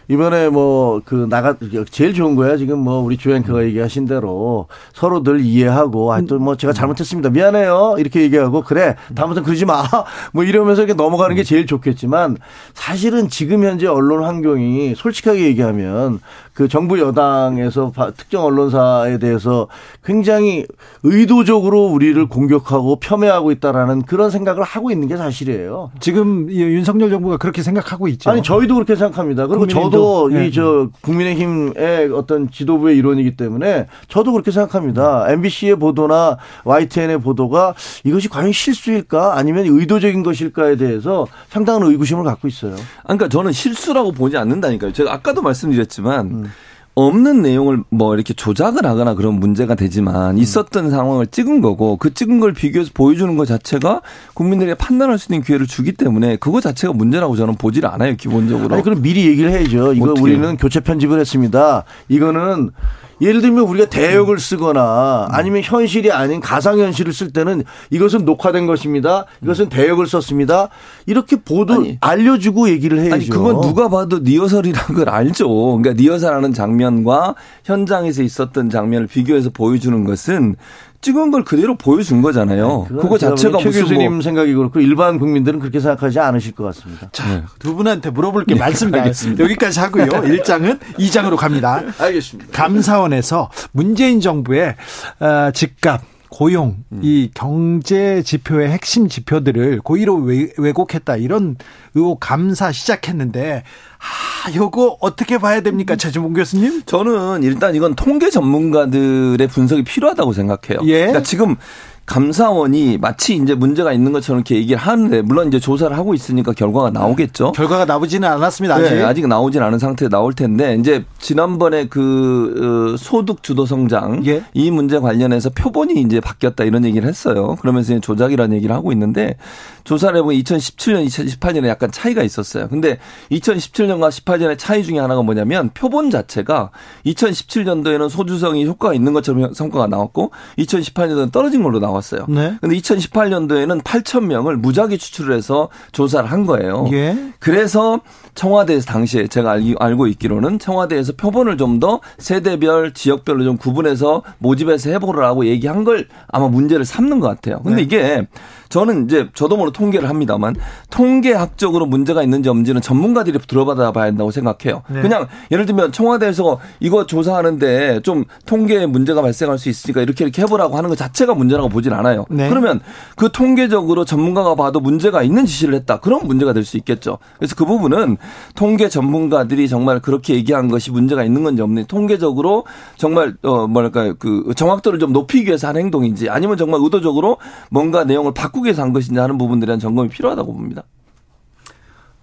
이번에 뭐 그 나가 제일 좋은 거야 지금 뭐 우리 주앵커가 얘기하신 대로. 서로 늘 이해하고 아또 뭐 제가 잘못했습니다. 미안해요. 이렇게 얘기하고 그래. 다음부터 그러지 마. 뭐 이러면서 이렇게 넘어가는 게 제일 좋겠지만 사실은 지금 현재 언론 환경이 솔직하게 얘기하면 그 정부 여당에서 바- 특정 언론사에 대해서 굉장히 의도적으로 우리를 공격하고 폄훼 하고 있다라는 그런 생각을 하고 있는 게 사실이에요. 지금 이 윤석열 정부가 그렇게 생각하고 있죠. 아니 저희도 그렇게 생각합니다. 그리고 국민의힘도. 저도 예. 이저 국민의힘의 어떤 지도부의 일원이기 때문에 저도 그렇게 생각합니다. MBC의 보도나 YTN의 보도가 이것이 과연 실수일까 아니면 의도적인 것일까에 대해서 상당한 의구심을 갖고 있어요. 그러니까 저는 실수라고 보지 않는다니까요. 제가 아까도 말씀드렸지만 음. 없는 내용을 뭐 이렇게 조작을 하거나 그런 문제가 음. 되지만 있었던 상황을 찍은 거고 그 찍은 걸 비교해서 보여주는 것 자체가 국민들에게 판단할 수 있는 기회를 주기 때문에 그거 자체가 문제라고 저는 보질 않아요 기본적으로. 아니 그럼 미리 얘기를 해야죠. 이거? 우리는 교체 편집을 했습니다. 이거는 예를 들면 우리가 대역을 쓰거나 아니면 현실이 아닌 가상 현실을 쓸 때는 이것은 녹화된 것입니다. 이것은 대역을 썼습니다. 이렇게 보도 알려주고 얘기를 해야죠. 아니 그건 누가 봐도 리허설이라는 걸 알죠. 그러니까 리허설하는 장면과 현장에서 있었던 장면을 비교해서 보여주는 것은 찍은 걸 그대로 보여준 거잖아요. 그건 그거 자체가 보기엔 최 무슨 교수님 뭐 생각이 그렇고 일반 국민들은 그렇게 생각하지 않으실 것 같습니다. 자, 두 분한테 물어볼 게 네, 많습니다. 알겠습니다. 여기까지 하고요. 1장은 2장으로 갑니다. 알겠습니다. 감사원에서 문재인 정부의 어, 집값 고용, 음. 이 경제 지표의 핵심 지표들을 고의로 왜, 왜곡했다 이런 의혹 감사 시작했는데 아, 요거 어떻게 봐야 됩니까, 최주봉 교수님? 저는 일단 이건 통계 전문가들의 분석이 필요하다고 생각해요. 예. 그러니까 지금 감사원이 마치 이제 문제가 있는 것처럼 이렇게 얘기를 하는데 물론 이제 조사를 하고 있으니까 결과가 나오겠죠. 결과가 나오지는 않았습니다. 아직. 네, 아직 나오진 않은 상태에 나올 텐데 이제 지난번에 그 어, 소득 주도 성장 예. 이 문제 관련해서 표본이 이제 바뀌었다 이런 얘기를 했어요. 그러면서 이제 조작이라는 얘기를 하고 있는데 조사를 해보면 2017년, 2018년에 약간 차이가 있었어요. 근데 2017년과 18년의 차이 중에 하나가 뭐냐면 표본 자체가 2017년도에는 소주성이 효과가 있는 것처럼 성과가 나왔고 2018년도는 떨어진 걸로 나왔어요. 나왔어요. 네. 근데 2018년도에는 8천 명을 무작위 추출을 해서 조사를 한 거예요. 예. 그래서 청와대에서 당시에 제가 알- 알고 있기로는 청와대에서 표본을 좀 더 세대별 지역별로 좀 구분해서 모집해서 해보라고 얘기한 걸 아마 문제를 삼는 것 같아요. 근데 네. 이게 저는 이제 저도 모르 통계를 합니다만 통계학적으로 문제가 있는지 없는지는 전문가들이 들어받아 봐야 한다고 생각해요. 네. 그냥 예를 들면 청와대에서 이거 조사하는데 좀 통계에 문제가 발생할 수 있으니까 이렇게 이렇게 해보라고 하는 것 자체가 문제라고 보진 않아요. 네. 그러면 그 통계적으로 전문가가 봐도 문제가 있는 지시를 했다. 그런 문제가 될 수 있겠죠. 그래서 그 부분은 통계 전문가들이 정말 그렇게 얘기한 것이 문제가 있는 건지 없는지 통계적으로 정말 어 뭐랄까요 그 정확도를 좀 높이기 위해서 한 행동인지 아니면 정말 의도적으로 뭔가 내용을 바꾸기 위해서 한 것인지 하는 부분들에 대한 점검이 필요하다고 봅니다.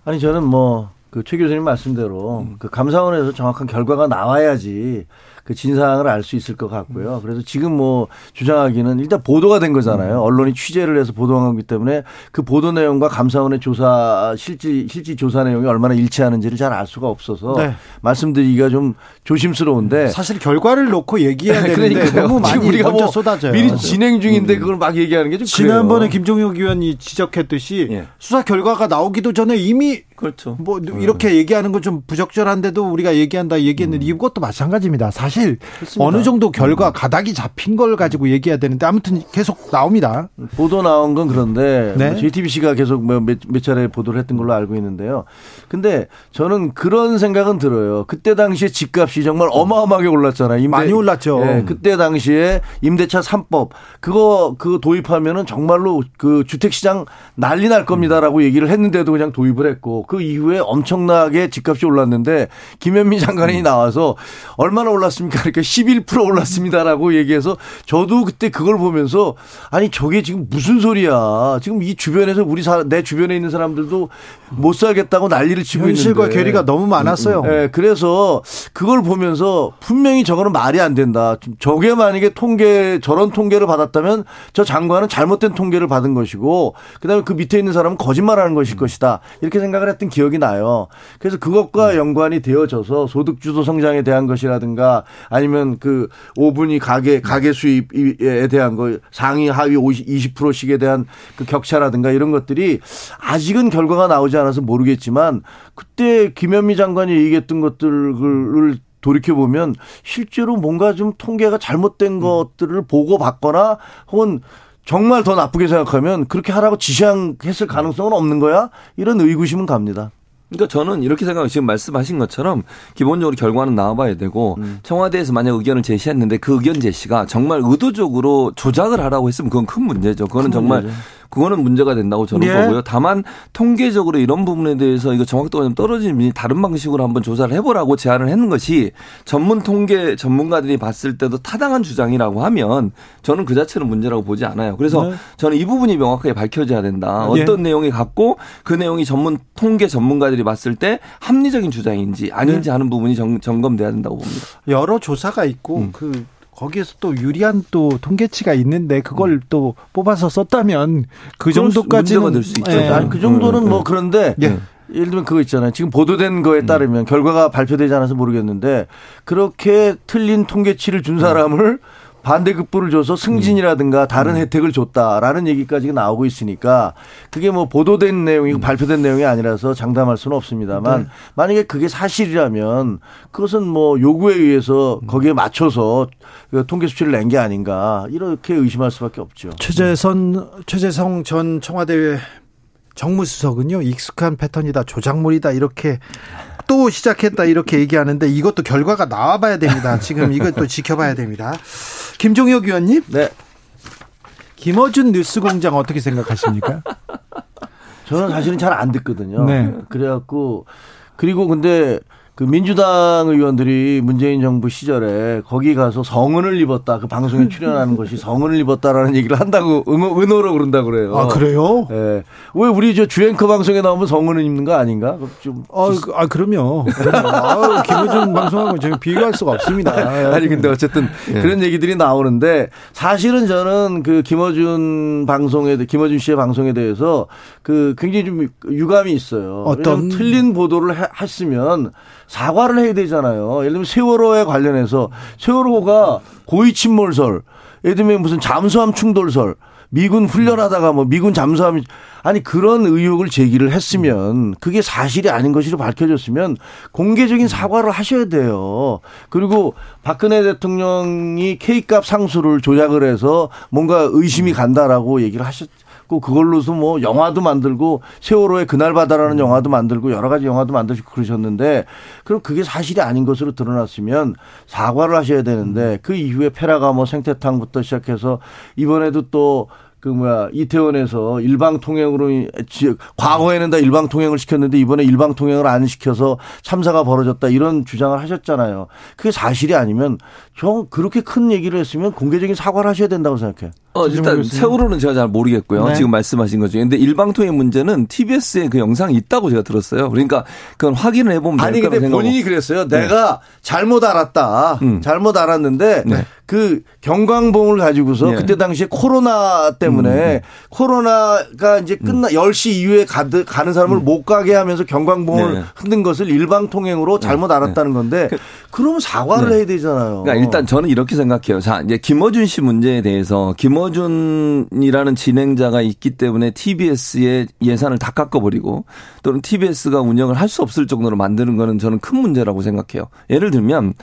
아니 저는 뭐 그 최 교수님 말씀대로 그 감사원에서 정확한 결과가 나와야지 그 진상을 알 수 있을 것 같고요. 그래서 지금 뭐 주장하기는 일단 보도가 된 거잖아요. 언론이 취재를 해서 보도한 거기 때문에 그 보도 내용과 감사원의 조사 실질 실질 조사 내용이 얼마나 일치하는지를 잘 알 수가 없어서 네. 말씀드리기가 좀 조심스러운데 사실 결과를 놓고 얘기해야 되는데 그러니까요. 너무 많이 지금 우리가 먼저 뭐 쏟아져요. 미리 진행 중인데 그걸 막 얘기하는 게 좀 지난번에 그래요. 김종혁 의원이 지적했듯이 예. 수사 결과가 나오기도 전에 이미 그렇죠. 뭐 이렇게 얘기하는 건 좀 부적절한데도 우리가 얘기한다 얘기했는데 이것도 마찬가지입니다. 사실 어느 정도 결과 가닥이 잡힌 걸 가지고 얘기해야 되는데 아무튼 계속 나옵니다. 보도 나온 건 그런데 네. 뭐 JTBC가 계속 뭐 몇, 몇 차례 보도를 했던 걸로 알고 있는데요. 근데 저는 그런 생각은 들어요. 그때 당시에 집값이 정말 어마어마하게 올랐잖아요. 임대- 많이 올랐죠. 예, 그때 당시에 임대차 3법 그거 그거 도입하면은 정말로 그 주택 시장 난리 날 겁니다라고 얘기를 했는데도 그냥 도입을 했고 그 이후에 엄청나게 집값이 올랐는데 김현미 장관이 나와서 얼마나 올랐습니까? 그러니까 11% 올랐습니다라고 얘기해서 저도 그때 그걸 보면서 아니 저게 지금 무슨 소리야? 지금 이 주변에서 우리 사, 내 주변에 있는 사람들도 못 살겠다고 난리를 치고 현실과 있는데 괴리가 너무 많았어요. 예, 그래서 그걸 보면서 분명히 저거는 말이 안 된다. 저게 만약에 통계 저런 통계를 받았다면 저 장관은 잘못된 통계를 받은 것이고 그다음에 그 밑에 있는 사람은 거짓말하는 것일 것이다. 이렇게 생각을 했던 기억이 나요. 그래서 그것과 연관이 되어져서 소득 주도 성장에 대한 것이라든가 아니면 그 5분위 가계 가계 수입에 대한 거 상위 하위 50, 20%씩에 대한 그 격차라든가 이런 것들이 아직은 결과가 나오지 않아서 모르겠지만 그때 김현미 장관이 얘기했던 것들을 돌이켜 보면 실제로 뭔가 좀 통계가 잘못된 것들을 보고 받거나 혹은 정말 더 나쁘게 생각하면 그렇게 하라고 지시했을 가능성은 없는 거야? 이런 의구심은 갑니다. 그러니까 저는 이렇게 생각해요. 지금 말씀하신 것처럼 기본적으로 결과는 나와봐야 되고 청와대에서 만약 의견을 제시했는데 그 의견 제시가 정말 의도적으로 조작을 하라고 했으면 그건 큰 문제죠. 그거는 큰 정말 문제죠. 그거는 문제가 된다고 저는 예. 보고요. 다만 통계적으로 이런 부분에 대해서 이거 정확도가 좀 떨어지는 분이 다른 방식으로 한번 조사를 해보라고 제안을 했는 것이 전문 통계 전문가들이 봤을 때도 타당한 주장이라고 하면 저는 그 자체는 문제라고 보지 않아요. 그래서 네. 저는 이 부분이 명확하게 밝혀져야 된다. 예. 어떤 내용이 갖고 그 내용이 전문 통계 전문가들이 봤을 때 합리적인 주장인지 아닌지 하는 부분이 점, 점검돼야 된다고 봅니다. 여러 조사가 있고 음. 그 거기에서 또 유리한 또 통계치가 있는데 그걸 또 뽑아서 썼다면 그 정도까지는 문제가 될수 있죠. 예. 아니, 그 정도는 음, 뭐 음. 그런데 예. 예를 들면 그거 있잖아요. 지금 보도된 거에 따르면 결과가 발표되지 않아서 모르겠는데 그렇게 틀린 통계치를 준 사람을 반대급부를 줘서 승진이라든가 다른 혜택을 줬다라는 얘기까지 나오고 있으니까 그게 뭐 보도된 내용이고 발표된 내용이 아니라서 장담할 수는 없습니다만 만약에 그게 사실이라면 그것은 뭐 요구에 의해서 거기에 맞춰서 그 통계 수치를 낸 게 아닌가 이렇게 의심할 수밖에 없죠. 최재선 최재성 전 청와대 정무수석은요 익숙한 패턴이다 조작물이다 이렇게 또 시작했다 이렇게 얘기하는데 이것도 결과가 나와봐야 됩니다. 지금 이것도 지켜봐야 됩니다. 김종혁 의원님, 네. 김어준 뉴스공장 어떻게 생각하십니까? 저는 사실은 잘 안 듣거든요. 네. 그래갖고 그리고 근데 그 민주당 의원들이 문재인 정부 시절에 거기 가서 성은을 입었다. 그 방송에 출연하는 것이 성은을 입었다라는 얘기를 한다고 응- 은호로 그런다 그래요. 아 그래요? 예. 왜 우리 저 주앵커 방송에 나오면 성은을 입는 거 아닌가? 좀 아, 그- 아 그럼요. 그럼요. 아유, 김어준 방송하고 저희 비교할 수가 없습니다. 아니 근데 어쨌든 그런 얘기들이 나오는데 사실은 저는 그 김어준 방송에 대- 김어준 씨의 방송에 대해서 그 굉장히 좀 유감이 있어요. 어떤? 틀린 보도를 해- 했으면 사과를 해야 되잖아요. 예를 들면 세월호에 관련해서 세월호가 고의 침몰설 예를 들면 무슨 잠수함 충돌설, 미군 훈련하다가 뭐 미군 잠수함이 아니 그런 의혹을 제기를 했으면 그게 사실이 아닌 것으로 밝혀졌으면 공개적인 사과를 하셔야 돼요. 그리고 박근혜 대통령이 K값 상수를 조작을 해서 뭔가 의심이 간다라고 얘기를 하셨. 고 그걸로서 뭐 영화도 만들고 세월호의 그날 바다라는 영화도 만들고 여러 가지 영화도 만드시고 그러셨는데 그럼 그게 사실이 아닌 것으로 드러났으면 사과를 하셔야 되는데 그 이후에 페라가 뭐 생태탕부터 시작해서 이번에도 또그 뭐야 이태원에서 일방 통행으로 지- 과거에는 다 일방 통행을 시켰는데 이번에 일방 통행을 안 시켜서 참사가 벌어졌다 이런 주장을 하셨잖아요. 그게 사실이 아니면 저 그렇게 큰 얘기를 했으면 공개적인 사과를 하셔야 된다고 생각해요. 어, 일단 세월호는 제가 잘 모르겠고요. 네. 지금 말씀하신 것 중에. 근데 일방통행 문제는 TBS에 그 영상이 있다고 제가 들었어요. 그러니까 그건 확인을 해보면 될 아니 근데 생각하고. 본인이 그랬어요. 내가 잘못 알았다. 잘못 알았는데 네. 그 경광봉을 가지고서 네. 그때 당시에 코로나 때문에 코로나가 이제 끝나 10시 이후에 가, 가는 사람을 못 가게 하면서 경광봉을 네. 흔든 것을 일방 통행으로 잘못 알았다는 건데 그 러면 사과를 네. 해야 되잖아요. 그러니까 일단 저는 이렇게 생각해요. 자, 이제 김어준 씨 문제에 대해서 김어준이라는 진행자가 있기 때문에 TBS의 예산을 다 깎아버리고 또는 TBS가 운영을 할 수 없을 정도로 만드는 거는 저는 큰 문제라고 생각해요. 예를 들면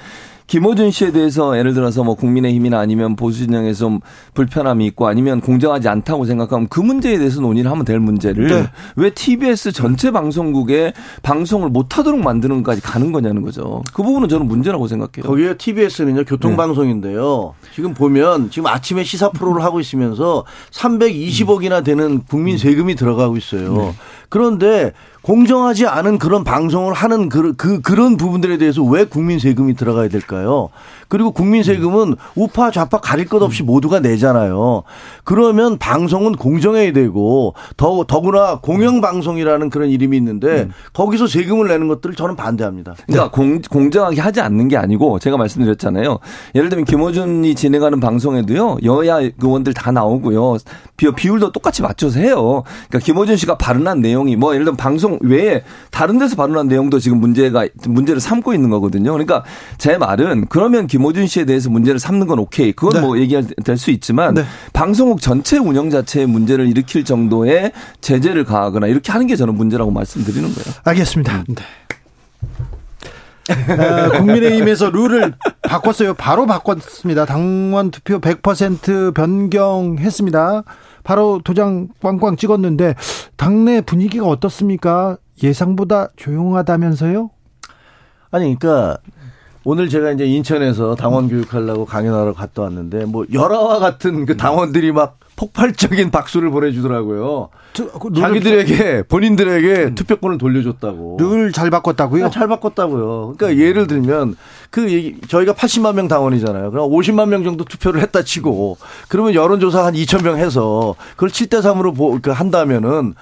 김어준 씨에 대해서 예를 들어서 뭐 국민의힘이나 아니면 보수 진영에서 좀 불편함이 있고 아니면 공정하지 않다고 생각하면 그 문제에 대해서 논의를 하면 될 문제를 네. 왜 TBS 전체 방송국에 방송을 못 하도록 만드는 것까지 가는 거냐는 거죠. 그 부분은 저는 문제라고 생각해요. 거기에 TBS는요 교통 방송인데요. 지금 보면 지금 아침에 시사 프로를 하고 있으면서 320억이나 되는 국민 세금이 들어가고 있어요. 그런데 공정하지 않은 그런 방송을 하는 그, 그 그런 부분들에 대해서 왜 국민 세금이 들어가야 될까요? 그리고 국민 세금은 우파 좌파 가릴 것 없이 모두가 내잖아요. 그러면 방송은 공정해야 되고 더 더구나 공영 방송이라는 그런 이름이 있는데 거기서 세금을 내는 것들을 저는 반대합니다. 그러니까 공, 공정하게 하지 않는 게 아니고 제가 말씀드렸잖아요. 예를 들면 김어준이 진행하는 방송에도요 여야 의원들 다 나오고요 비, 비율도 똑같이 맞춰서 해요. 그러니까 김어준 씨가 발언한 내용이 뭐 예를 들면 방송 외에 다른 데서 발언한 내용도 지금 문제가 문제를 삼고 있는 거거든요. 그러니까 제 말은 그러면 김 어준 씨에 대해서 문제를 삼는 건 오케이. 그건 네. 뭐 얘기할 될수 있지만 방송국 전체 운영 자체에 문제를 일으킬 정도의 제재를 가하거나 이렇게 하는 게 저는 문제라고 말씀드리는 거예요. 알겠습니다. 네. 아, 국민의힘에서 룰을 바꿨어요. 바로 바꿨습니다. 당원 투표 100% 변경했습니다. 바로 도장 꽝꽝 찍었는데 당내 분위기가 어떻습니까? 예상보다 조용하다면서요? 아니, 그러니까 오늘 제가 이제 인천에서 당원 교육하려고 강연하러 갔다 왔는데 뭐 열화와 같은 그 당원들이 막 폭발적인 박수를 보내주더라고요. 자기들에게 본인들에게 투표권을 돌려줬다고. 늘 잘 바꿨다고요? 아, 잘 바꿨다고요. 그러니까 예를 들면 그 얘기 저희가 80만 명 당원이잖아요. 그럼 50만 명 정도 투표를 했다 치고 그러면 여론조사 한 2천 명 해서 그걸 7대 3으로 보, 그 한다면은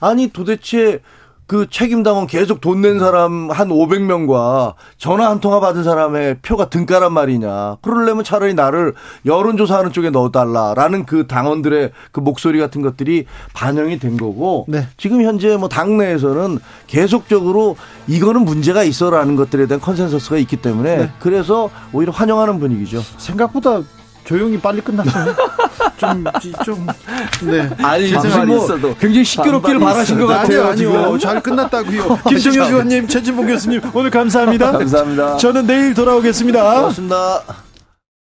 아니 도대체 그 책임당원 계속 돈 낸 사람 한 500명과 전화 한 통화 받은 사람의 표가 등가란 말이냐. 그러려면 차라리 나를 여론조사하는 쪽에 넣어달라라는 그 당원들의 그 목소리 같은 것들이 반영이 된 거고. 지금 현재 뭐 당내에서는 계속적으로 이거는 문제가 있어라는 것들에 대한 컨센서스가 있기 때문에 그래서 오히려 환영하는 분위기죠. 생각보다 조용히 빨리 끝났어요. 좀, 좀, 네. 아니, 죄송합니다. 무슨 뭐 굉장히 시끄럽기를 바라신 것 같아요. 아니요, 아니요. 지금. 잘 끝났다고요. 김정현 의원님, 최진봉 교수님, 오늘 감사합니다. 감사합니다. 저는 내일 돌아오겠습니다. 고맙습니다.